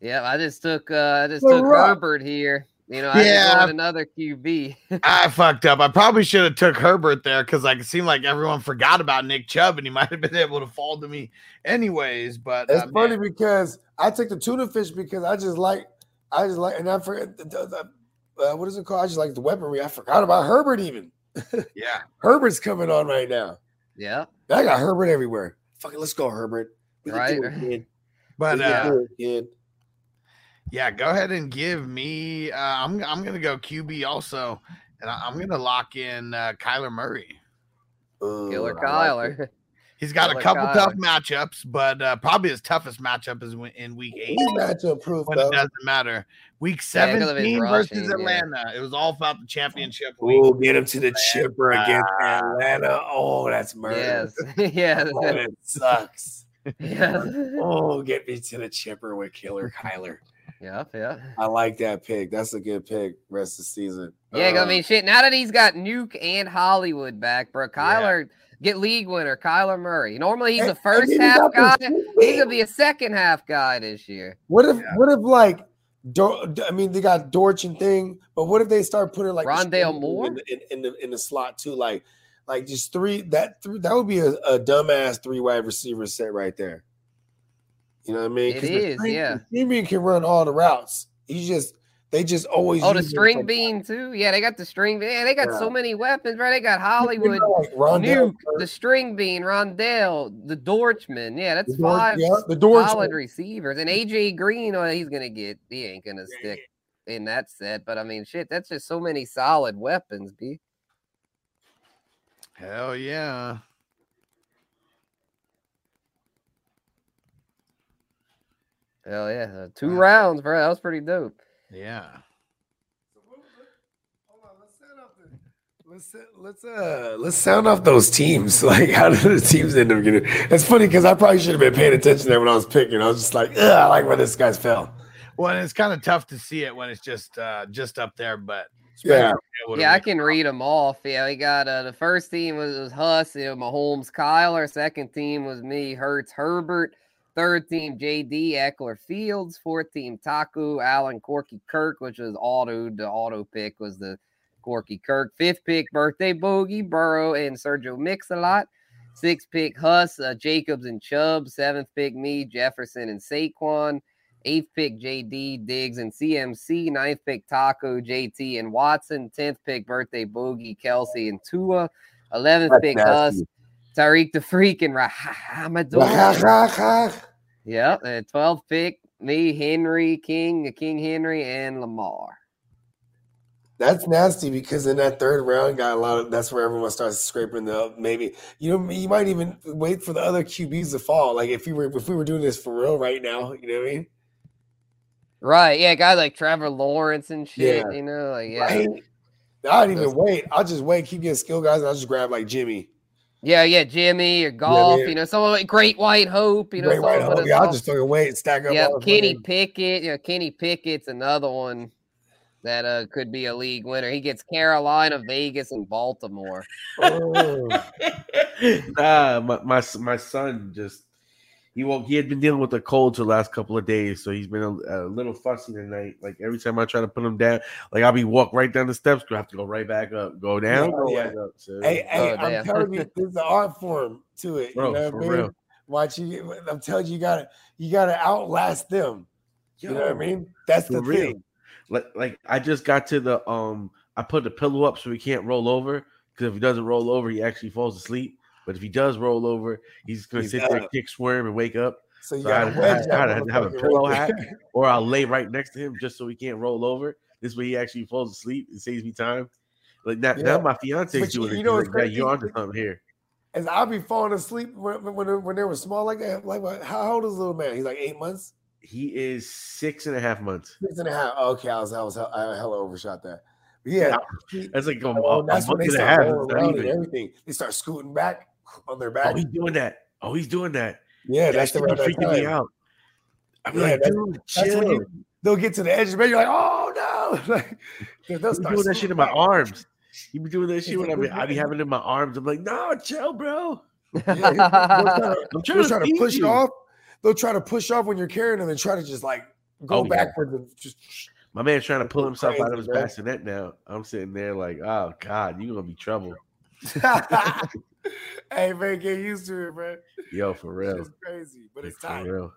yeah, I just took uh I just The took Rock. Herbert here. You know, I Yeah. just want another QB. I fucked up. I probably should have took Herbert there because like it seemed like everyone forgot about Nick Chubb and he might have been able to fall to me anyways. But It's uh, funny because I took the tuna fish because I just like I just like and I forget the, the, the- uh, what is it called? I just like the weaponry. I forgot about Herbert even. yeah, Herbert's coming on right now. Yeah. I got Herbert everywhere. Fucking let's go, Herbert. We can Right. do it, kid. but We can uh, do it, kid. yeah, go ahead and give me. Uh, I'm I'm gonna go QB also, and I, I'm gonna lock in uh, Kyler Murray. Killer Ooh, I like Kyler. it. He's got Killer a couple Kyler. tough matchups, but uh, probably his toughest matchup is in week eight. He's matchup proof when though. it doesn't matter. Week Yeah, 'cause of his 17 rushing, versus yeah. Atlanta. It was all about the championship week. We'll get him to the chipper against Atlanta. Oh, that's murder. Yes. yes. Oh, that sucks. yes. Oh, get me to the chipper with Killer Kyler. Yep, yeah. I like that pick. That's a good pick. Rest of the season. Yeah, Uh, I mean, shit. Now that he's got Nuke and Hollywood back, bro, Kyler get league winner, Kyler Murray. Normally he's And- a first he half guy. He's gonna be a second half guy this year. what if what if like Dor- I mean, they got Dortch and thing, but what if they start putting like Rondale in, Moore? in, in, in the in the slot too? Like, like just three that three that would be a, a dumbass three wide receiver set right there. You know what I mean? It 'Cause the yeah. the can run all the routes. He just they just always Oh, the string for- bean too. Yeah, they got the string bean. They got so many weapons, right? They got Hollywood, like Rondale Nuke, the string bean, Rondale, the Dorchman. Yeah, that's The Dorch- five yeah, the Dorchman. solid receivers. And AJ Green, oh, he's gonna get. He ain't gonna stick in that set. But I mean, shit, that's just so many solid weapons, b. Hell yeah. Hell yeah, uh, two rounds, bro. That was pretty dope. Yeah. Let's let's uh let's sound off those teams. Like, how did the teams end up getting? It's funny because I probably should have been paying attention there when I was picking. I was just like, I like where this guy's fell. Well, and it's kind of tough to see it when it's just uh just up there, but Yeah. Yeah, I can read them off. Yeah, we got uh, the first team was, was Huss, you know, Mahomes, Kyler. Second team was me, Hurts, Herbert. Third team, JD, Ekeler, Fields. Fourth team, Taku, Allen, Corky, Kirk, which was auto. The auto pick was the Corky Kirk. Fifth pick, birthday bogey, Burrow, and Sergio Mix-a-Lot. Sixth pick, Huss, uh, Jacobs, and Chubb. Seventh pick, me, Jefferson, and Saquon. Eighth pick, JD, Diggs, and CMC. Ninth pick, Taco, JT, and Watson. Tenth pick, birthday bogey, Kelce, and Tua. Eleventh pick, nasty. Huss, Tyreek the Freak, and Rhamondre. Yep. And 12th pick, me, Henry, King, King Henry, and Lamar. That's nasty because in that third round, got a lot of. That's where everyone starts scraping the maybe. You know, you might even wait for the other QBs to fall. Like if we were if we were doing this for real right now, you know what I mean? Right. Yeah. Guys like Trevor Lawrence and shit, Yeah. you know, like, yeah. Right? I'd even wait. I'll just wait, keep getting skill guys, and I'll just grab like Jimmy. Yeah. Yeah. Jimmy or Goff, man. you know, someone like Great White Hope, you know, Great white hope. Yeah, I'll soft- just fucking wait, stack up. Yeah, Kenny fucking- Pickett. You know, Kenny Pickett's another one that uh, could be a league winner. He gets Carolina, Vegas, and Baltimore. Oh. nah, my, my my son just he woke. He had been dealing with a cold for the last couple of days, so he's been a, a little fussy tonight. Like every time I try to put him down, like I'll be walk right down the steps, I have to go right back up, go down, Yeah, go yeah. back up. So, Hey, hey, Oh, I'm damn. telling you, there's an art form to it. Bro, you know for what I mean? real. Watch you. I'm telling you, you gotta you gotta outlast them. You know what I mean? That's the real. thing. Like like I just got to the um. I put the pillow up so he can't roll over because if he doesn't roll over, he actually falls asleep. But if he does roll over, he's gonna He's sit there, kick, sworm, and wake up. So you So I gotta I wedge had- that I to have a pillow hat, or I'll lay right next to him just so he can't roll over. This way, he actually falls asleep. It saves me time. Like now, now my fiance But is you- doing it. you know like, what's yeah, crazy? you're onto something here. As I'll be falling asleep when when, when they were small like that. Like how old is the little man? He's like eight months, He is six and a half months. six and a half. Oh, okay, I was I was I hella overshot that. But yeah, That's like a, oh, a that's when month they and a half. rolling around and everything. They start scooting back on their oh, back. Oh, he's doing that. Oh, he's doing that. Yeah, That that's the right freaking me out. I'm Yeah, like, that's- dude, That's when chill. you, they'll get to the edge of the bed. You're like, oh no! like, they'll be start doing that shit in my arms. You be doing that shit when I like, be, I be having it in my arms. I'm like, no, chill, bro. Yeah, they'll try to, I'm trying they'll to try to push you. off. They'll try to push off when you're carrying them and try to just like go Oh, yeah. backwards and just. My man's trying to pull Go himself out of his crazy, bro. bassinet now. I'm sitting there like, oh God, you're gonna be trouble. hey man, get used to it, man. Yo, for real. It's crazy, but it's For time. real.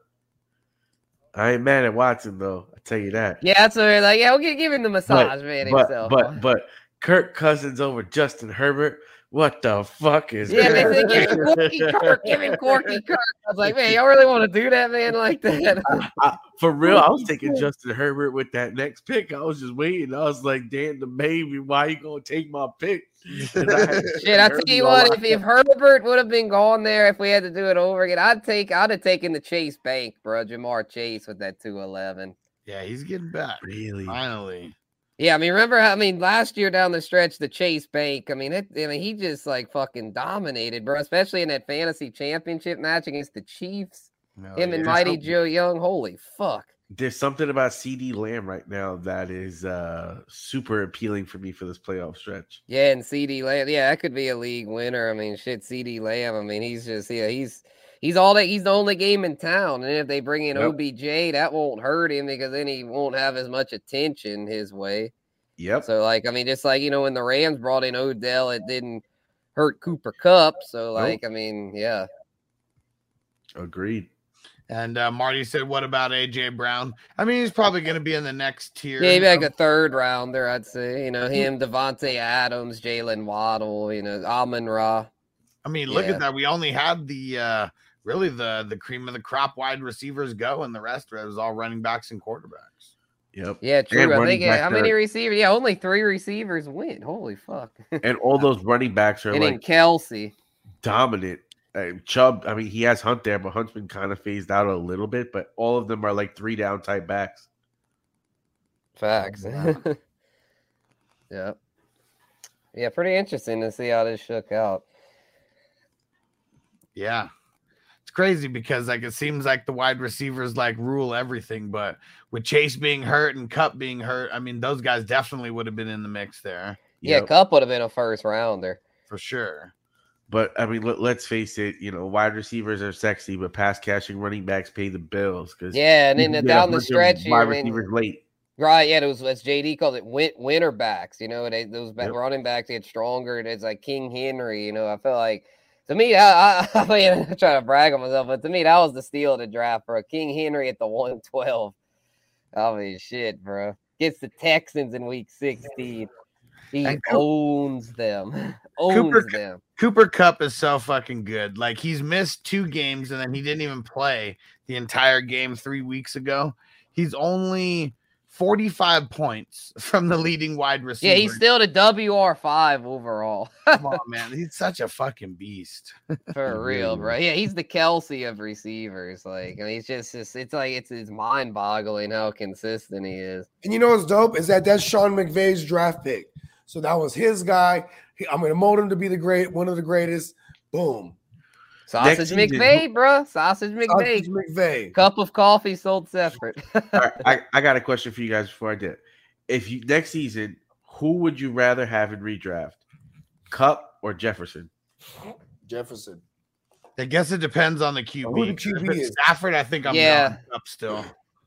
I ain't mad at Watson though. I tell you that. Yeah, that's what we're like. Yeah, we'll give, give him the massage, but, man, but, himself. but but Kirk Cousins over Justin Herbert. What the fuck is yeah, that? they said, give him Corky Kirk. Give him Corky Kirk. I was like, man, y'all really want to do that, man, like that? I- for real, I was taking Justin Herbert with that next pick. I was just waiting. I was like, damn the baby, why you gonna take my pick? And I had Shit, I tell you all what, if, if Herbert would have been gone there, if we had to do it over again, I'd take, I'd have taken the Chase Bank, bro, Ja'Marr Chase with that two eleven. Yeah, he's getting back. Really? Finally. Yeah, I mean, remember how I mean last year down the stretch, the Chase Bank. I mean, it, I mean, he just like fucking dominated, bro. Especially in that fantasy championship match against the Chiefs. No, Him and yeah. Mighty Joe Young. Holy fuck! There's something about CeeDee Lamb right now that is uh super appealing for me for this playoff stretch. Yeah, and CeeDee Lamb. Yeah, that could be a league winner. I mean, shit, CeeDee Lamb. I mean, he's just yeah, he's he's all that he's the only game in town. And if they bring in Yep. OBJ, that won't hurt him because then he won't have as much attention his way. Yep. So like I mean, just like you know, when the Rams brought in Odell, it didn't hurt Cooper Kupp. So like, I mean, yeah. Agreed. And uh, Marty said, "What about AJ Brown? I mean, he's probably going to be in the next tier. Maybe like a third rounder, I'd say. You know, him, Davante Adams, Jalen Waddle, you know, Amon Ra. I mean, look Yeah. at that. We only had the uh really the the cream of the crop wide receivers go, and the rest of it was all running backs and quarterbacks. Yep. Yeah, true. And I running think back how many there- receivers? Yeah, only three receivers went. Holy fuck. and all those running backs are and then like Kelce. dominant. Uh, Chubb, I mean, he has Hunt there, but Hunt's been kind of phased out a little bit. But all of them are like three down type backs. Facts. Yep. Yeah, pretty interesting to see how this shook out. Yeah. It's crazy because like it seems like the wide receivers like rule everything, but with Chase being hurt and Kupp being hurt, I mean those guys definitely would have been in the mix there. Yeah, Kupp would have been a first rounder. For sure. But I mean, let, let's face it. You know, wide receivers are sexy, but pass catching running backs pay the bills. Because Yeah, and then down the stretch, you wide mean- receivers late. Right, yeah, it was as JD called it win- winter backs. You know, they, those ba- running backs get stronger. And it's like King Henry. You know, I feel like to me, I, I, I mean, I'm trying to brag on myself, but to me, that was the steal of the draft, bro. King Henry at the 112. I mean, shit, bro. Gets the Texans in week 16. He And owns them. owns Cooper them. Cooper Kupp is so fucking good. Like he's missed two games and then he didn't even play the entire game three weeks ago. He's only 45 points from the leading wide receiver. Yeah, he's still the WR5 overall. Come on, man. He's such a fucking beast. For real, bro. Yeah, he's the Kelce of receivers. Like, I mean, it's just, just it's like it's it's mind boggling how consistent he is. And you know what's dope is that that's Sean McVay's draft pick. So that was his guy. He- I'm going to mold him to be the great, one of the greatest. Boom. Sausage McVeigh, McVay, bro. Sausage McVay. Sausage McVay. Cup of coffee sold separate. All right, I, I got a question for you guys before I did. If you next season, who would you rather have in redraft, Kupp or Jefferson? Jefferson. I guess it depends on the Who QB. the QB is. Stafford, I think I'm Yeah. up still.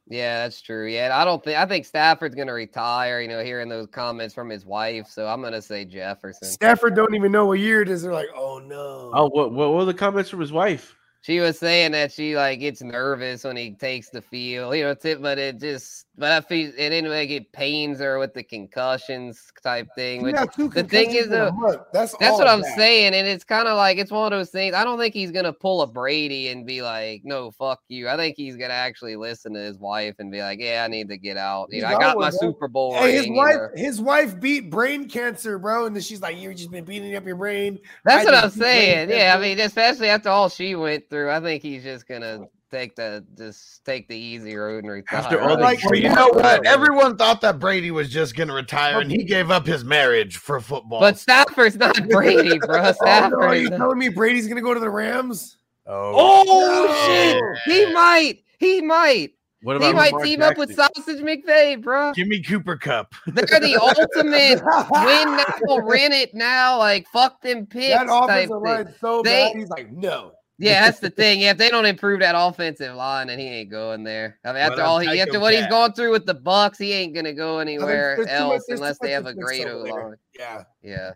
Yeah, that's true. Yeah, I don't think I think Stafford's gonna retire. You know, hearing those comments from his wife, so I'm gonna say Jefferson. Stafford don't even know what year it is. They're like, oh no. Oh, what what were the comments from his wife? She was saying that she like gets nervous when he takes the field, you know. Tip, but it just, but I feel it didn't like it pains or with the concussions type thing. Which the thing is, though. That's that's what I'm bad. saying, and it's kind of like it's one of those things. I don't think he's gonna pull a Brady and be like, "No, fuck you." I think he's gonna actually listen to his wife and be like, "Yeah, I need to get out. You know, I got my bro. Super Bowl Hey, his ring." you wife, his wife beat brain cancer, bro. And then she's like, "You've just been beating up your brain." That's I what I'm just beat brain saying. Yeah, I mean, especially after all she went through, I think he's just gonna take the just take the easy road and retire. After all the Like, Brady- you know what? Everyone thought that Brady was just going to retire, and he gave up his marriage for football. But Stafford's not Brady, bro. Oh, no, are you telling me Brady's gonna go to the Rams? Oh oh shit! He might. He might. What about He might Lamar team up with Sausage McVay, bro. Give me Cooper Kupp. They're the ultimate win now, rent it now. Like fuck them picks. That type offensive thing. line so They- bad. He's like, no. Yeah, that's the thing. Yeah, if they don't improve that offensive line, and he ain't going there. I mean, after all he after what he's Cat. gone through with the Bucs, he ain't gonna go anywhere much- else there's unless they have a great O line. Yeah. Yeah.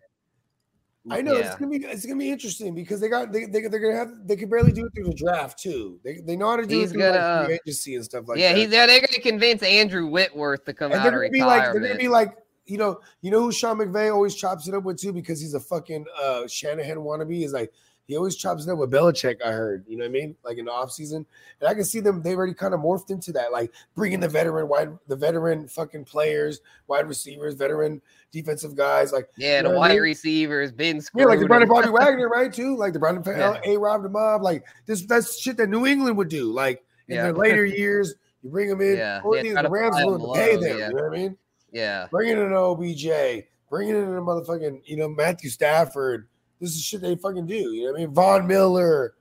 I know it's gonna be it's gonna be interesting because they got they, they they're gonna have they could barely do it through the draft too. They they know how to do He's it through gonna, like uh, agency and stuff like yeah, that. he's there. They're gonna convince Andrew Whitworth to come and out they're gonna be like they're gonna be like you know you know who Sean McVay always chops it up with too because he's a fucking uh Shanahan wannabe is like he always chops it up with Belichick. I heard you know what I mean like in the offseason. and I can see them they already kind of morphed into that like bringing the veteran wide the veteran fucking players wide receivers veteran defensive guys like yeah, you the know what I mean? receivers been Yeah, like the Brandon. Bobby Wagner, right? Too, like the Brandon Yeah. A Rob the Mob, like this. That's shit that New England would do. Like in Yeah. their later years, you bring them in. Yeah, or yeah, these try Rams fly 'em willing to pay them. yeah. You know what I mean? Yeah. Bringing in an OBJ, bringing in a motherfucking, you know, Matthew Stafford. This is shit they fucking do. You know what I mean? Von Miller,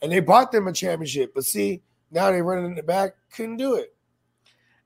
and they bought them a championship. But see, now they running in the back, couldn't do it.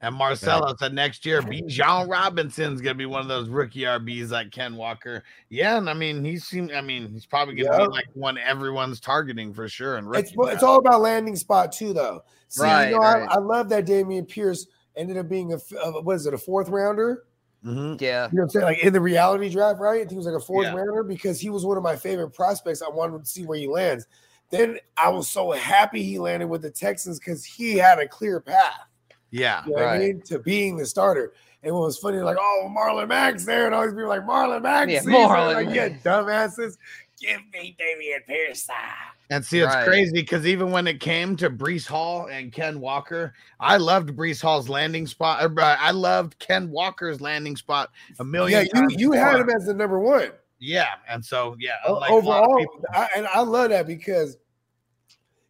And Marcelo said next year, Bijan Robinson's gonna be one of those rookie RBs like Ken Walker. Yeah, and I mean he's seen. I mean he's probably gonna Yeah. be like one everyone's targeting for sure. And It's it's all about landing spot too, though. See, Right, you know, right. I, I love that Dameon Pierce ended up being a, uh, what is it, a fourth rounder? Mm-hmm. Yeah. You know what I'm saying? Like in the reality draft, right? I think he was like a fourth Yeah. rounder because he was one of my favorite prospects. I wanted to see where he lands. Then I was so happy he landed with the Texans because he had a clear path. Yeah, You know what I mean? To being the starter. And what was funny, like, oh, Marlon Mack's there, and all these people like Marlon Mack. Yeah, season." Marlon like, yeah, dumbasses. Give me Dameon Pierce. Ah. And see, it's Right. crazy because even when it came to Breece Hall and Ken Walker, I loved Breece Hall's landing spot. or, uh, I loved Ken Walker's landing spot a million. Yeah, you times you had him as the number one. Yeah, and so yeah, O- unlike a lot of overall, I, and I love that because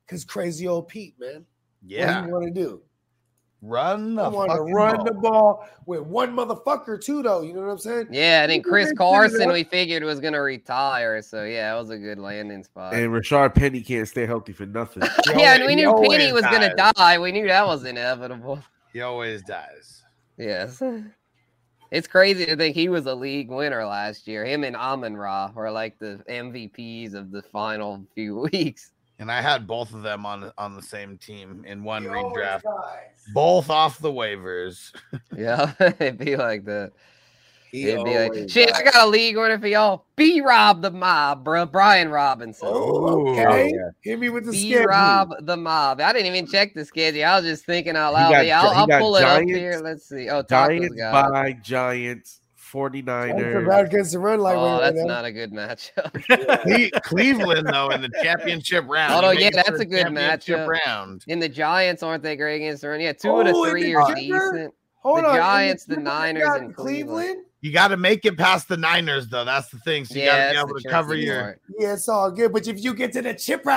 because crazy old Pete, man. Yeah. what do you want to do? Run the I want to run ball. the ball with one motherfucker too, though. You know what I'm saying? Yeah, and then Chris can figure it Carson, we figured was gonna retire. So yeah, that was a good landing spot. And Rashaad Penny can't stay healthy for nothing. yeah, and we knew Penny was gonna die. We knew that was inevitable. He always dies. Yes. It's crazy to think he was a league winner last year. Him and Amon Ra were like the MVPs of the final few weeks. And I had both of them on on the same team in one He redraft, both off the waivers. Yeah, it'd be like that. He It'd be like, always shit, I got a league winner for y'all. B Rob the Mob, bro. Brian Robinson. Oh, okay. Oh, Hit me with the B. Rob the Mob. I didn't even check the schedule. I was just thinking out loud. got Yeah, I'll, I'll got pull it up here. Let's see. Oh, Giants got it. by Giants, 49ers. That's about against the run like Oh, right that's now. not a good matchup. Cle- Cleveland though in the championship round. Oh, yeah, that's a good championship matchup. round. And the Giants aren't they great against the run? Yeah, two of the Oh, three the are Denver? decent. Hold the on, and Giants, the Denver Niners, got and Cleveland. You got to make it past the Niners though. That's the thing. So you Yeah, got to be able to cover your. part. Yeah, it's all good. But if you get to the chipper,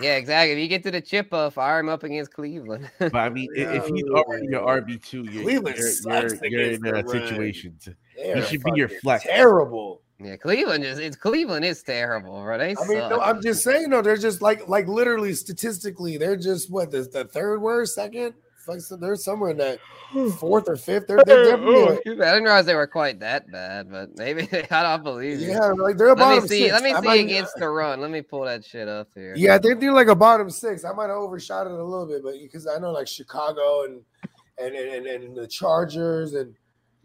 Yeah, exactly. If you get to the chip up, fire him up against Cleveland. But I mean, i- if he's already your RB two, you're, Cleveland you're, sucks you're, you're in the a situation. He should be your flex. Terrible. yeah, Cleveland is it's Cleveland is terrible, bro. They I mean, suck. no, I'm just saying, no, they're just like, like literally statistically, they're just what the, the third worst, second. Fuck, so they're somewhere in that hmm. fourth or fifth. They're, they're definitely, I didn't realize they were quite that bad, but maybe I don't believe you. yeah, like they're a Let me bottom see. six. Let me I see might- against the run. Let me pull that shit up here. Yeah, they do like a bottom six. I might have overshot it a little bit, but because I know like Chicago and and and, and, and the Chargers and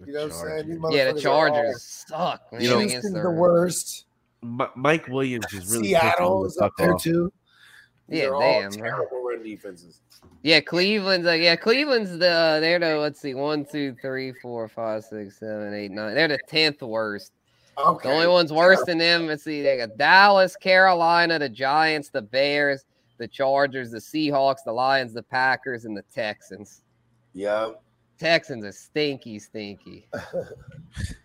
you know what I'm saying. These Yeah, the motherfuckers are all- Chargers suck. Man, You know- against Houston's the the worst. Mi- Mike Williams is really Seattle pissing is the up fuck there off. too. These Yeah, damn, terrible run defenses. Yeah, Cleveland's like yeah, Cleveland's the uh, they're the let's see one two three four five six seven eight nine. They're the tenth worst. Okay. The only ones worse than them. Let's see, they got Dallas, Carolina, the Giants, the Bears, the Chargers, the Seahawks, the Lions, the Packers, and the Texans. Yep. Texans are stinky, stinky.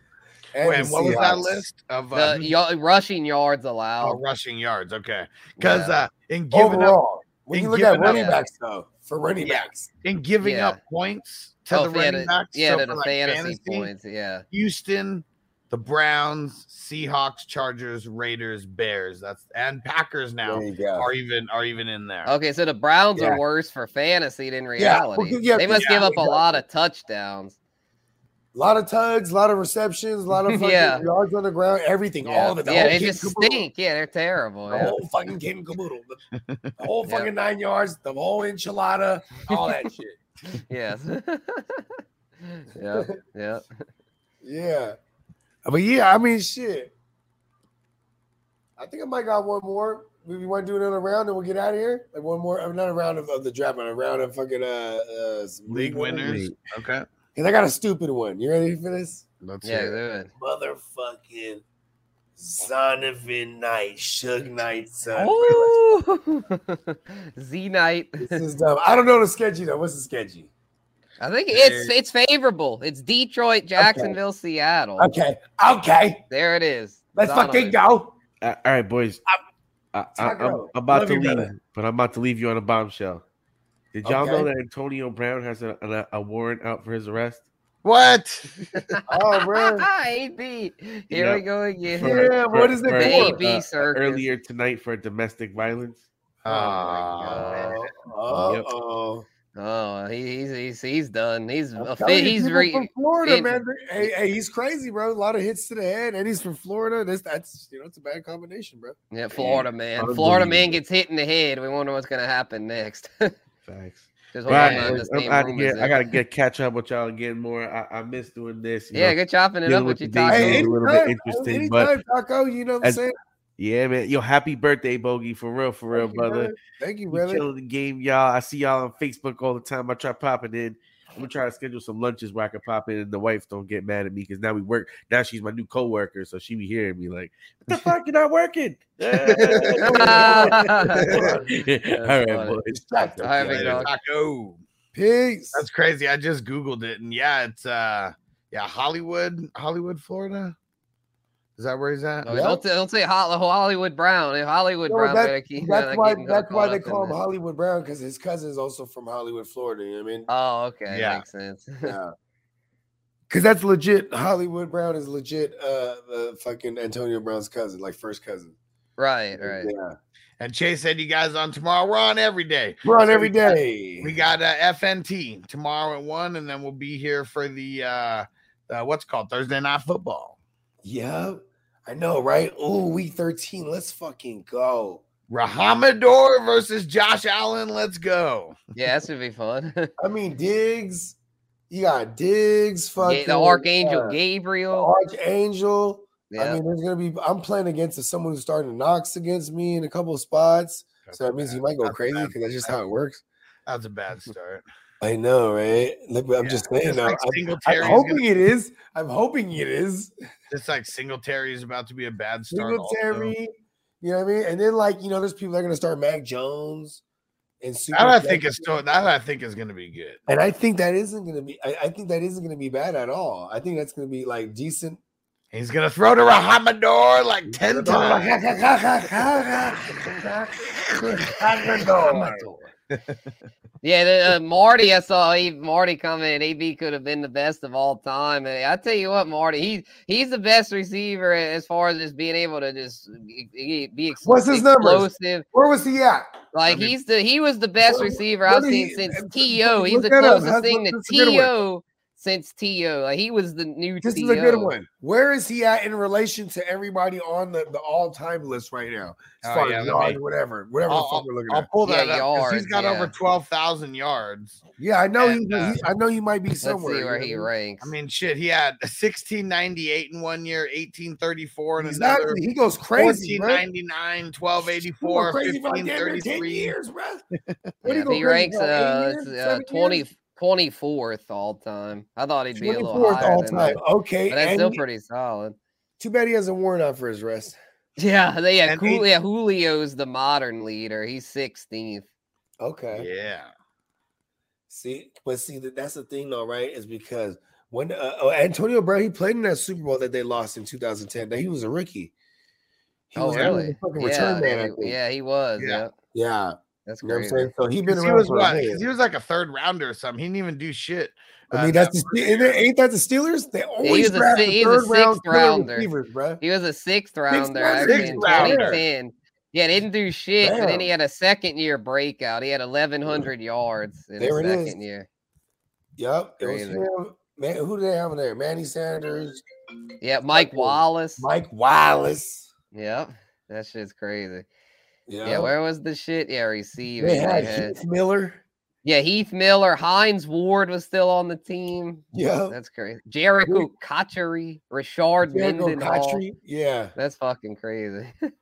And Wait, the what was that list of uh, The y- rushing yards allowed. oh, rushing yards? Okay, because Yeah. uh, in giving up Overall, when in you look at running up- backs though, for running Yeah. backs, in giving Yeah. up points to Oh, the yeah, running the- backs. yeah, so to the like, fantasy points, yeah. Houston, the Browns, Seahawks, Chargers, Raiders, Bears. That's and Packers now There you go. are even are even in there. Okay, so the Browns Yeah. are worse for fantasy than Yeah, reality. well, yeah, they must yeah, give up a exactly. lot of touchdowns. A lot of tugs, a lot of receptions, a lot of fucking Yeah. yards on the ground, everything, all of it. The yeah, they just caboodle. stink. Yeah, they're terrible. The Yeah. whole fucking kit and caboodle. The, the whole Yeah. fucking nine yards, the whole enchilada, all that shit. Yes. yeah, yeah. Yeah. But yeah, I mean, shit. I think I might got one more. Maybe we want to do another round and we'll get out of here. Like one more, not a round of, of the draft, but a round of fucking uh, uh some League winners. Okay. Because I got a stupid one. You ready for this? Let's Yeah, hear it. good. Motherfucking Zonovan Knight, Suge Knight, son. Z Night. This is dumb. I don't know the sketchy though. What's the sketchy? I think it's it's favorable. It's Detroit, Jacksonville, Seattle. Okay. Okay. There it is. Let's fucking go. Uh, all right, boys. I, I, I'm, I'm about love to leave, brother. but I'm about to leave you on a bombshell. Did y'all know that Antonio Brown has a, a, a warrant out for his arrest? What? Oh, bro. AB. Here Yeah. we go again. For- Yeah, for- what is for, The for? AB uh, circus. earlier tonight for domestic violence. Oh, my God. Oh. Oh, he, he's he's he's done. He's a fit. He's re- from Florida, in- man. Hey, hey, he's crazy, bro. A lot of hits to the head, and he's from Florida. This, that's you know, it's a bad combination, bro. Yeah, Florida man. Florida man gets hit in the head. We wonder what's gonna happen next. Facts. Just Right, on I'm out to room get, as I gotta get catch up with y'all again more. I, I miss doing this. you Yeah, know, good chopping it up with you, the Taco. D's Hey, is a little bit interesting, anytime, but Taco. You know what I'm saying? yeah, man. Yo, happy birthday, Bogey, for real, for real, Thank you, brother. brother. Thank you, You brother. killing the game, y'all. I see y'all on Facebook all the time. I try popping in. I'm gonna try to schedule some lunches where I can pop in and the wife don't get mad at me because now we work. Now she's my new coworker, so she be hearing me like, "What the fuck? You're not working." all right, funny. boys. All right, big dog. Taco. Peace. That's crazy. I just googled it, and yeah, it's uh, yeah, Hollywood, Hollywood, Florida. Is that where he's at? No, don't, say- don't say Hollywood Brown. If Hollywood No, Brown, that- keep that's uh, why getting that's why they call him that. Hollywood Brown because his cousin is also from Hollywood, Florida. You know what I mean? Oh, okay, Yeah. makes sense. Yeah. Because that's legit. Hollywood Brown is legit. Uh, the fucking Antonio Brown's cousin, like first cousin. Right, right. Yeah. And Chase said, "You guys on tomorrow? We're on every day. We're on So every we got- day. We got uh, FNT tomorrow at one, and then we'll be here for the uh, uh what's called Thursday night football. Yeah, I know, right? Oh, week thirteen. Let's fucking go. Rhamondre versus Josh Allen. Let's go. Yeah, that should be fun. I mean, Diggs. You got Diggs. Fucking Yeah, the Archangel uh, Gabriel. Archangel. I mean, there's gonna be. I'm playing against someone who's starting to knocks against me in a couple of spots. so that means he might go crazy because that's just how it works. That's a bad start. I know, right? Look, I'm just saying. Like I'm, I'm hoping gonna- it is. I'm hoping it is. Just like Singletary is about to be a bad start. also. Singletary. You know what I mean? And then like you know, there's people that are gonna start Mac Jones and super. That I think is still that I think is going to be good. And I think that isn't gonna be. I, I think that isn't gonna be bad at all. I think that's gonna be like decent. He's going to throw to Rhamondre like ten times. Yeah, the, uh, Marty, I saw he, Marty comment. AB could have been the best of all time. And I tell you what, Marty, he he's the best receiver as far as just being able to just be ex- What's his numbers? Where was he at? Like he's the he was the best receiver what I've seen he- since To. He's the that up. closest thing to this is a good one. To since To. Like he was the new This To. is a good one. Where is he at in relation to everybody on the, the all time list right now? As Oh, far yeah, as let yards, me- whatever, whatever I'll, fuck I'll- we're looking I'll at. pull that Yeah, up 'cause yards, he's got yeah. over twelve thousand yards. Yeah, I know. And, he, uh, he- I know he might be somewhere. Let's somewhere. see you where he I mean? ranks. I mean, shit, he had sixteen ninety eight in one year, eighteen thirty four in another. Exactly. He goes crazy, bro. 1499, 1284, go crazy for like damn near 10 1533. years, bro. Yeah, he go he crazy ranks for, like, eight uh, years, uh 20, years? 24th all time. I thought he'd be a little 24th higher all than time. that. Okay, But that's and still pretty solid. Too bad he hasn't worn out for his rest. Yeah, they, yeah, And Jul- he- yeah, Julio's the modern leader. He's 16th. Okay. Yeah. See, but see that that's the thing though, right? Is because when uh, oh, Antonio Brown he played in that Super Bowl that they lost in 2010. That he was a rookie. He oh, was, really? a fucking Yeah, return man. He- yeah, he was. Yeah. Yeah, yeah. That's You know what I'm saying? So he been 'Cause he was what? minute. 'Cause He was like a third rounder or something. He didn't even do shit. I uh, mean, that that's the ain't, that- ain't that the Steelers? They always he was a, draft si- the he was a third round sixth rounder. receivers, bro. He was a sixth rounder rounder. actually Sixth in rounder. 2010. Yeah, didn't do shit, but then he had a second year breakout. He had 1,100 yards in There it his is. second year. Yep, it was Crazy. Man, who do they have in there? Manny Sanders, Yeah, Mike Wallace. Mike Wallace. Yep, that shit's crazy. Yeah, Yeah, where was the shit? Yeah, receiving. they They had had- Heath Miller. Yeah, Heath Miller, Hines Ward was still on the team. Yeah. that's crazy. Jerricho Cotchery, Rashard Jerricho Mendenhall. Cotchery, Yeah. That's fucking crazy.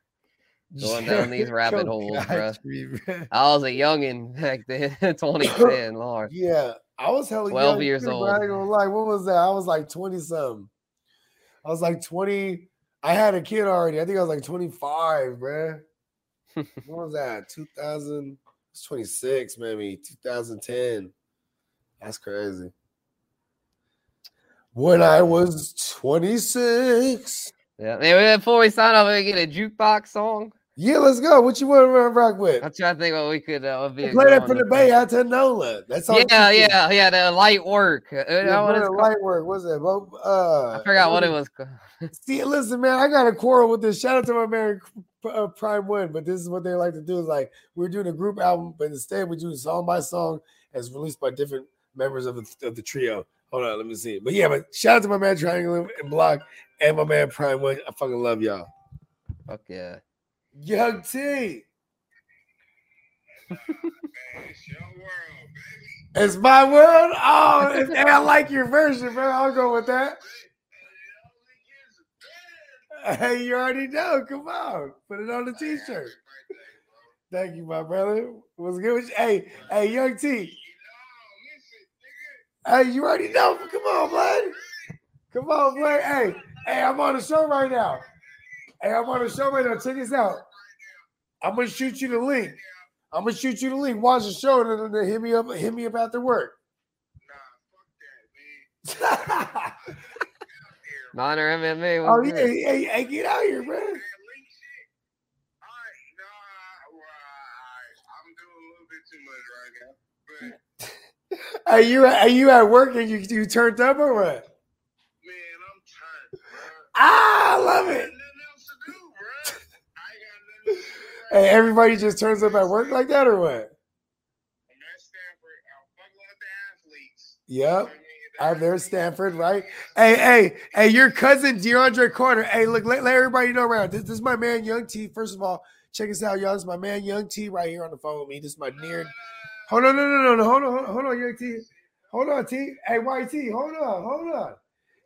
Going down these rabbit Jerricho holes, bro. Cotchery. I was a youngin' back then, 2010, Lord. Yeah, I was hella 12 young years too, old. I ain't gonna lie. What was that? I was like 20 something. I was like 20. I had a kid already. I think I was like 25, bro. What was that? 2000, 26, maybe 2010. That's crazy. When I was 26. Yeah, maybe before we sign off, we get a jukebox song. Yeah, let's go. What you want to rock with? I'm trying to think what we could uh, be Play that from the Bay out to Nola. That's all. Yeah, yeah, yeah. The light work. Uh, Yeah, that one play the light work. What's that? Well, Uh, I forgot what it was. called. See, listen, man, I got a quarrel with this. Shout out to my man uh, Prime One, but this is what they like to do: is like we're doing a group album, but instead we do song by song as released by different members of the, of the trio. Hold on, let me see. But yeah, but shout out to my man Triangle and Block and my man Prime One. I fucking love y'all. Fuck yeah. Young T. It's my world. Oh, it's- and I like your version, bro. I'll go with that. Hey, you already know. Come on, put it on the t-shirt. Thank you, my brother. What's good? With you? Hey, hey, Young T. Hey, you already know. Come on, blood. Come on, blood. Hey, hey, I'm on the show right now. Hey, I'm on the show right now. Check this out. I'm gonna shoot you the link. I'm gonna shoot you the link. Watch the show and then, hit me up. Hit me up after work. Nah, fuck that, man. Minor MMA. Oh yeah, good? hey, hey, get out here, bro. Alright, nah, wow. I'm doing a little bit too much right now. But Are you are you at work and you you turned up or what? Man, I'm tired. Bro. Ah, I love it. Hey, everybody just turns up at work like that or what? Yep. I'm there, Stanford, right? Hey, hey, hey, your cousin DeAndre Carter. Hey, look, let, let everybody know around. This, this is my man, Young T. First of all, check us out, y'all. This is my man, Young T, right here on the phone with me. This is my near. Hold on, no, no, no, no. Hold on, hold on, hold on, Young T. Hold on, T. Hey, YT, hold on, hold on.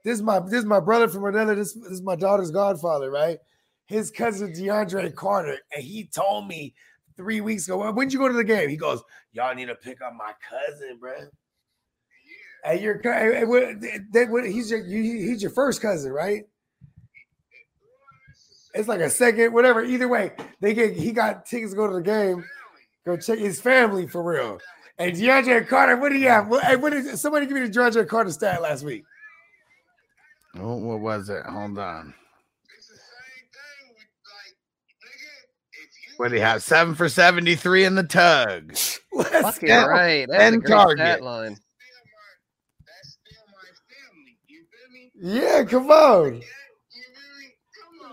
This is my this is my brother from another. This, this is my daughter's godfather, right? His cousin DeAndre Carter, and he told me three weeks ago. "Well, When'd you go to the game? He goes, "Y'all need to pick up my cousin, bro." And your cou- hey, hey, what- that- what- he's your he's your first cousin, right? It's like a second, whatever. Either way, they get he got tickets to go to the game. Go check his family for real. And DeAndre Carter, what do you have? What, hey, what is somebody give me the DeAndre Carter stat last week? Oh, what was it? Hold on. What do you have? Seven for 73 in the tug. Fucking go. right. That's a And great target. stat line. Yeah, come on.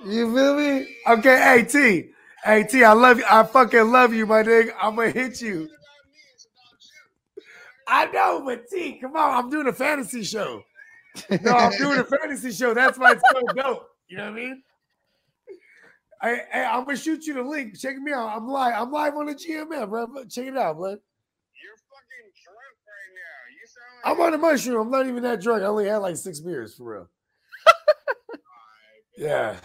You feel me? Okay, hey T. Hey T, I love you. I fucking love you, my nigga. I'm gonna hit you. I know, but T, come on. I'm doing a fantasy show. No, I'm doing a fantasy show. That's why it's so dope. You know what I mean? Hey, hey, I'm gonna shoot you the link. Check me out. I'm live. I'm live on the GMM, bro. Check it out, bro. I'm on a mushroom. I'm not even that drunk. I only had like six beers for real. yeah.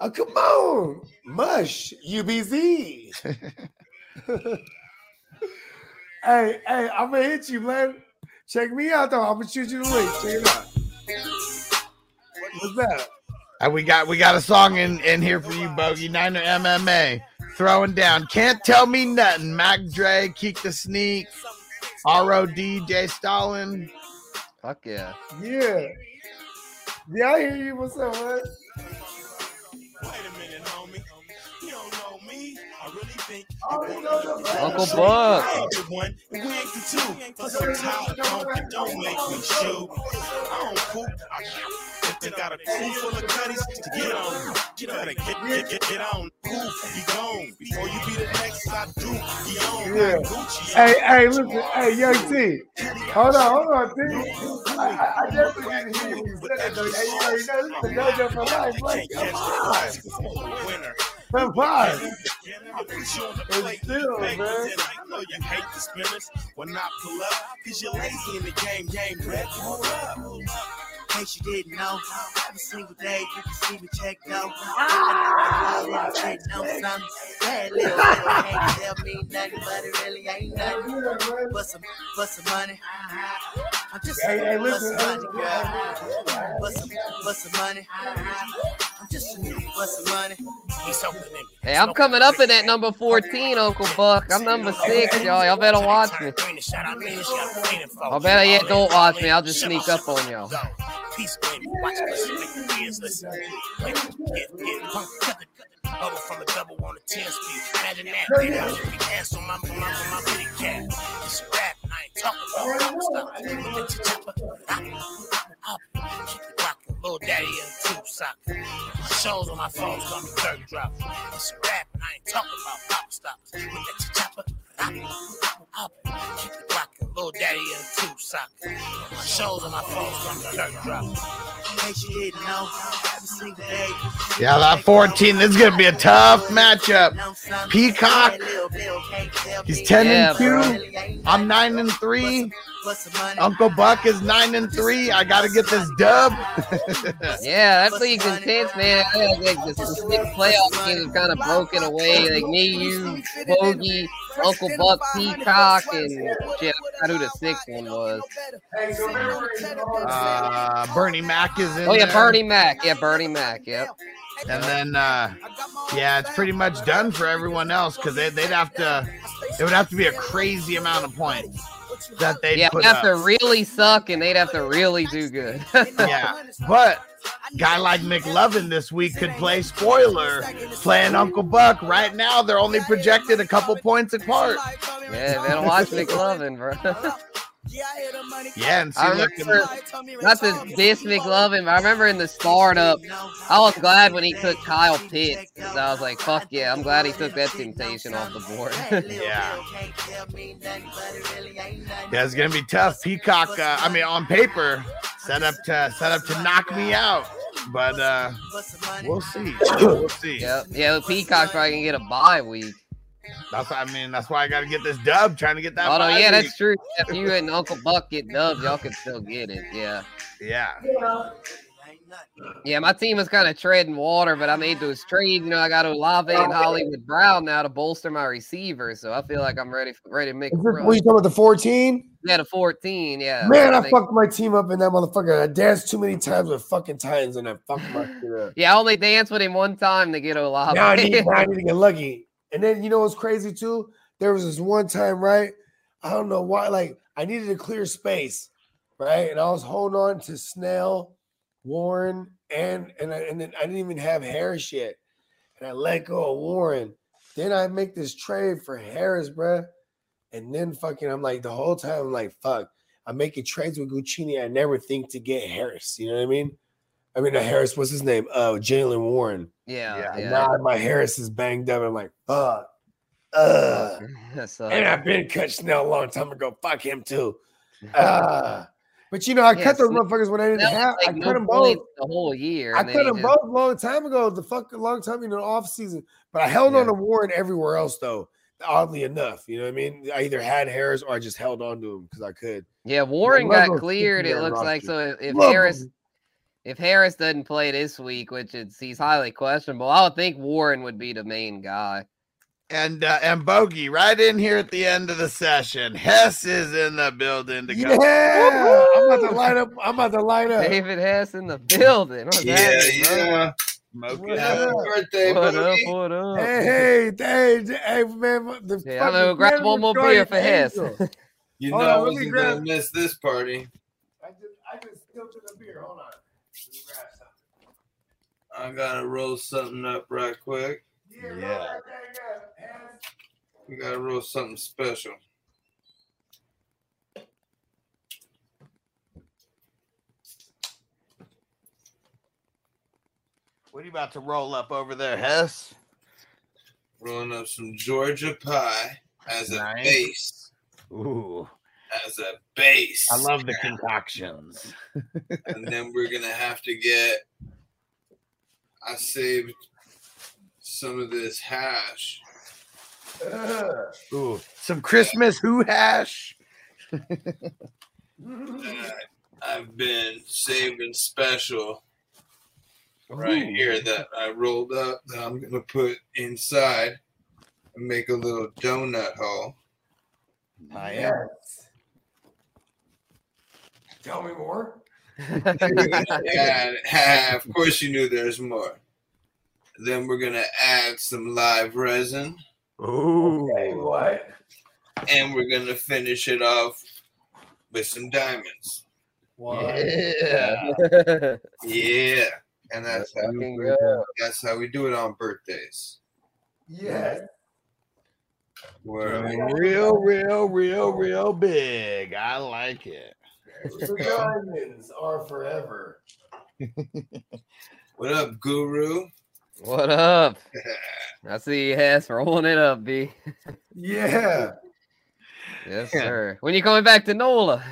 Oh, come on. Mush. UBZ. hey, hey, I'm gonna hit you, man. Check me out though. I'm gonna shoot you the link. Check it out. What's that? And we got we got a song in, in here for you, Bogey. Niner MMA. Throwing down. Can't tell me nothing. Mac Dre, Keak da Sneak, ROD, J. Stalin. Fuck yeah. Yeah. Yeah, I hear you. What's up, Uncle Buck. One, we ain't the two. For some don't, don't make me shoot. I don't poop. I they got a crew full of cutties to get on. You better get, get, get, get on. Ooh, be gone. Before you be the next I do, be on. Gucci. Hey, hey, listen, hey, young T. Hold on, hold on, T. I, I, definitely didn't hear you. Hey, know, you know, this is the dojo for life, like, come on. Come on. It's still, man. I know you hate the spinners when I pull up, cause you're lazy in the game, game red. Hold up. In case you didn't know, every single day you can see me check out. Ah, Take no something. Bad little girl can't tell me nothing, but it really ain't nothing. But some, but some money. I'm just Hey, hey, listen, some money, girl. But some, but some money. I'm just a nigga, but some money. He's something in me. Hey, I'm coming up in that number 14, Uncle Buck. I'm number six, y'all. Y'all better watch me. I better yet don't watch me. I'll just sneak up on y'all. Peace, baby. Watch this. Make the ears listen. Get, get, punk, cut the- Bubble from a double on a 10 speed. Imagine that, baby. I should be ass on my, my, on my bitty cat. It's a rap, and I ain't talking about pop stop. At your chopper. Up, up. Keep it rockin'. Little daddy in two sock. My shows on my phone call me Dirk Drop. It's a rap, and I ain't talking about pop stop. Look at your chopper. Up, up. Keep it rockin'. Little daddy in two sock. My shows on my phone call me Dirk Drop. In case you didn't know, every single day. Yeah, that 14. This is gonna be a tough matchup. Peacock, he's 10 Yeah, and 2. I'm 9 and 3. Uncle Buck is 9 and 3. I gotta get this dub. Yeah, that league's intense, man. Yeah, like the, the six playoff games have kind of broken away. Like me, you, Bogey, Uncle Buck, Peacock, and shit, I forgot who the sixth one was. Uh, Bernie Mac is in Oh yeah, there. Bernie Mac. Yeah, Bernie Mac. Yep. And then, uh, yeah, it's pretty much done for everyone else because they, they'd have to, it would have to be a crazy amount of points that they'd Yeah, put they'd have up. to really suck, and they'd have to really do good. yeah, but guy like McLovin this week could play spoiler, playing Uncle Buck. Right now, they're only projected a couple points apart. Yeah, man, watch McLovin, bro. Yeah, and see, I look, remember, not to diss McLovin, but I remember in the startup, I was glad when he took Kyle Pitts. 'cause I was like, fuck yeah, I'm glad he took that temptation off the board. yeah. Yeah, it's gonna be tough. Peacock, uh, I mean, on paper, set up to set up to knock me out, but uh, we'll see. We'll see. yeah, yeah, Peacock's probably gonna get a bye week. That's I mean, that's why I got to get this dub, trying to get that. Oh no, yeah, week. that's true. If you and Uncle Buck get dubs, y'all can still get it. Yeah. Yeah. Yeah, my team was kind of treading water, but I made those trades. You know, I got Olave and Hollywood Brown now to bolster my receivers, so I feel like I'm ready ready to make a Is this, what you talking about the 14? Yeah, the 14. Yeah. Man, I think- fucked my team up in that motherfucker. I danced too many times with fucking Titans and I fucked my shit up. Yeah, I only danced with him one time to get Olave. Now I, need, now I need to get lucky. And then you know what's crazy too? There was this one time, right? I don't know why, like I needed a clear space, right? And I was holding on to Snell, Warren, and and I, and then I didn't even have Harris yet. And I let go of Warren. Then I make this trade for Harris, bruh. And then fucking, I'm like the whole time, I'm like, fuck. I'm making trades with Guccini. I never think to get Harris. You know what I mean? I mean, not Harris. What's his name? Uh, Jaylen Warren. Yeah, And yeah. Now my Harris is banged up. I'm like, fuck. Uh, That sucks. and I've been cut Snell a long time ago. Fuck him too. Uh, but you know, I Yeah, cut those motherfuckers when I didn't have. I like cut them both. the whole year. I cut them just- both a long time ago. The fuck a long time in the off season. But I held on to Warren everywhere else though. Oddly enough, you know what I mean. I either had Harris or I just held on to him because I could. Yeah, Warren got cleared. It looks like rosters. so. If, Love Harris, them. if Harris doesn't play this week, which is he's highly questionable, I would think Warren would be the main guy. And uh, and Bogey right in here at the end of the session. Hess is in the building to go. Yeah, I'm about to light up. I'm about to light up. David Hess in the building. What's Yeah, happening, bro? yeah. Smoking Happy up. birthday, What buddy. up? What up? Hey, hey, hey, hey, man. The Yeah, I'm gonna grab one more beer for Hess. You know on, I wasn't grab- gonna miss this party. I just, I just spilled the beer. Hold on. Let me grab some. I gotta roll something up right quick. Yeah. We got a roll something special. What are you about to roll up over there, Hess? Rolling up some Georgia pie as a base. Ooh, As a base. I love the concoctions. and then we're gonna have to get. I saved some of this hash. Ooh, some Christmas who hash. I've been saving special right Ooh. here that I rolled up that I'm gonna put inside and make a little donut hole. I Yes. Tell me more. and of course you knew there's more. Then we're gonna add some live resin. Ooh. Hey, what? And we're gonna finish it off with some diamonds. Yeah. Yeah. and that's how, fucking go. that's how we do it on birthdays. Yes. Where real, real, real, real big. I like it. The diamonds are forever. What up, Guru? What up? I see you has rolling it up, B. Yeah. Yes, sir. When you coming back to NOLA?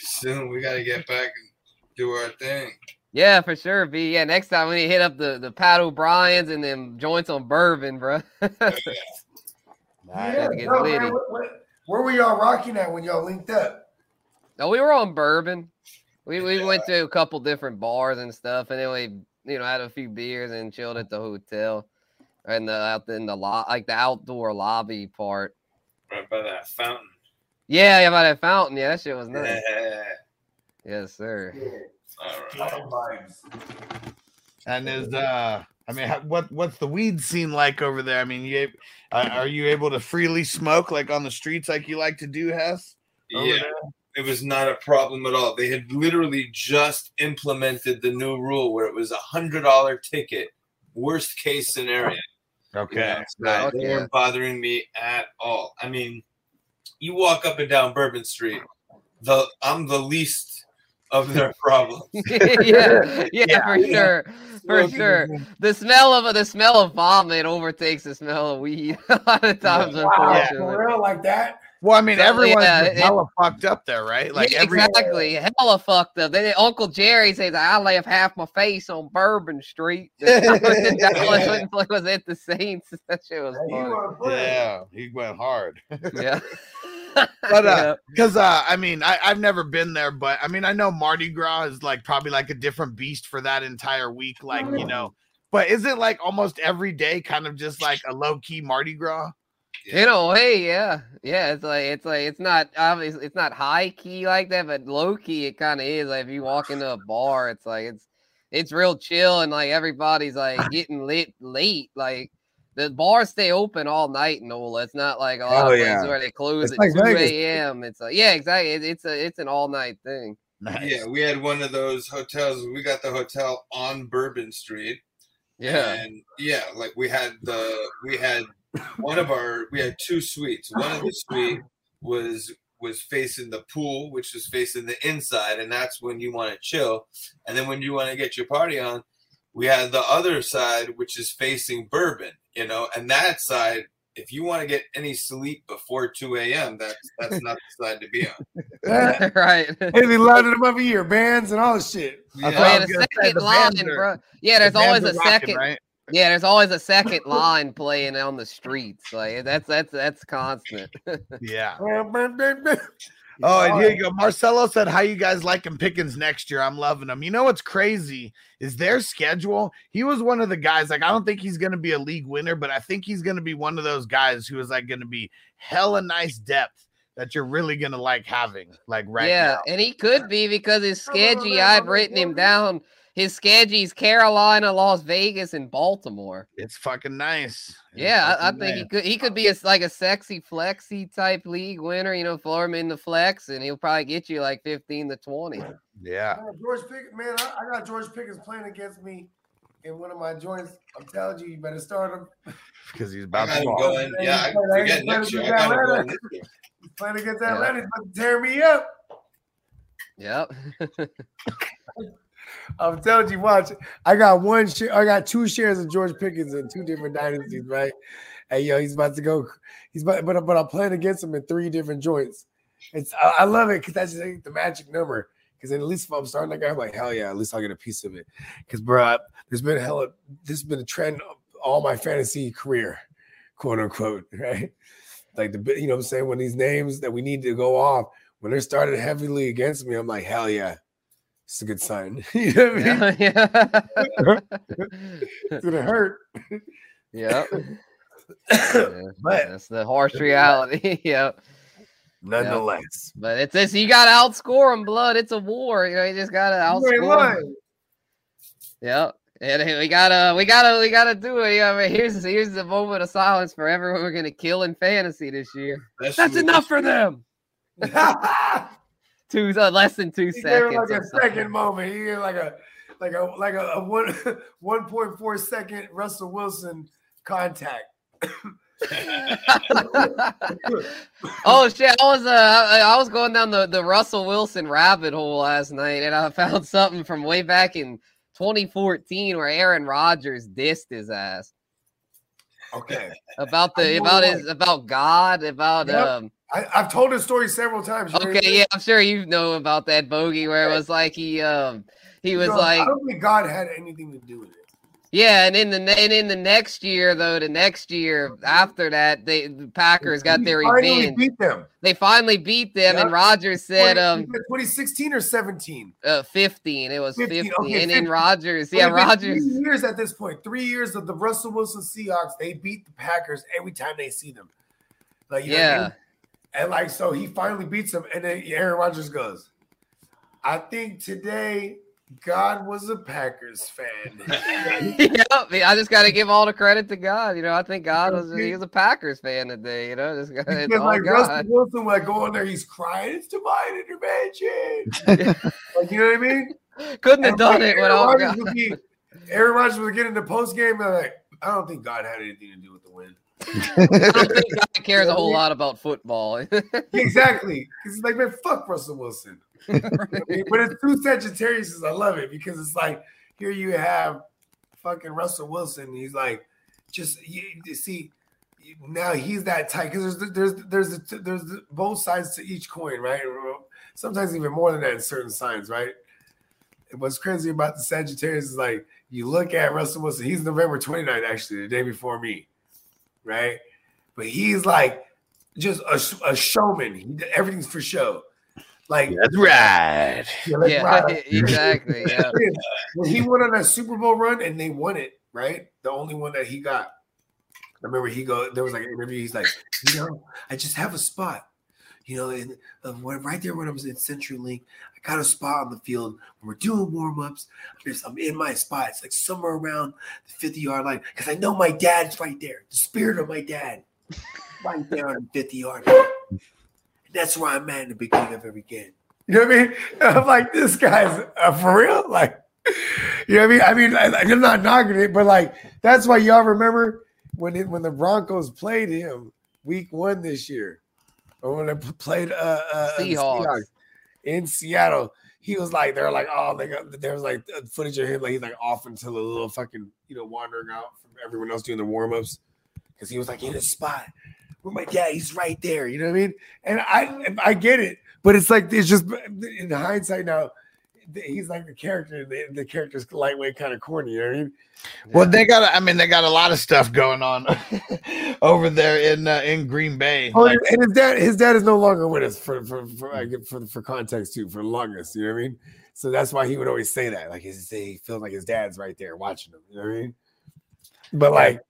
Soon we gotta get back and do our thing. Yeah, for sure, B. Yeah, next time we need to hit up the the Pat O'Brien's and them joints on bourbon, bro. Yeah, get no, man, what- what- where were y'all rocking at when y'all linked up? No, we were on bourbon. We we went to a couple different bars and stuff, and then we you know had a few beers and chilled at the hotel, and the out in the lot like the outdoor lobby part. Right by that fountain. Yeah, yeah, by that fountain. Yeah, that shit was nice. Yeah. Yes, sir. And is uh, I mean, what what's the weed scene like over there? I mean, you uh, are you able to freely smoke like on the streets like you like to do, Hess? over Yeah, it was not a problem at all. They had literally just implemented the new rule where it was a hundred dollar ticket, worst case scenario. Okay. So they weren't bothering me at all. I mean, you walk up and down Bourbon Street, the I'm the least of their problems. yeah, yeah, for sure, for Smoking sure. The smell of the smell of vomit overtakes the smell of weed a lot of times. Wow, unfortunately. for real, like that? Well, I mean, So, everyone's yeah, just it- hella fucked up there, right? Like yeah, every exactly, hella fucked up. Then Uncle Jerry says, "I left half my face on Bourbon Street." Dallas was- was at the Saints. That shit was funny. Yeah, he went hard. Yeah. but uh because uh i mean I, i've never been there but i mean i know mardi gras is like probably like a different beast for that entire week like you know but is it like almost every day kind of just like a low-key mardi gras In a way, yeah, yeah. It's like it's like it's not obviously it's not high key like that, but low key it kind of is. Like if you walk into a bar, it's like it's it's real chill and like everybody's like getting lit late. Like the bars stay open all night, Nola. It's not like a lot Oh, of places yeah. where they close It's at like two a.m. It's like yeah, exactly. It, it's a it's an all night thing. Yeah, we had one of those hotels. We got the hotel on Bourbon Street. Yeah. And yeah, like we had the we had one of our we had two suites. One of the oh, suite was was facing the pool, which was facing the inside, and that's when you want to chill. And then when you want to get your party on, we had the other side, which is facing bourbon, you know, and that side, if you want to get any sleep before 2 a.m., that's that's not the side to be on. right. And they loaded them up here, bands and all this shit. Oh, yeah, the second line, bro. Yeah, there's always a second. Yeah, there's always a second line playing on the streets. Like that's that's that's constant. yeah Oh, and here you go. Marcelo said, "How you guys liking Pickens next year? I'm loving him." You know what's crazy is their schedule. He was one of the guys. Like, I don't think he's going to be a league winner, but I think he's going to be one of those guys who is like going to be hella nice depth that you're really going to like having. Like right yeah, now. and he could be because his schedule. I'd written him down. His schedule's Carolina, Las Vegas, and Baltimore. It's fucking nice. It's Yeah, I, I fucking think he could. He could be a, like a sexy flexy type league winner. You know, throw him in the flex, and he'll probably get you like fifteen to twenty. Yeah. Man, George Pickens, man, I, I got George Pickens playing against me in one of my joints. I'm telling you, you better start him. because he's about to go in. Yeah, I forget next year. I got him going this year. He's playing against Yeah. He's about to tear me up. Yep. I'm telling you, watch. I got one share. I got two shares of George Pickens in two different dynasties, right? Hey, yo, he's about to go. He's about, but but I'm playing against him in three different joints. It's I, I love it because that's just like the magic number. Because at least if I'm starting that guy, I'm like, hell yeah, at least I'll get a piece of it. Because bro, there's been a hella. This has been a trend all my fantasy career, quote unquote, right? Like the you know what I'm saying when these names that we need to go off when they're started heavily against me, I'm like, hell yeah, it's a good sign. you know what I mean? Yeah. it's gonna hurt. Yep. but that's the harsh reality. yep. Nonetheless. Yep. But it's this you gotta outscore them, blood. It's a war. You know, you just gotta outscore. Yep. And we gotta, we gotta, we gotta do it. Yeah, I mean, here's here's the moment of silence for everyone we're gonna kill in fantasy this year. That's That's enough for them. Two uh, less than two He gave seconds. like a something. second moment. He gave like a like a like a, a one one point four second Russell Wilson contact. oh shit! I was uh, I I was going down the, the Russell Wilson rabbit hole last night, and I found something from way back in 2014 where Aaron Rodgers dissed his ass Okay. about the about his about God about Yep. um. I, I've told this story several times. You Okay, yeah. I'm sure you know about that bogey where it was like he um he was No, like I don't think God had anything to do with it. Yeah, and in the and in the next year though, the next year after that, they the Packers got their revenge. beat them. They finally beat them, and Rodgers said, 20 "Um, 2016 or 17. uh, 15. It was 15, 15, okay, and then 15. Rodgers, yeah, Rodgers. Three years at this. Three years of the Russell Wilson Seahawks. They beat the Packers every time they see them. Like you know And like so, he finally beats him, and then Aaron Rodgers goes. I think today God was a Packers fan. yep, I just got to give all the credit to God. You know, I think God was he was a Packers fan today. You know, just it's Because all like Russell God. Wilson, would go in there, he's crying. It's divine intervention. like you know what I mean? Couldn't have And, done like, it Aaron without Rodgers God. would be- Aaron Rodgers would get in the post game and like, I don't think God had anything to do with the win. I don't think God cares a whole lot about football. exactly. Because he's like, man, fuck Russell Wilson. but it's two Sagittarius. I love it because it's like here you have fucking Russell Wilson. He's like, just you, you see, now he's that tight because there's there's there's there's, there's both sides to each coin, right? Sometimes even more than that in certain signs, right? And what's crazy about the Sagittarius is like you look at Russell Wilson. He's November 29th, actually, the day before me, right? But he's like just a, a showman. He, everything's for show. Like That's right. Yeah, that's Yeah, right. exactly, yeah. when he went on that Super Bowl run and they won it, right? The only one that he got. I remember he go. There was like an interview. He's like, you know, I just have a spot. You know, and uh, when, right there when I was in CenturyLink, I got a spot on the field when we're doing warm ups. I'm in my spot. It's like somewhere around the 50 yard line because I know my dad's right there. The spirit of my dad, right there on the 50 yard line. And that's where I'm at in the beginning of every game. You know what I mean? I'm like, this guy's uh, for real. Like, you know what I mean? I mean, I, I'm not knocking it, but like, that's why y'all remember when it, when the Broncos played him week one this year, or when they played uh, uh the Seahawks. In Seattle. He was like, they're like, oh, they got there was like uh, footage of him like he's like off into the little fucking you know wandering out from everyone else doing the warm ups because he was like in his spot where my dad he's right there. You know what I mean? And I I get it, but it's like it's just in hindsight now. He's like the character. The, the character's lightweight, kind of corny. You know what I mean? Well, they got. I mean, they got a lot of stuff going on over there in uh, in Green Bay. Oh, Like, and his dad, his dad is no longer with us for for for like, for, for context too, for longest. You know what I mean? So that's why he would always say that, like his he feels like his dad's right there watching him. You know what I mean? But like,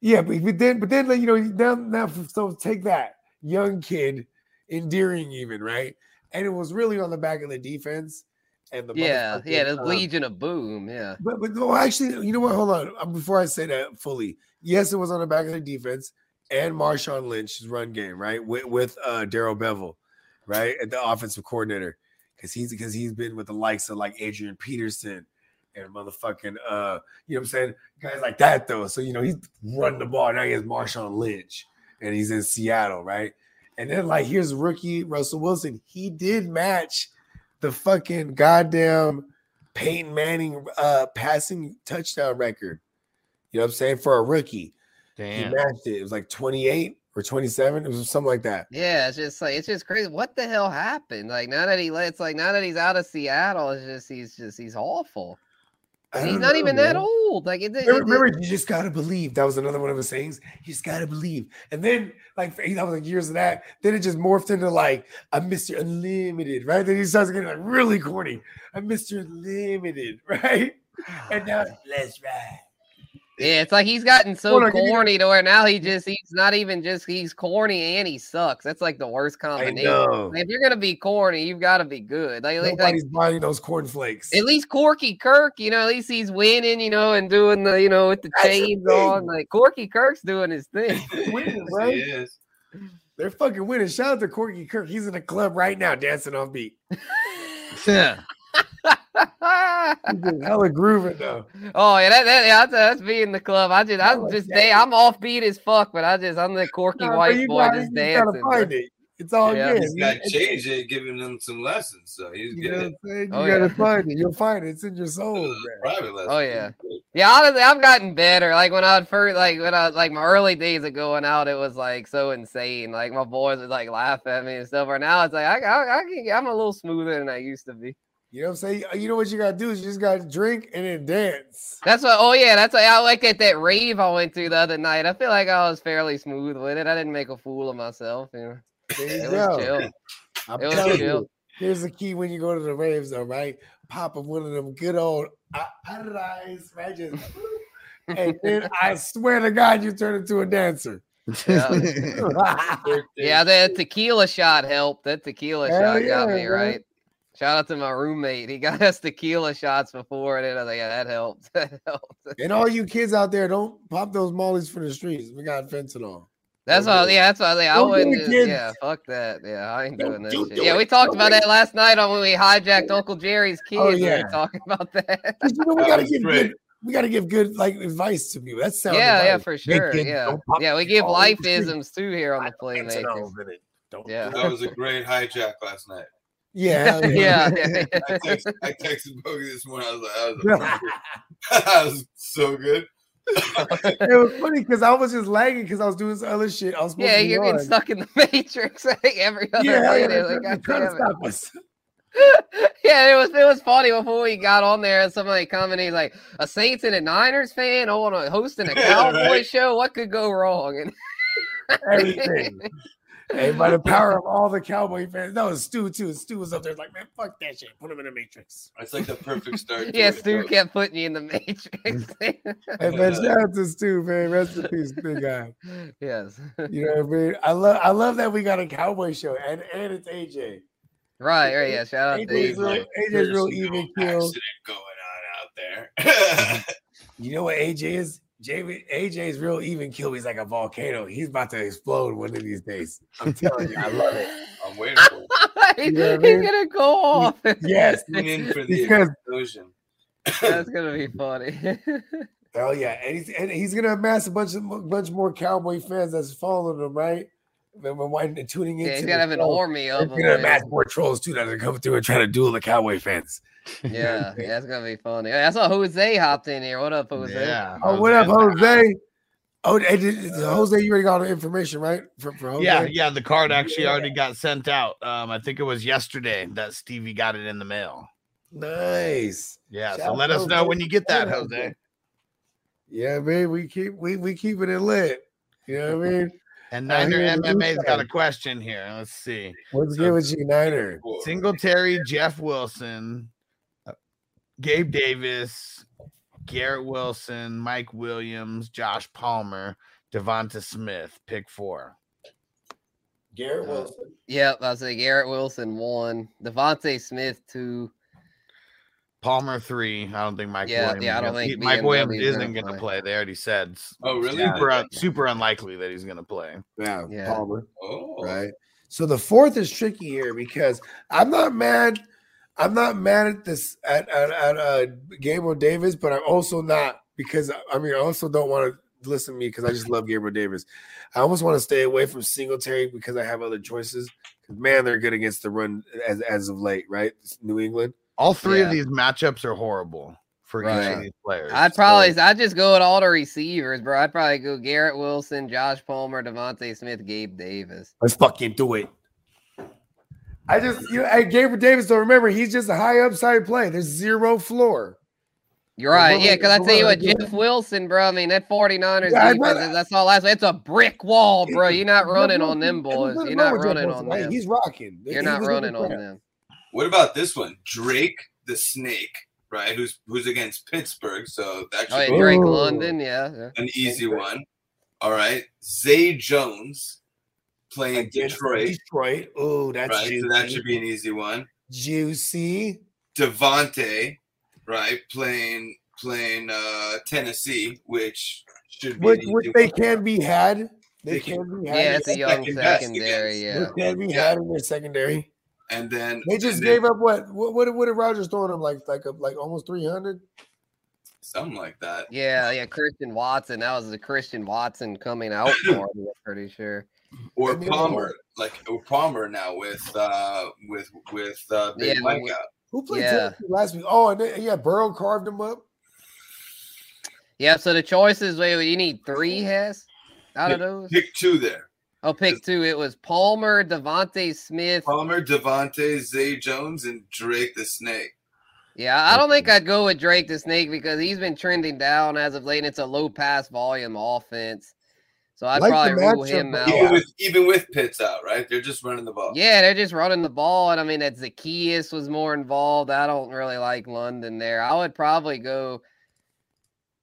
yeah, but, but then but then like, you know now now so take that young kid, endearing even right, and it was really on the back of the defense and the yeah, yeah, the um, Legion of Boom. Yeah. but, but no, actually, you know what? Hold on. Um, Before I say that fully, yes, it was on the back of the defense and Marshawn Lynch's run game, right? With with uh Darrell Bevell, right? At the offensive coordinator. Because he's because he's been with the likes of like Adrian Peterson and motherfucking uh, you know what I'm saying? Guys like that though. So you know, he's running the ball. Now he has Marshawn Lynch and he's in Seattle, right? And then like here's rookie Russell Wilson. He did match the fucking goddamn Peyton Manning uh passing touchdown record. You know what I'm saying? For a rookie. Damn. He matched it. It was like 28 or 27. It was something like that. Yeah, it's just like it's just crazy. What the hell happened? Like now that he it's like now that he's out of Seattle, it's just he's just he's awful. He's don't know, even that old. Like it, it, Remember, it- remember, you just gotta believe. That was another one of his sayings. You just gotta believe. And then, like, that was like years of that. Then it just morphed into like I'm Mr. Unlimited, right? Then he starts getting like really corny. I'm Mr. Unlimited, right? Ah, and now let's ride. Yeah, it's like he's gotten so on, give me corny to where now he just he's not even just he's corny and he sucks. That's like the worst combination. Like, if you're gonna be corny, you've got to be good. Like, like, like, Nobody's buying those cornflakes. at least Corky Kirk, you know, at least he's winning, you know, and doing the you know with the That's chains thing. on. Like Corky Kirk's doing his thing. winning, right? They're fucking winning. Shout out to Corky Kirk. He's in a club right now dancing on beat. Yeah. Hella grooving though. Oh yeah, that, that yeah, that's, that's me in the club. I just I'm just day I'm offbeat as fuck, but I just I'm the quirky Nah, white boy gotta- just you gotta dancing. find it. It's all Yeah. good. He's got You- JJ giving them some lessons, so he's You know what good. I'm? You Oh, gotta yeah. find it. You'll find it. It's in your soul, man. Private lessons. Oh yeah, yeah. Honestly, I've gotten better. Like when I first, like when I was like my early days of going out, it was like so insane. Like my boys would like laugh at me and stuff. Or now it's like I, I, I can, I'm a little smoother than I used to be. You know what I'm saying? You know what you gotta do is you just gotta drink and then dance. That's what. Oh yeah, that's what I like at that rave I went to the other night. I feel like I was fairly smooth with it. I didn't make a fool of myself. You know, There you it go. was chill. I'm It was telling chill. you, here's the key when you go to the raves, though, right? Pop up one of them good old uh, eyes, right? Just, and then I swear to God, you turn into a dancer. Yeah. yeah, that tequila shot helped. That tequila Hell shot got me bro. right. Shout out to my roommate. He got us tequila shots before, and then I was like, yeah, that helped. That helped. and all you kids out there, don't pop those mollies for the streets. We got fentanyl. That's Don't all. Yeah, that's all. Yeah, I Don't wouldn't. just- yeah, fuck that. Yeah, I ain't doing that don't shit. do Yeah, it. we talked Don't about do that last night on when we hijacked Uncle Jerry's oh, kids. Oh, We yeah. were talking about that. 'Cause, you know, we That gotta give good. We gotta give good like advice to people. That's sound yeah, yeah, for sure. kids, yeah, yeah, we the give ball life isms too here on the playmakers. Fentanyl in it. Don't Yeah. That was a great hijack last night. Yeah, hell yeah. I texted, I texted Bogey this morning. I was like, that was, a that was so good. it was funny because I was just lagging because I was doing some other shit. I was supposed Yeah, to be you're getting stuck in the matrix like every other Yeah, hell yeah, minute. Like, God trying to damn it. stop us. yeah, it was it was funny before we got on there and somebody commented like a Saints and a Niners fan oh, on a hosting a Cowboy Right. show. What could go wrong? And Everything. Hey, by the power of all the Cowboy fans. That was Stu too. Stu was up there like, man, fuck that shit. Put him in the Matrix. It's like the perfect start. yeah, Stu show. kept putting you in the matrix. Hey man, shout out to Stu, man. Rest in peace, big guy. yes. You know what I mean? I love I love that we got a cowboy show and and it's AJ. Right, right, yeah. Shout out to AJ's real, AJ. AJ's real There's even no kill. accident going on out there. You know what AJ is? J- AJ is real even kill. He's like a volcano. He's about to explode one of these days. I'm telling you, I love it. I'm waiting for it. He's You know what I mean? gonna go off. Yes, Tune in for the because explosion. That's gonna be funny. Oh yeah, and he's and he's gonna amass a bunch of bunch more cowboy fans that's following him, right? Then we're winding and tuning in. Yeah, he's gotta have an army of He's them. gonna man. amass more trolls too that are coming through and trying to duel the cowboy fans. Yeah, yeah, it's gonna be funny. I saw Jose hopped in here. What up, Jose? Yeah. Oh, what up, Jose? Oh, hey, did, did- Jose, you already got all the information, right? For, for Jose? Yeah, yeah. The card actually already got sent out. Um, I think it was yesterday that Stevie got it in the mail. Nice. Yeah. So let us out know when you get that, Jose. Jose. Yeah, man, we keep we we keeping it lit. You know what I mean? And Out Niner here in the MMA's got a question here. Let's see. What's good with you, Niner? Singletary, Jeff Wilson, Gabe Davis, Garrett Wilson, Mike Williams, Josh Palmer, DeVonta Smith. Pick four. Garrett uh, Wilson. Yep, I was say Garrett Wilson one, DeVonta Smith two. Palmer three. I don't think Mike. Yeah, Williams yeah, I don't think he- Mike Williams isn't gonna going to play. play. They already said. Oh, really? Super, Yeah. un- super unlikely that he's going to play. Yeah, Yeah. Palmer. Oh, Right. So the fourth is tricky here because I'm not mad. I'm not mad at this at at, at uh Gabriel Davis, but I'm also not because I mean I also don't want to listen to me because I just love Gabriel Davis. I almost want to stay away from Singletary because I have other choices. 'Cause, Man, they're good against the run as as of late, right? New England. All three Yeah. of these matchups are horrible for each Right. of these players. I'd probably I'd just go with all the receivers, bro. I'd probably go Garrett Wilson, Josh Palmer, DeVonta Smith, Gabe Davis. Let's fucking do it. I just you know, hey, Gabriel Davis. Don't remember he's just a high upside play. There's zero floor. You're right. Yeah, because I tell you what, Jeff Wilson, bro. I mean, that 49ers Yeah, defense, rather- that's all last. It's a brick wall, bro. You're not running on them boys. You're not running on right? them. He's rocking. You're not running on them. What about this one? Drake the Snake, right? Who's who's against Pittsburgh, so that should Oh, yeah, Drake Ooh. London, yeah. yeah. an easy one. All right, Zay Jones playing Detroit, Detroit. Oh, that's right? juicy. So that should be an easy one. juicy. DeVonta, right, playing playing uh Tennessee, which should be Which, an which easy they one. can be had. They They can can- be had. Yeah, in it's a young second secondary, yeah. They can be Yeah. had in their secondary. and then They just and gave then up what? What, what, what did Rodgers throw him like like a, like almost three hundred? something like that. Yeah, yeah, Christian Watson. That was the Christian Watson coming out party. I'm pretty sure. Or I mean, Palmer, like or Palmer now with uh with with uh Big Yeah, Mike we- Who played Yeah. Last week? Oh, and then, yeah, Burrow carved him up. Yeah, so the choices. Wait, wait, you need three has out of those. Pick two there. Oh, pick two. It was Palmer, DeVonta Smith. Palmer, DeVonta, Zay Jones, and Drake the Snake. Yeah, I don't think I'd go with Drake the Snake because he's been trending down as of late. And it's a low pass volume offense, so I'd Like probably rule matchup, him but out. Even with even with Pitts out, right? They're just running the ball. Yeah, they're just running the ball, and I mean that Zaccheaus was more involved. I don't really like London there. I would probably go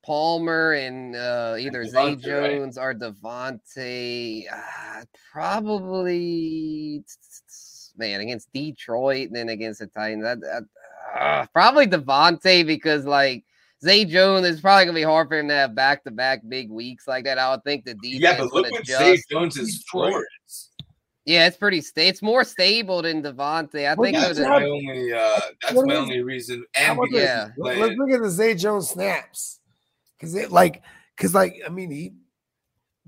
Palmer and uh, either Zay DeVonta, right? Jones or DeVonta. Uh, probably man against Detroit, and then against the Titans. I, I, uh, probably DeVonta because like. Zay Jones is probably gonna be hard for him to have back to back big weeks like that. I would think the defense Yeah, but look what adjust. Zay Jones's floor is. Yeah, it's pretty. Sta- it's more stable than DeVonta. I Well, think. That's that- my only. Uh, that's What my is- only reason. And about because this? Yeah. Let- playing- Let's look at the Zay Jones snaps, because it like, because like, I mean, he,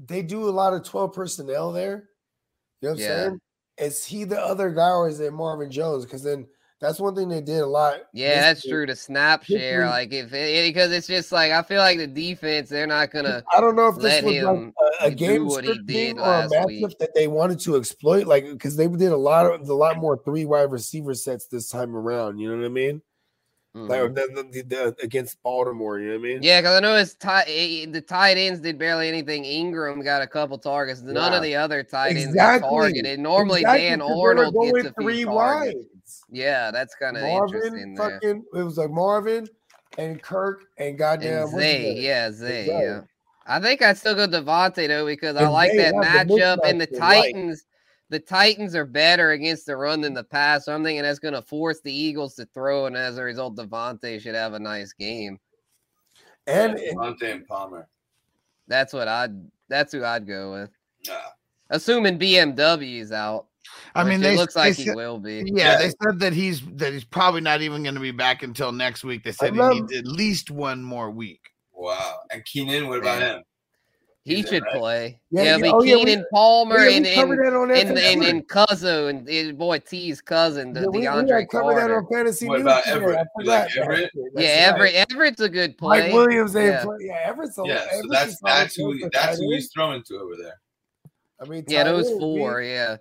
they do a lot of twelve personnel there. You know what I'm Yeah. saying? Is he the other guy or is it Marvin Jones? Because then that's one thing they did a lot. Yeah, that's true. The snap share, like if it, because it's just like I feel like the defense, they're not gonna. I don't know if this was like a, a game what he did or a matchup week. that they wanted to exploit, like because they did a lot of a lot more three wide receiver sets this time around. You know what I mean? Like Mhm. the, the, the, against Baltimore. You know what I mean? Yeah, because I know his tight the tight ends did barely anything. Engram got a couple targets. None Yeah. of the other tight ends got targeted. Normally, Exactly, Dan 'cause they were Arnold gets a few three targets. Yeah, that's kind of interesting Marvin, there. fucking, it was like Marvin and Kirk and goddamn And Zay, yeah, Zay, Zay. yeah. I think I'd still go DeVonta though because I like that matchup. And the like. Titans, the Titans are better against the run than the pass. So I'm thinking that's going to force the Eagles to throw, and as a result, DeVonta should have a nice game. And DeVonta and Palmer. That's what I'd. That's who I'd go with. Yeah. Assuming BMW is out. I mean, which it they looks they like he will be. Yeah, they said that he's that he's probably not even going to be back until next week. They said he needs at least one more week. Wow. And Keenan, what about him? He He's should right? play. Yeah, Yeah, yeah, it'll be oh, yeah, we- Keenan Palmer yeah, and and covered that on and, and, FNC. and Cuzzo and his boy T's cousin, the Yeah, we, we DeAndre had covered that Carter. on fantasy What news. about. Everett? Forgot like Everett? shit. Yeah, That's right. Everett, Everett's a good play. Mike Williams ain't Yeah. play. Yeah, Everett's a Yeah, so that's that's who he, that's who he's throwing to over there. I mean, Yeah, tight those four, me- yeah.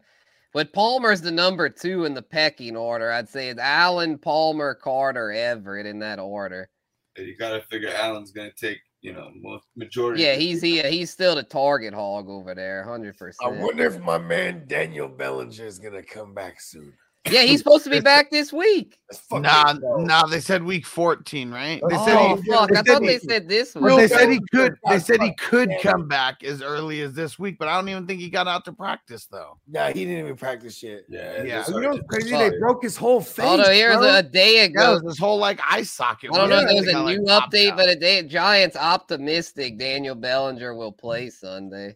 But Palmer's the number two in the pecking order. I'd say it's Allen, Palmer, Carter, Everett in that order. And you got to figure Allen's going to take you know most majority. Yeah, he's he, uh, he's still the target hog over there, hundred percent. I wonder if my man Daniel Bellinger is gonna come back soon. Yeah, he's supposed to be back this week. Nah, nah, they said week 14, right? They Oh said he, fuck! I said thought he- they said this week. they said he could. They said he could come back as early as this week, but I don't even think he got out to practice though. Yeah, he didn't even practice yet. Yeah, Yeah. You know crazy? Fuck. They broke his whole face. Oh no, here's bro. a day ago. it was this whole like eye socket. I don't know if where there's a new like, update, but a day, Giants optimistic Daniel Bellinger will play Sunday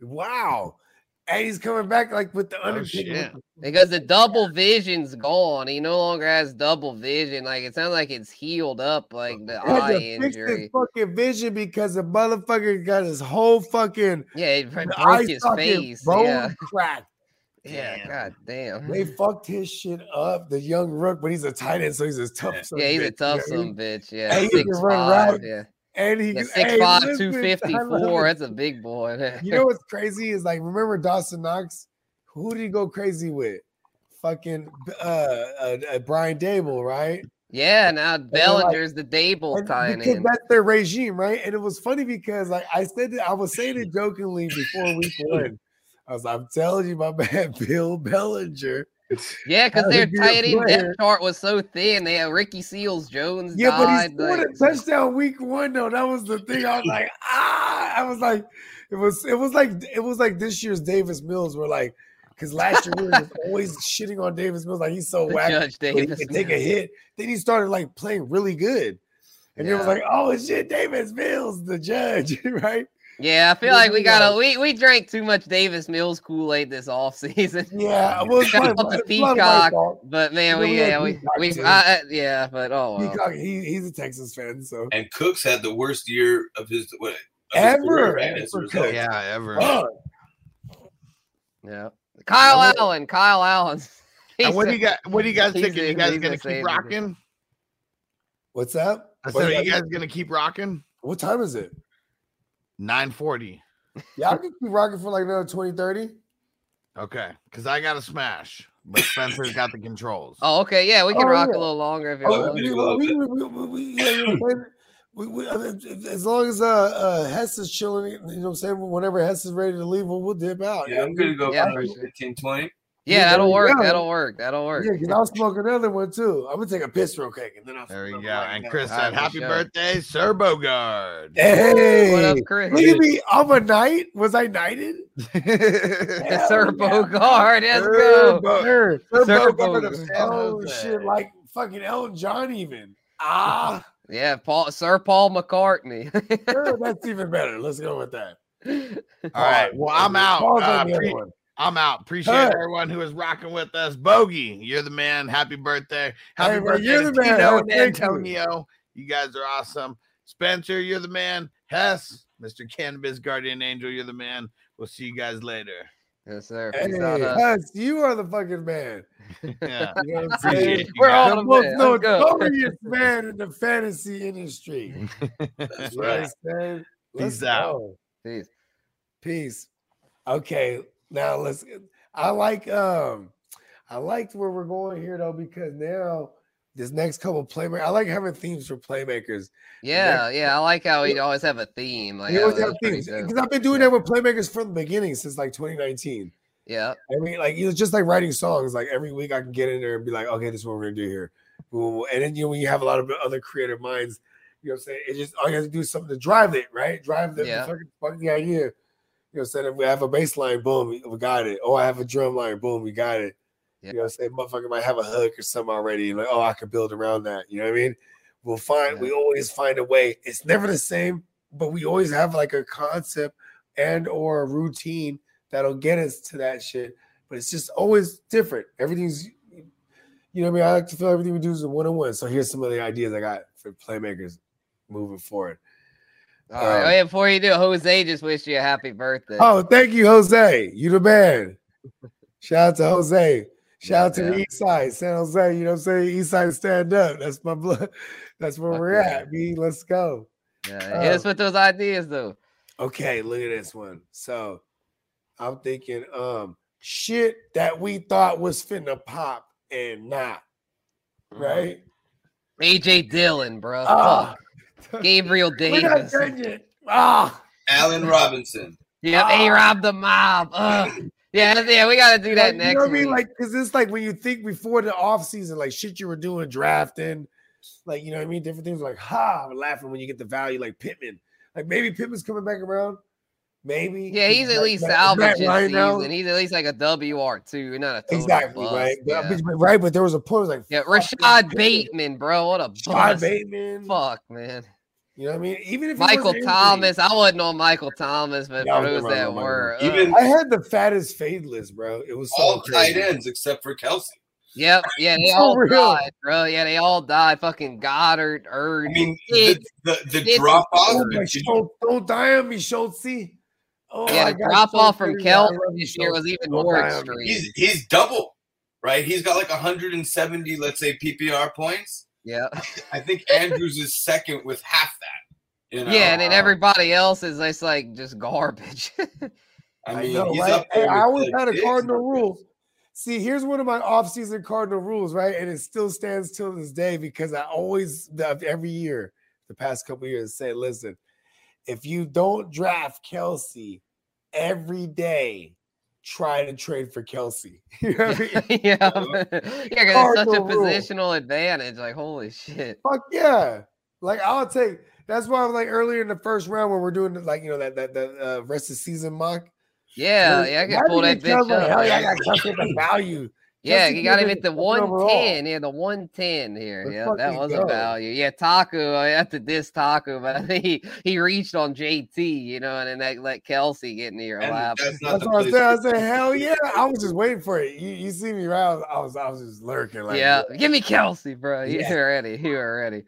Wow. And he's coming back like with the Oh, Undertaker. shit. because the double vision's gone. He no longer has double vision. Like it sounds like it's healed up, like the He had eye to fix his injury. fucking vision because the motherfucker got his whole fucking Yeah, it broke eye his face. bone Yeah, cracked. yeah. God damn. They fucked his shit up. The young rook, but he's a tight end, so he's a tough. son of Yeah, he's a bitch, tough you know what I son bitch. Yeah, And he can run five. routes. Yeah, And he yeah six hey, five, listen, two fifty I love four. it. That's a big boy. You know what's crazy is like remember Dawson Knox? Who did he go crazy with? Fucking uh, uh, uh Brian Daboll, right? yeah, now they're like- Bellinger's the Daboll tying in. that's their regime, right? And it was funny because like I said, I was saying it jokingly before week one. I was, I'm telling you, my man Bill Bellinger. Yeah, because their tight end depth chart was so thin. They had Ricky Seals Jones Yeah, but he died. scored like- a touchdown week one though. That was the thing. I was like, ah, I was like, it was it was like it was like this year's Davis Mills were like because last year we were always shitting on Davis Mills like he's so whack. Judge he Davis could take a hit. Then he started like playing really good. And it was like, oh shit, Davis Mills, the judge, right? Yeah, I feel like we gotta we we drank too much Davis Mills Kool Aid this off season. Yeah, well, it's Shout probably- out to it's Peacock, but man, we we yeah we we. I, yeah, but oh well. Peacock, he, he's a Texas fan, so And Cooks had the worst year of his what of his Ever. career, right, as a For result. Cooks. Yeah, ever. Oh, Yeah, Kyle Allen, Kyle Allen. And what do you got? What do you guys He's thinking? a- You guys gonna keep rocking? what's that? I What said, are you guys gonna keep rocking? What time is it? Nine forty. Yeah, I can keep rocking for like another 20, 30. Okay, because I got a smash, but Spencer's got the controls. Oh, okay, yeah, we can Oh, rock yeah. a little longer if you Oh, want. we, we, as long as uh, uh Hess is chilling, you know what I'm saying? Whenever Hess is ready to leave, we'll, we'll dip out. Yeah, I'm gonna go Yeah, for for 15, 20. Yeah, that'll you work. go. That'll work. That'll work. Yeah, because I'll smoke another one too. I'm gonna take a piss real quick and then I'll There we go. right And now. Chris All right, said, for "Happy sure. birthday, Sir Bogard." Hey, What up, Chris? Look at me. I'm a knight. Was I knighted? Sir yeah. Bogard, let's Sir go. Bo- Sir. Sir Sir Bogard Bogard. Oh shit, like fucking Elton John even. Ah, Yeah, Paul, Sir Paul McCartney. sure, that's even better. Let's go with that. All right. Well, I'm out. Uh, on the other pre- one. I'm out. Appreciate Hey. everyone who is rocking with us. Bogey, you're the man. Happy birthday. Happy Hey, birthday you're the man. Tino Hey, and thank you. Antonio. You. guys are awesome. Spencer, you're the man. Hess, Mr. Cannabis Guardian Angel, you're the man. We'll see you guys later. yes, sir. Hey, out, Hus. Hess, you are the fucking man. Yeah. you know what I'm saying? We're guys. all the the most man. Notorious man in the fantasy industry. That's You know what right. I'm saying? Let's Peace out. go. Peace. Peace. Okay, now let's. I like um, I liked where we're going here though because now this next couple playmakers. I like having themes for playmakers. Yeah, yeah. I like how we always have a theme. Like, You I always have themes because I've been doing that with playmakers from the beginning since like 2019. Yeah. I mean, like it's just like writing songs. Like every week, I can get in there and be like, okay, this is what we're gonna do here. And then you know when you have a lot of other creative minds, you know what I'm saying? It just all you have to do is something to drive it, right? Drive the, the fucking, fucking idea. You know what I'm saying? If we have a bass line, boom, we, got it. Oh, I have a drum line, boom, we got it. Yeah. You know what I'm saying? Motherfucker might have a hook or something already. Like, oh, I could build around that. You know what I mean? We'll find we always find a way. It's never the same, but we always have like a concept and or a routine that'll get us to that shit. But it's just always different. Everything's you know what I mean? I like to feel everything we do is a one-on-one. So here's some of the ideas I got for playmakers moving forward. All right. Um, oh, yeah, before you do, Jose just wished you a happy birthday. Oh, thank you, Jose. You the man. Shout out to Jose. Shout out to Yeah. East Side, San Jose. You know what I'm saying? East Side stand up. That's my blood. That's where Fuck we're yeah. at. B, let's go. Yeah, hit us Um, with those ideas though. Okay, look at this one. So I'm thinking, um, shit that we thought was finna pop and not. Right? AJ Dillon, bro. Ah. Fuck. Gabriel We're not Davis. done yet. Ah, Allen Robinson. Yep, A Rob the mob. Ugh. Yeah, yeah, we gotta do that Like, next You know what I mean? Like, because it's like when you think before the off season, like shit you were doing, drafting, like you know what I mean, different things. Like, ha, I'm laughing when you get the value, like Pittman. Like maybe Pittman's coming back around. Maybe. yeah, he's at Matt- least Matt- salvaged Matt this Ryan season. now. He's at least like a WR two, not a total Exactly bust. right, but, Yeah. but- but- right. But there was a point like Yeah, Rashod Pittman. Bateman, bro. What a Rashod bust. Bateman. Fuck, man. You know what I mean? Even if Michael. Thomas. I wasn't on Michael Thomas, but Yeah, I was those that on were, Even I had the fattest fade list, bro. It was so all tight ends except for Kelce. Yep, yeah, they For all real. died, bro. Yeah, they all died. Fucking Goddard, Erd. I mean, the, the, the it's- drop off. Oh my Schultz, don't die on me, Schultz. Oh, yeah, I the drop off from every Kelvin time. I love you, this year was even Don't more die on me. extreme. He's he's double, right? He's got like 170, let's say PPR points. Yeah, I think Andrews is second with half that. You know? yeah, and then everybody else is just like just garbage. I I know, he's right? up there. Hey, I always the had a cardinal rule. See, here's one of my off-season cardinal rules, right? And it still stands till this day because I always every year, the past couple of years, say, listen, if you don't draft Kelce every day, try to trade for Kelce. You know what I mean? yeah, yeah, because it's such a rule. positional advantage. Like, holy shit. Fuck yeah. Like I'll take that's why I'm like earlier in the first round when we're doing like you know that that that uh, rest of season mock. Yeah, yeah, I can pull that bitch up. Hell yeah, I got Kelce the value. Yeah, Kelce you got him at the second overall. 110. Yeah, the 110 here. Let's yeah, that was go. a value. Yeah, Taco, uh, I have to diss Taco, but I think he, he reached on JT, you know, and then that let Kelce get into your And lap. that's not That's what I place said. I said, hell yeah. I was just waiting for it. You, you see me right? I was, I was just lurking like yeah, give me Kelce, bro. You Yeah. ready. You were ready.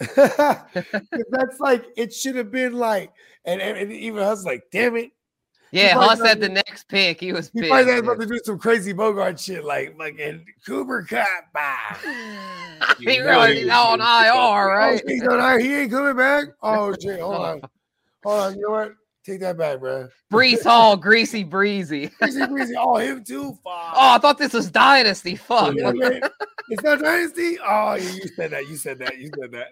'Cause that's like it should have been like, and, and, and even us like, damn it. Yeah, probably Huss thought had the next pick. He was He pissed. probably was about to do some crazy Bogart shit like fucking Cooper Kupp. Bah. He already on IR, oh, right? Oh, he's on IR. He ain't coming back. Oh shit! Hold on, hold on. You know what? Take that back, bro. Breece Hall, greasy breezy. Breezy, breezy. Oh, him too. Fuck. Oh, I thought this was Dynasty. Fuck. Okay. It's not dynasty. Oh, yeah, you said that. You said that. You said that.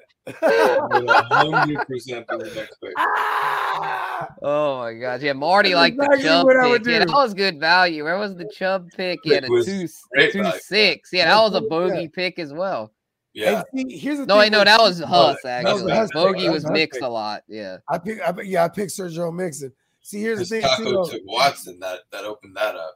Hundred percent for the next pick. Ah! Oh my god, yeah, Marty That's liked the exactly Chubb what I would pick. Yeah, that was good value. Where was the Chubb pick? Yeah, It the was two great two value. six. Yeah, that was a Yeah. bogey pick as well. Yeah. And see, here's the No, thing wait, no, that was What? Huss That was actually. Huss. Bogey That was mixed a lot. Yeah. I pick. I, pick- yeah, I picked Sergio Mixon. See, here's the thing too. Taco though. took Watson. That that opened that up.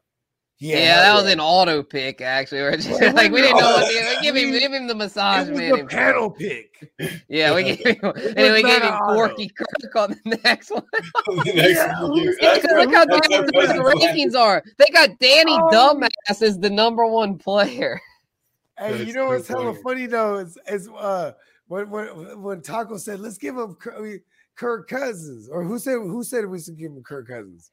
Yeah, hell that was an auto pick actually. We're just, Well, like we didn't know what to give him. Give him the massage It was man. the himself. panel pick. Yeah, we gave him, and then we gave him an auto. Corky Kirk on the next one. The next Yeah, one you who's- give- Yeah, because look how that's good the Cousins rankings are. They got Danny Oh. Dumbass as the number one player. Hey, you know what's hella funny. funny though is, is uh when when when Taco said let's give him Kirk, Kirk Cousins or who said who said we should give him Kirk Cousins?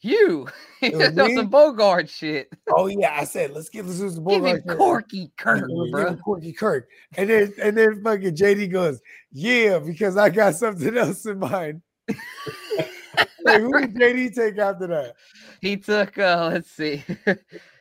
You, It was that's me? some Bogart shit. Oh yeah, I said let's give let's do some Give him shit. Corky Kirk, Let's give bro. him Corky Kirk, and then and then fucking JD goes yeah because I got something else in mind. like, who did JD take after that? He took uh let's see.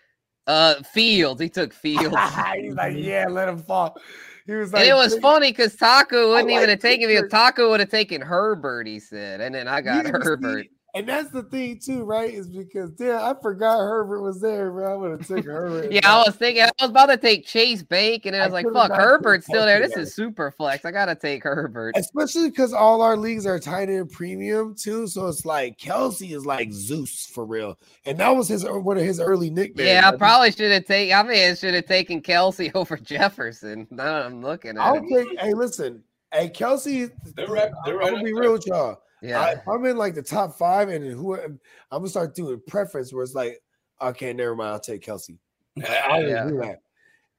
uh Fields. He took Fields. He's like yeah, let him fall. He was like and it was "Take- funny because Taco wouldn't even have taken me. Taco would have taken Herbert, he said. And then I got but see, Herbert. And that's the thing too, right? Is because damn, I forgot Herbert was there, bro. I would have taken Herbert. Yeah, I was thinking I was about to take Chase Bank, and then I I was like, "Fuck, not Herbert's still there. This is super flex. I gotta take Herbert." especially because all our leagues are tight end premium too. So it's like Kelce is like Zeus for real, and that was his one of his early nicknames. Yeah, I probably should have taken. I mean, I should have taken Kelce over Jefferson. Now I'm looking at I'll it. take. Hey, listen, hey Kelce. They're right. They're I'm gonna be real with y'all. Yeah. I, if I'm in like the top five, and who I'm gonna start doing preference where it's like, okay, never mind, I'll take Kelce. I will Yeah. do that.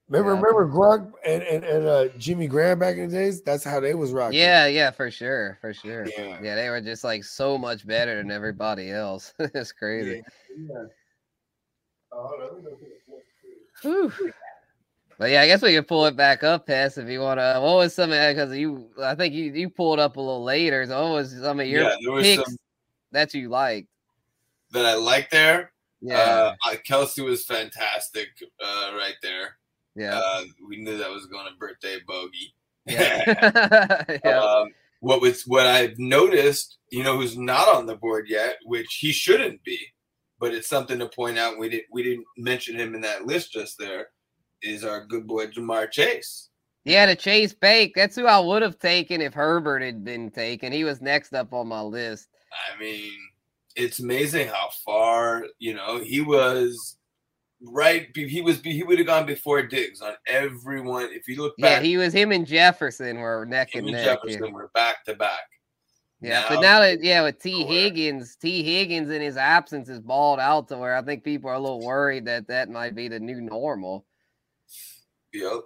Remember, Yeah. remember Gronk and, and, and uh, Jimmy Graham back in the days? That's how they was rocking. Yeah, yeah, for sure, for sure. Yeah. Yeah, they were just like so much better than everybody else. it's crazy. Yeah. Oh, But yeah, I guess we can pull it back up, Hess, if you want to. What was some of because you? I think you you pulled up a little later. So what was some of your Yeah, picks some- that you liked? that I like there. Yeah, Uh, uh, Kelce was fantastic uh, right there. yeah, Uh, we knew that was going to birthday bogey. yeah. yeah. Um, what was what I've noticed, you know, who's not on the board yet, which he shouldn't be, but it's something to point out. We didn't we didn't mention him in that list just there. Is our good boy Ja'Marr Chase? Yeah, the Chase Bank. That's who I would have taken if Herbert had been taken. He was next up on my list. I mean, it's amazing how far you know he was. Right, he was he would have gone before Diggs on everyone. If you look Yeah, he was him and Jefferson were neck and neck. Jefferson Yeah. were back to back. Yeah, Now- but now that yeah, with Tee Higgins, Tee Higgins in his absence is balled out to where I think people are a little worried that that might be the new normal. Yep.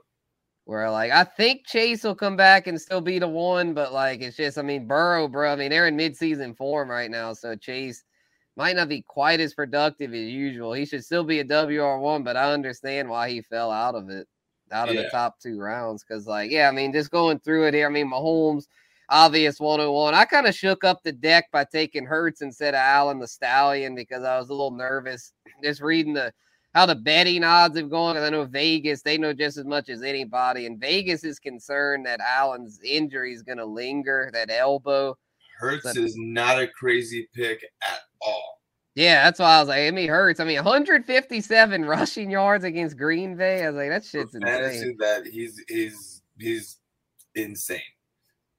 Where like I think Chase will come back and still be the one, but like it's just I mean Burrow, bro. I mean they're in midseason form right now, so Chase might not be quite as productive as usual. He should still be a WR one, but I understand why he fell out of it, out of the top two rounds. Because like yeah, I mean just going through it here. I mean Mahomes, obvious 101. I kind of shook up the deck by taking Hurts instead of Allen the Stallion because I was a little nervous just reading the how the betting odds have gone. 'cause I know Vegas, they know just as much as anybody. And Vegas is concerned that Allen's injury is going to linger, that elbow. Hurts is not a crazy pick at all. Yeah, that's why I was like, it me hurts. I mean, 157 rushing yards against Green Bay. I was like, that shit's insane. that he's he's he's insane.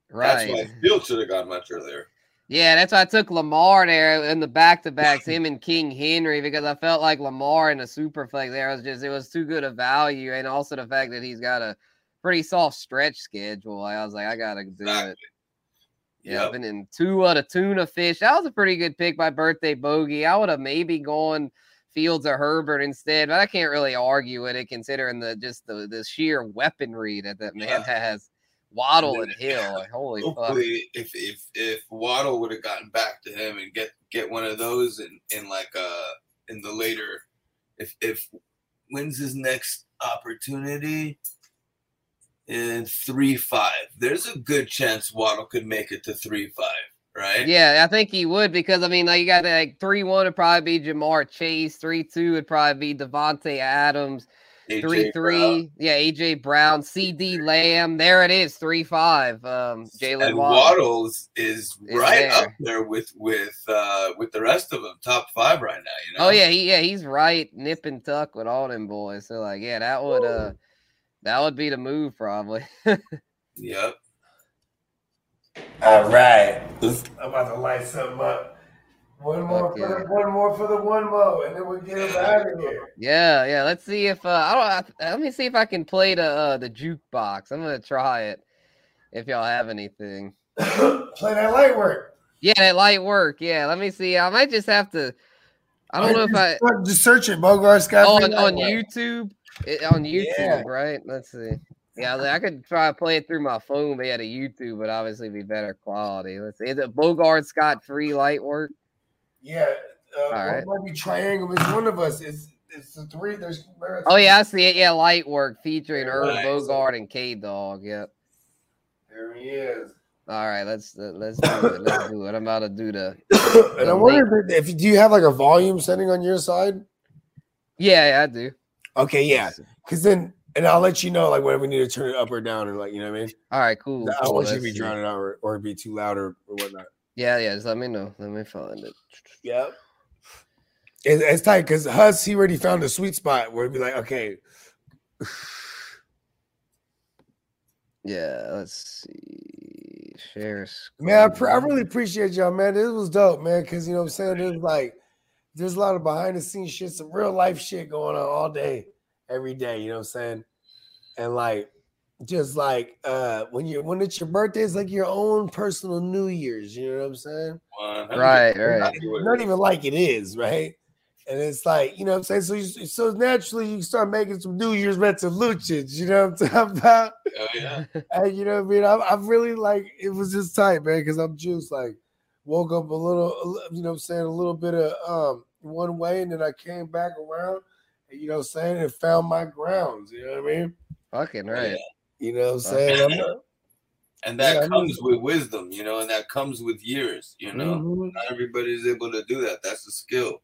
Right. That's why Field should have gone much earlier. Yeah, that's why I took Lamar there in the back to backs, him and King Henry, because I felt like Lamar in the super flex there was just it was too good a value, and also the fact that he's got a pretty soft stretch schedule. I was like, I gotta do it. Yeah, Yep. and then two of the tuna fish. That was a pretty good pick by birthday bogey. I would have maybe gone Fields or Herbert instead, but I can't really argue with it considering the just the, the sheer weaponry that that man Yeah. has. Waddle and Hill, like, holy fuck. Hopefully, if if if Waddle would have gotten back to him and get get one of those in in like uh in the later, if if wins his next opportunity in three five, there's a good chance Waddle could make it to three five, right? Yeah, I think he would because I mean, like you got like three one would probably be Ja'Marr Chase, three two would probably be Davante Adams, three three, yeah, AJ Brown, CeeDee Lamb. There it is, three five. Um, Jalen and Waddle. Waddle is, is Is right up there. there with with uh with the rest of them, top five right now. You know? Oh yeah, he yeah he's right, nip and tuck with all them boys. So like, yeah, that would uh, that would be the move probably. Yep. All right. I'm about to light something up. One more Fuck for yeah. the one more for the one mo, and then we'll get him out of here. Yeah, yeah. Let's see if uh, I don't. I, let me see if I can play the uh, the jukebox. I'm gonna try it. If y'all have anything. Play that light work. Yeah, that light work. Yeah, let me see. I might just have to. I don't know if I just, search it. Bogart Scott oh, on, on YouTube. It, on YouTube, Yeah. right? Let's see. Yeah, I could try to play it through my phone, but yeah, the YouTube would obviously be better quality. Let's see. Is it Bogart Scott free light work? Yeah. Uh, All right. Might be triangle. It's one of us. It's it's the three. There's Oh yeah, I see it. Yeah, light work featuring Herb Nice. Bogart and K Dog. Yep. There he is. All right, let's uh, let's do it. Let's do it. I'm about to do the. And I wonder if, if do you have like a volume setting on your side? Yeah, yeah, I do. Okay, yeah. Because then, and I'll let you know like when we need to turn it up or down, and like you know what I mean. All right, cool. I don't cool, want you to be see. drowning out or, or be too loud or, or whatnot. Yeah, yeah. Just let me know. Let me find it. Yep. It's, it's tight because Hus he already found a sweet spot where it'd be like, okay, Yeah, let's see. Share. man, I, screen. I really appreciate y'all, man. This was dope, man. Because you know what I'm saying. There's like, there's a lot of behind the scenes shit, some real life shit going on all day, every day. You know what I'm saying? And like, just like uh when you when it's your birthday, it's like your own personal New Year's. You know what I'm saying? Right, right. Not, not even like it is, right? And it's like, you know what I'm saying? So you, so naturally you start making some New Year's resolutions, you know what I'm talking about? Oh yeah. And you know what I mean? I'm, I'm really like, it was just tight, man, because I'm just like, woke up a little, you know what I'm saying, a little bit of um one way, and then I came back around, and you know what I'm saying, and found my grounds, you know what I mean? Fucking right. You know what I'm saying? I'm And that Yeah, I comes with wisdom, you know, and that comes with years, you know. Mhm. Not everybody's able to do that. That's a skill.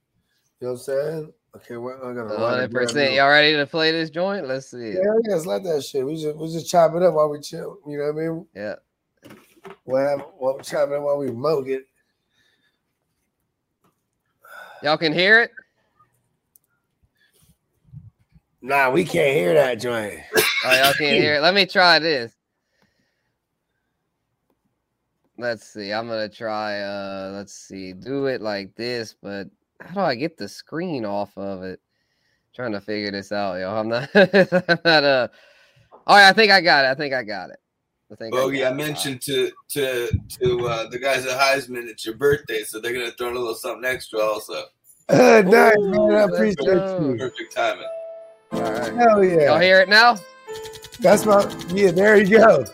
you know what I'm saying? Okay, well, I gotta hundred percent. Y'all ready to play this joint? Let's see. Yeah, yeah, it's like that shit. We just we just chop it up while we chill. You know what I mean? Yeah. We'll have we'll chop it up while we smoke it. Y'all can hear it. Nah, we can't hear that joint. Oh, y'all can't hear it. Let me try this. Let's see. I'm gonna try. Uh, let's see. Do it like this, but how do I get the screen off of it? trying to figure this out, yo. I'm not. I'm not. Uh. All right. I think I got it. I think I got it. I think. Bogey, got I mentioned to to to uh, the guys at Highsman it's your birthday, so they're gonna throw in a little something extra also. Uh, nice, man. I appreciate you. Perfect timing. All right. Hell yeah. Y'all hear it now? That's my yeah. There you go.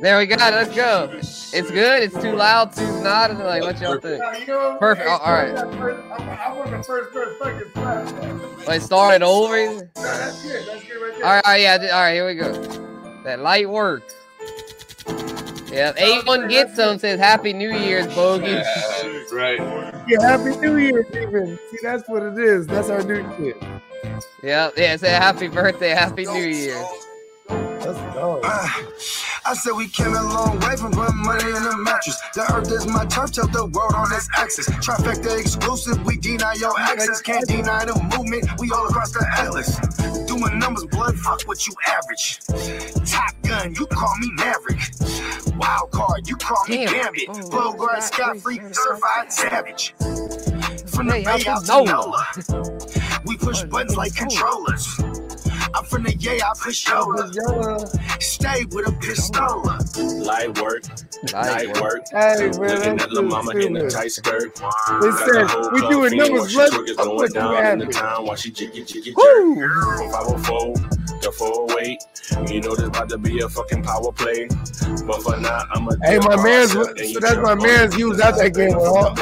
There we go. Let's go. It's good. It's too loud. Too not. Like what y'all think? You know? Perfect. All right. I want the first first fucking slap. Wait, start it over. That's good. That's good right. All right, all right, yeah, all right, here we go. That light work. Yeah, eight one gets some says Happy New Year's, bogey. That's right. Yeah, happy New Year, even. See, that's what it is. That's our new shit. Yeah, yeah, say Happy Birthday, Happy New Year. Let's go. Ah, I said we came a long way from putting money in the mattress. The earth is my turf, tell the world on its axis. Trifecta exclusive, we deny your access. Can't deny the movement, we all across the atlas. Doing numbers, blood, fuck what you average. Top gun, you call me Maverick. wild card. You call me Gambit. Bogart, Scott Free, certified savage. From the Bay out to NOLA. We push buttons like controllers. I'm from the yay, I push Yola. Stay with a pistola. Light work, Light night work. Hey, man, Looking at little mama in a tight skirt. They Got said, the whole we doing feeling numbers, while she blood. twerk going down in the town while she jiggy jiggy jerk. From 504 to 408. You know there's about to be a fucking power play. But for now, I'm a Hey, my man's, so that's my man's. He was out that game with all.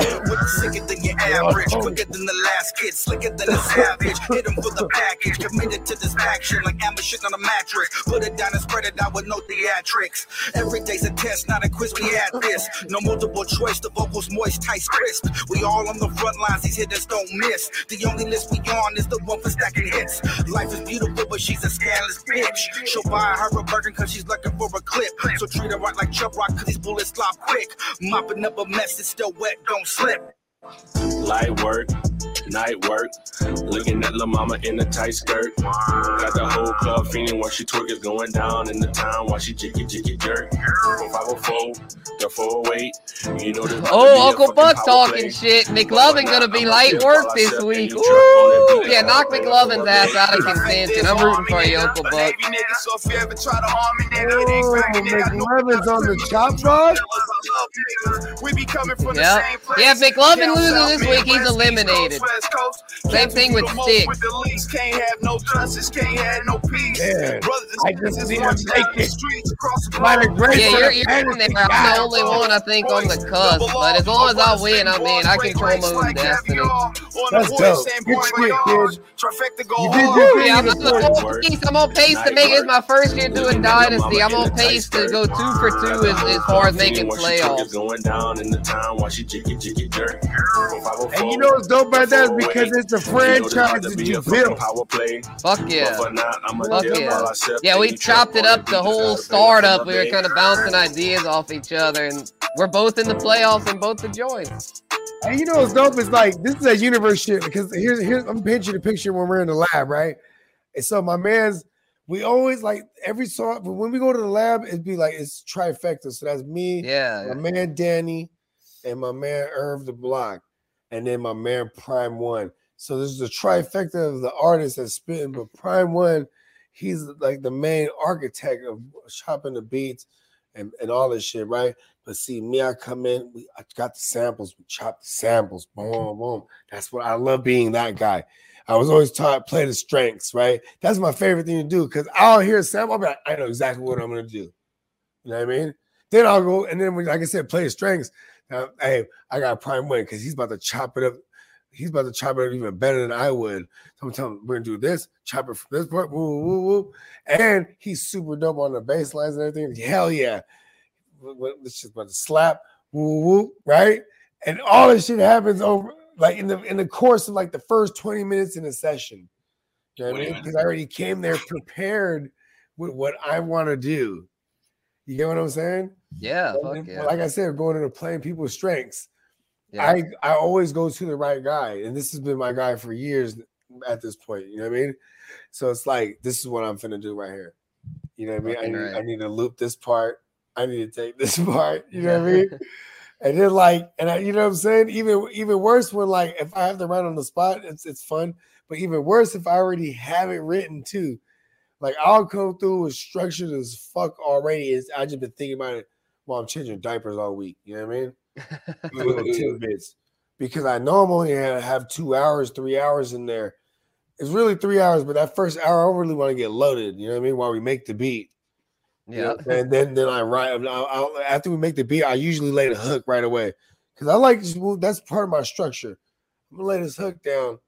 Sicker than your average, quicker than the last kid, slicker than a savage. Hit him for the package, committed to this action like amber shit on a mattress. Put it down and spread it out with no theatrics. Every day's a test, not a quiz. We had this. No multiple choice, the vocals moist, tight, crisp. We all on the front lines, these hitters don't miss. The only list we on is the one for stacking hits. Life is beautiful, but she's a scandalous bitch. She'll buy her a burger cause she's looking for a clip. So treat her right like Chubb Rock cause these bullets flop quick. Mopping up a mess, it's still wet, don't slip. Light work, night work. Looking at La Mama in a tight skirt. Got the whole club feeling while she twerk is going down in the town while she jiggy jiggy jerk. From 504 to 408. You know this. Oh, Uncle Buck talking shit. McLovin gonna be light work this week. Woo! Yeah, knock McLovin's ass out of contention. I'm rooting for you, Uncle Buck. So if you ever try to harm me, nigga, it Oh, ain't cracking, nigga. McLovin's on the chop block. We be coming from the Yep. Yeah, McLovin loses south, this week. He's eliminated. Coast, Coast. Same Can't thing with the most Sticks. With the least, can't have no justice, can't have no peace. Yeah. Brothers I and just sisters need to marching make the it. streets across the By the globe. grace Yeah, you're, you're in there. I'm the only one, I think, on the cusp, but as long as I win, I mean, I control my own destiny. That's dope. Good shit, kid. Trifecta go You did hard. your thing Yeah, in I'm, the I'm fourth. on pace. I'm on pace to make it my first year doing Dynasty. I'm on pace to go two for two as, as far as making playoffs. Going down in the town while she jiggy jiggy jerk. From 504 And you know what's dope about that is oh because it's a franchise that be you a built. power play. Fuck yeah. for now, I'm a Fuck yeah. while I sip Yeah, we chopped it up the whole startup. We were kind of bouncing ideas off each other, and we're both in the playoffs and both enjoying. And you know what's dope is like this is a universe shit because here's here's I'm painting a picture when we're in the lab, right? And so my man's we always like every song when we go to the lab, it'd be like it's trifecta. So that's me, Yeah. my man Danny, and my man Irv the Block, and then my man Prime One. So this is the trifecta of the artist that's spitting, but Prime One, he's like the main architect of chopping the beats and, and all this shit, right? But see, me, I come in, we I got the samples, we chop the samples, boom, boom. That's what I love being that guy. I was always taught play the strengths, right? That's my favorite thing to do because I'll hear a sample, I know exactly what I'm gonna do. You know what I mean? Then I'll go and then, when, like I said, play the strengths. Now, hey, I got prime win because he's about to chop it up. He's about to chop it up even better than I would. So I'm telling him, we're gonna do this, chop it from this part, woo, woo, woo. And he's super dope on the bass lines and everything. Hell yeah. What- what- This shit's about to slap, woo, woo, right? And all this shit happens over like in the in the course of like the first 20 minutes in a session. You know what I mean? Because I already came there prepared with what I want to do. You get what I'm saying? Yeah, And yeah. Like I said, going into playing people's strengths. Yeah. I I always go to the right guy, and this has been my guy for years at this point. You know what I mean? So it's like this is what I'm finna do right here. You know what I mean? I need, right. I need to loop this part. I need to take this part. You know what I mean? And then like, and I, you know what I'm saying? Even even worse when like if I have to write on the spot, it's it's fun. But even worse if I already have it written too. Like I'll come through with structured as fuck already. Is I just been thinking about it while I'm changing diapers all week. You know what I mean? Little tidbits. Because I normally ha- have two hours, three hours in there. It's really three hours, but that first hour I really want to get loaded. You know what I mean? While we make the beat. You know, Yeah. and then then I write I'll, I'll- after we make the beat, I usually lay the hook right away because I like well, that's part of my structure. I'm gonna lay this hook down,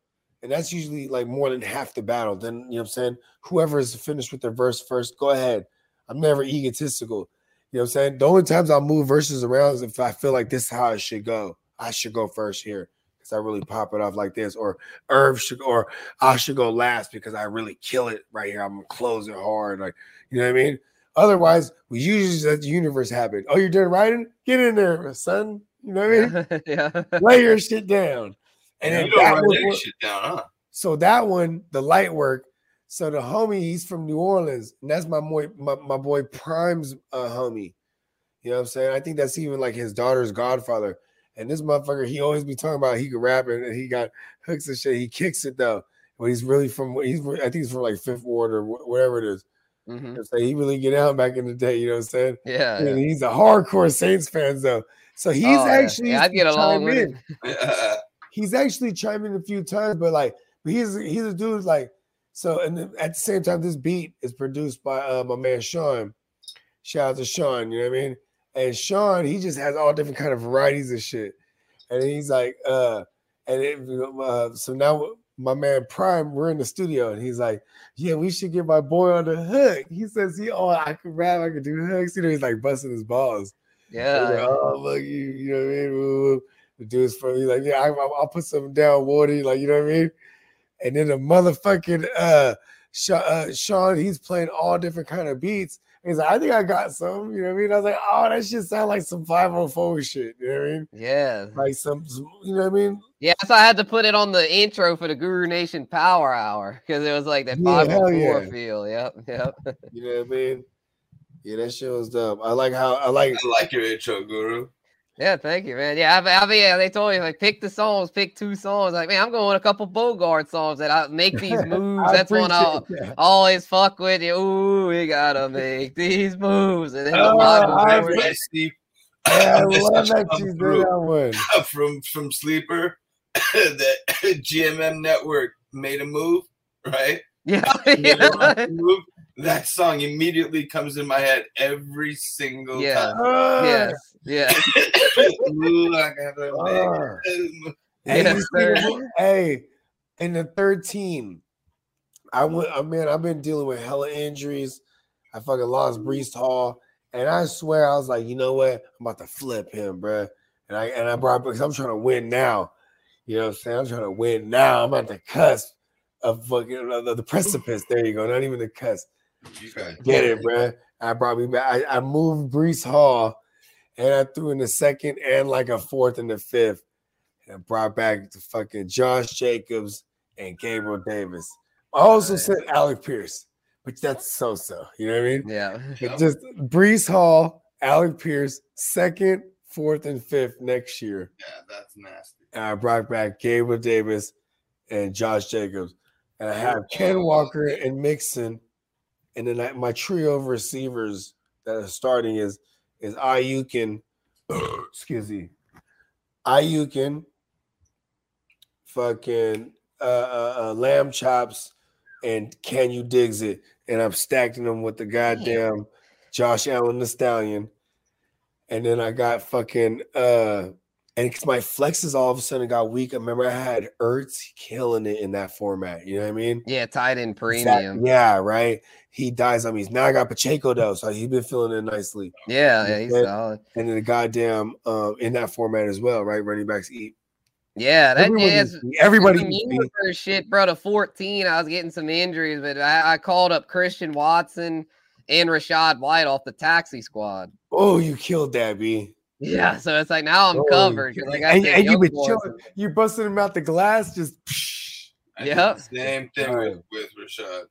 and that's usually like more than half the battle. Then you know what I'm saying. Whoever is finished with their verse first, go ahead. I'm never egotistical. You know what I'm saying. The only times I'll move verses around is if I feel like this is how it should go. I should go first here because I really pop it off like this, or Irv should, or I should go last because I really kill it right here. I'm gonna close it hard, like you know what I mean. Otherwise, we usually let the universe happen. Oh, you're done writing? Get in there, son. You know what I mean? yeah. Lay your shit down. And then you don't that write was that shit down, huh? so that one, the light work. So the homie, he's from New Orleans, and that's my boy, my, my boy Prime's uh, homie. You know what I'm saying? I think that's even like his daughter's godfather. And this motherfucker, he always be talking about he could rap and he got hooks and shit. He kicks it though. But he's really from he's I think he's from like Fifth Ward or wh- whatever it is. Mhm. So he really get out back in the day. You know what I'm saying? Yeah, And yeah. he's a hardcore Saints fan though. So he's Oh, actually Yeah, I'd get along in. him. he's actually chiming a few times, but like, but he's he's a dude like so. And at the same time, this beat is produced by uh, my man Sean. Shout out to Sean, you know what I mean? And Sean, he just has all different kind of varieties of shit. And he's like, uh, and it, uh, so now my man Prime, we're in the studio, and he's like, yeah, we should get my boy on the hook. He says he, oh, I can rap, I can do hooks. You know, he's like busting his balls. Yeah. Like, oh, look, you, you know what I mean? The dude's from, he's like, yeah, I, I'll I'll put something down, Wardy, like, you know what I mean? And then the motherfucking uh, Sha- uh Sean, he's playing all different kind of beats. He's like, I think I got some, you know what I mean? I was like, oh, that shit sound like some 504 shit, you know what I mean? Yeah. Like some, some you know what I mean? Yeah, so I had to put it on the intro for the Guru Nation Power Hour because it was like that Yeah, hell 504 yeah. feel. Yep, yep. You know what I mean? Yeah, that shit was dope. I like how I like I like your intro, Guru. Yeah, thank you, man. Yeah, I, I mean, yeah, they told me like pick the songs, pick two songs. Like, man, I'm going with a couple Bogart songs that I make these moves. That's one I'll that. always fuck with you. Ooh, we gotta make these moves. And then the Oh, Bible I verse. I. Yeah, I love that you did through that one. from from Sleeper that GMM Network made a move, right? Yeah, yeah. move. That song immediately comes in my head every single Yeah. time. Yes. Yeah. Ooh, I gotta Ah. make this move. Hey, Yes, you see sir. the- hey, in the third team, I went. I mean, I've been dealing with hella injuries. I fucking lost Breece Hall, and I swear I was like, you know what? I'm about to flip him, bruh. And I and I brought because I'm trying to win now. You know what I'm saying? I'm trying to win now. I'm at the cusp of fucking of the precipice. There you go. Not even the cusp. Okay. Get it, bruh. I brought me back. I, I moved Breece Hall, and I threw in the second and like a fourth and the fifth, and I brought back the fucking Josh Jacobs and Gabriel Davis. I also said Alec Pierce, but that's so so. You know what I mean? Yeah. But just Breece Hall, Alec Pierce, second, fourth, and fifth next year. Yeah, that's nasty. And I brought back Gabriel Davis and Josh Jacobs. And I have Ken Walker and Mixon. And then I, my trio of receivers that are starting is is Ayukin, excuse me, Ayukin, fucking uh, uh, uh, lamb chops, and can you digs it? And I'm stacking them with the goddamn Josh Allen the Stallion. And then I got fucking uh and because my flexes all of a sudden got weak. I remember I had Ertz killing it in that format. You know what I mean? Yeah, tied in premium. Yeah, right. He dies on me. Now I got Pacheco though, so he's been feeling it nicely. Yeah, yeah, he's And- solid. And then the goddamn um in that format as well, right? Running backs eat. Yeah, that. Everybody some eats shit, bro. To 14, I was getting some injuries, but I, I called up Christian Watson and Rachaad White off the taxi squad. Oh, you killed that, B. Yeah, so it's like now I'm Oh, covered killed because I got and, and you young been chilling. You busting him out the glass, just I did Yep. Same thing with, with Rachaad.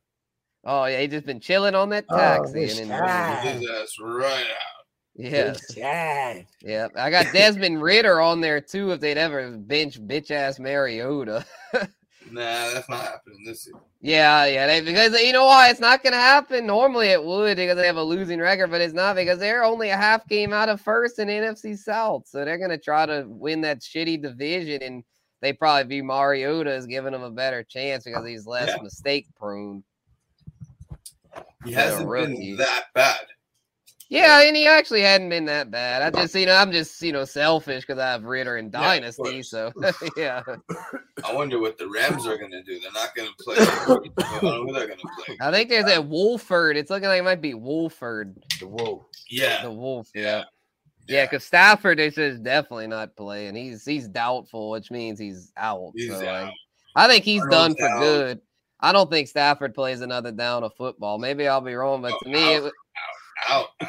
Oh yeah, he just been chilling on that Oh, taxi. and then, Rachaad. His ass right out. yes, Rachaad. yeah. I got Desmond Ridder on there too. If they'd ever bench bitch ass Mariota. Nah, that's not happening this season. Yeah, yeah, they, because you know why it's not gonna happen. Normally it would because they have a losing record, but it's not because they're only a half game out of first in NFC South, so they're gonna try to win that shitty division, and they probably view Mariota as giving them a better chance because he's less Yeah. mistake prone. He hasn't been that bad. Yeah, and he actually hadn't been that bad. I just, you know, I'm just, you know, selfish because I have Ridder in Yeah, of Dynasty, course. so yeah. I wonder what the Rams are going to do. They're not going to play. I don't know who they're going to play. I think there's that Wolford. It's looking like it might be Wolford. The wolf. Yeah. The Wolf, yeah. Yeah, because Stafford is just definitely not playing. He's he's doubtful, which means he's out. He's so, like. I think he's done for out. good. I don't think Stafford plays another down of football. Maybe I'll be wrong, but to me, it, wa- Out, out.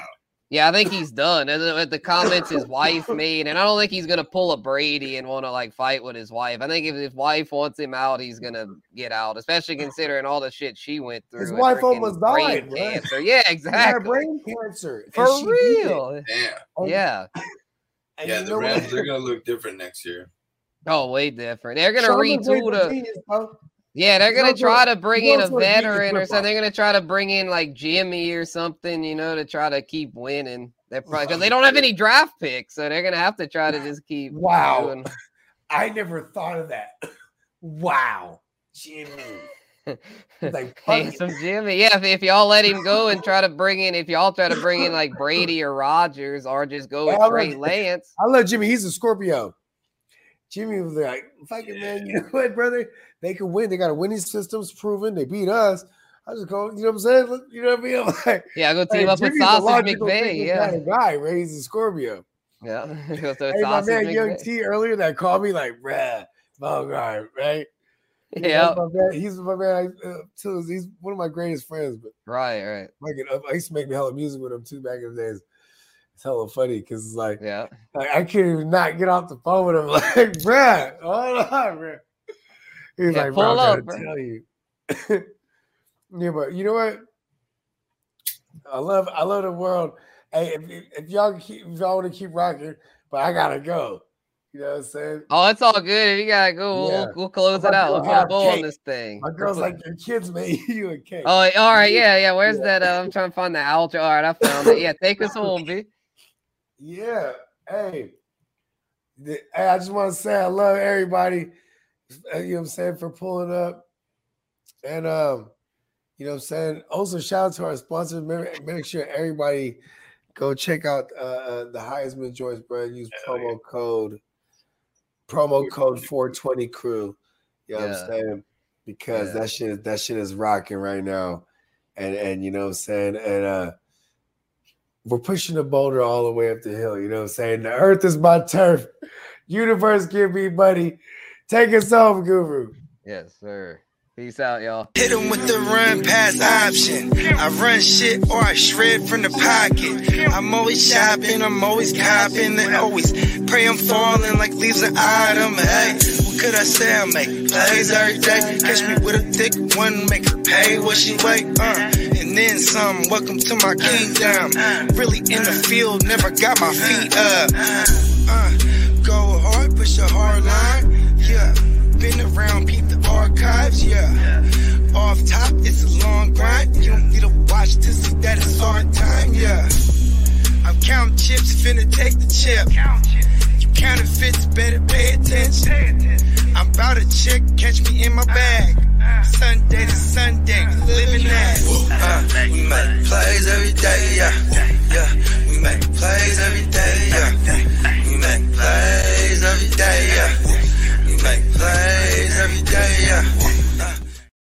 Yeah, I think he's done. And the, with the comments his wife made, and I don't think he's gonna pull a Brady and want to like fight with his wife. I think if his wife wants him out, he's gonna get out, especially considering all the shit she went through. His wife freaking almost brain died, bro. cancer. Yeah, He had exactly. brain cancer. For she beat it. real. Damn. Yeah. And Yeah, you the Rams what? they're gonna look different next year. Oh, way different. They're gonna Sean retool the. Yeah, they're gonna try to bring in a knows what to beat the veteran or something. They're gonna try to bring in like Jimmy or something, you know, to try to keep winning. They're probably because they don't have any draft picks, so they're gonna have to try to just keep Wow. doing- I never thought of that. Wow. Jimmy. Like. Handsome Jimmy. Yeah, if, if y'all let him go and try to bring in, if y'all try to bring in like Brady or Rodgers or just go with Trey Lance. I love Jimmy. He's a Scorpio. Jimmy was like, fuck it, man. You know what, brother? They can win. They got a winning systems proven. They beat us. I just go, you know what I'm saying? You know what I mean? I'm like, Yeah, I go team hey, up with Jimmy's a Sausage McVay, yeah. kind of guy, right? He's a Scorpio. Yeah, Hey, my man, Young McVay. T earlier that called me like, bruh, Bogart, right? Yeah. He's my man. I, uh, too. He's one of my greatest friends. But Right, right. uh, I used to make me hella music with him too back in the days. It's hella funny because it's like, yeah, like I can't even not get off the phone with him. Like, bruh, hold on, bruh. He's Yeah, like, bro, I'm up, trying to bro. tell you. yeah, but you know what? I love, I love the world. Hey, if, if, y'all keep, if y'all want to keep rocking, but I gotta go. You know what I'm saying? Oh, it's all good. You gotta go, Yeah. we'll, we'll close I'm it out. We'll put a have bow on this thing. My girl's like, your kids made you a cake. Oh, all right, yeah, yeah. Where's that? Uh, I'm trying to find the outro. All right, I found it. Yeah, take us home, B. Yeah. Hey. The- hey, I just want to say I love everybody. Uh, You know what I'm saying for pulling up. And um, you know what I'm saying? Also, shout out to our sponsors. Make, make sure everybody go check out uh, uh the Highsman Joyce brand. Use promo code promo code 420 crew. You know what I'm saying? Because Yeah. that shit that shit is rocking right now. And and you know what I'm saying? And uh we're pushing the boulder all the way up the hill. You know what I'm saying? The earth is my turf. Universe give me money. Take us home, Guru. Yes, sir. Peace out, y'all. Hit him with the run pass option. I run shit or I shred from the pocket. I'm always shopping, I'm always copping, and always pray I'm falling like leaves an item. Hey, what could I say? I make plays every day. Catch me with a thick one, make her pay what she weigh. Uh, and then some. Welcome to my kingdom. Really in the field, never got my feet up. Uh, go hard, push a hard line yeah. Been around, peep the archives, yeah. yeah. Off top, it's a long grind. You don't get a watch to see that it's our time, yeah. I'm counting chips, finna take the chip. Count you counterfeits, better pay attention. pay attention. I'm about a chick, catch me in my uh, bag. Uh. Sunday to Sunday, uh. living that. Uh, we make plays every day, yeah. Yeah, we make plays every day, yeah. We make plays every day, yeah like plays every day, yeah.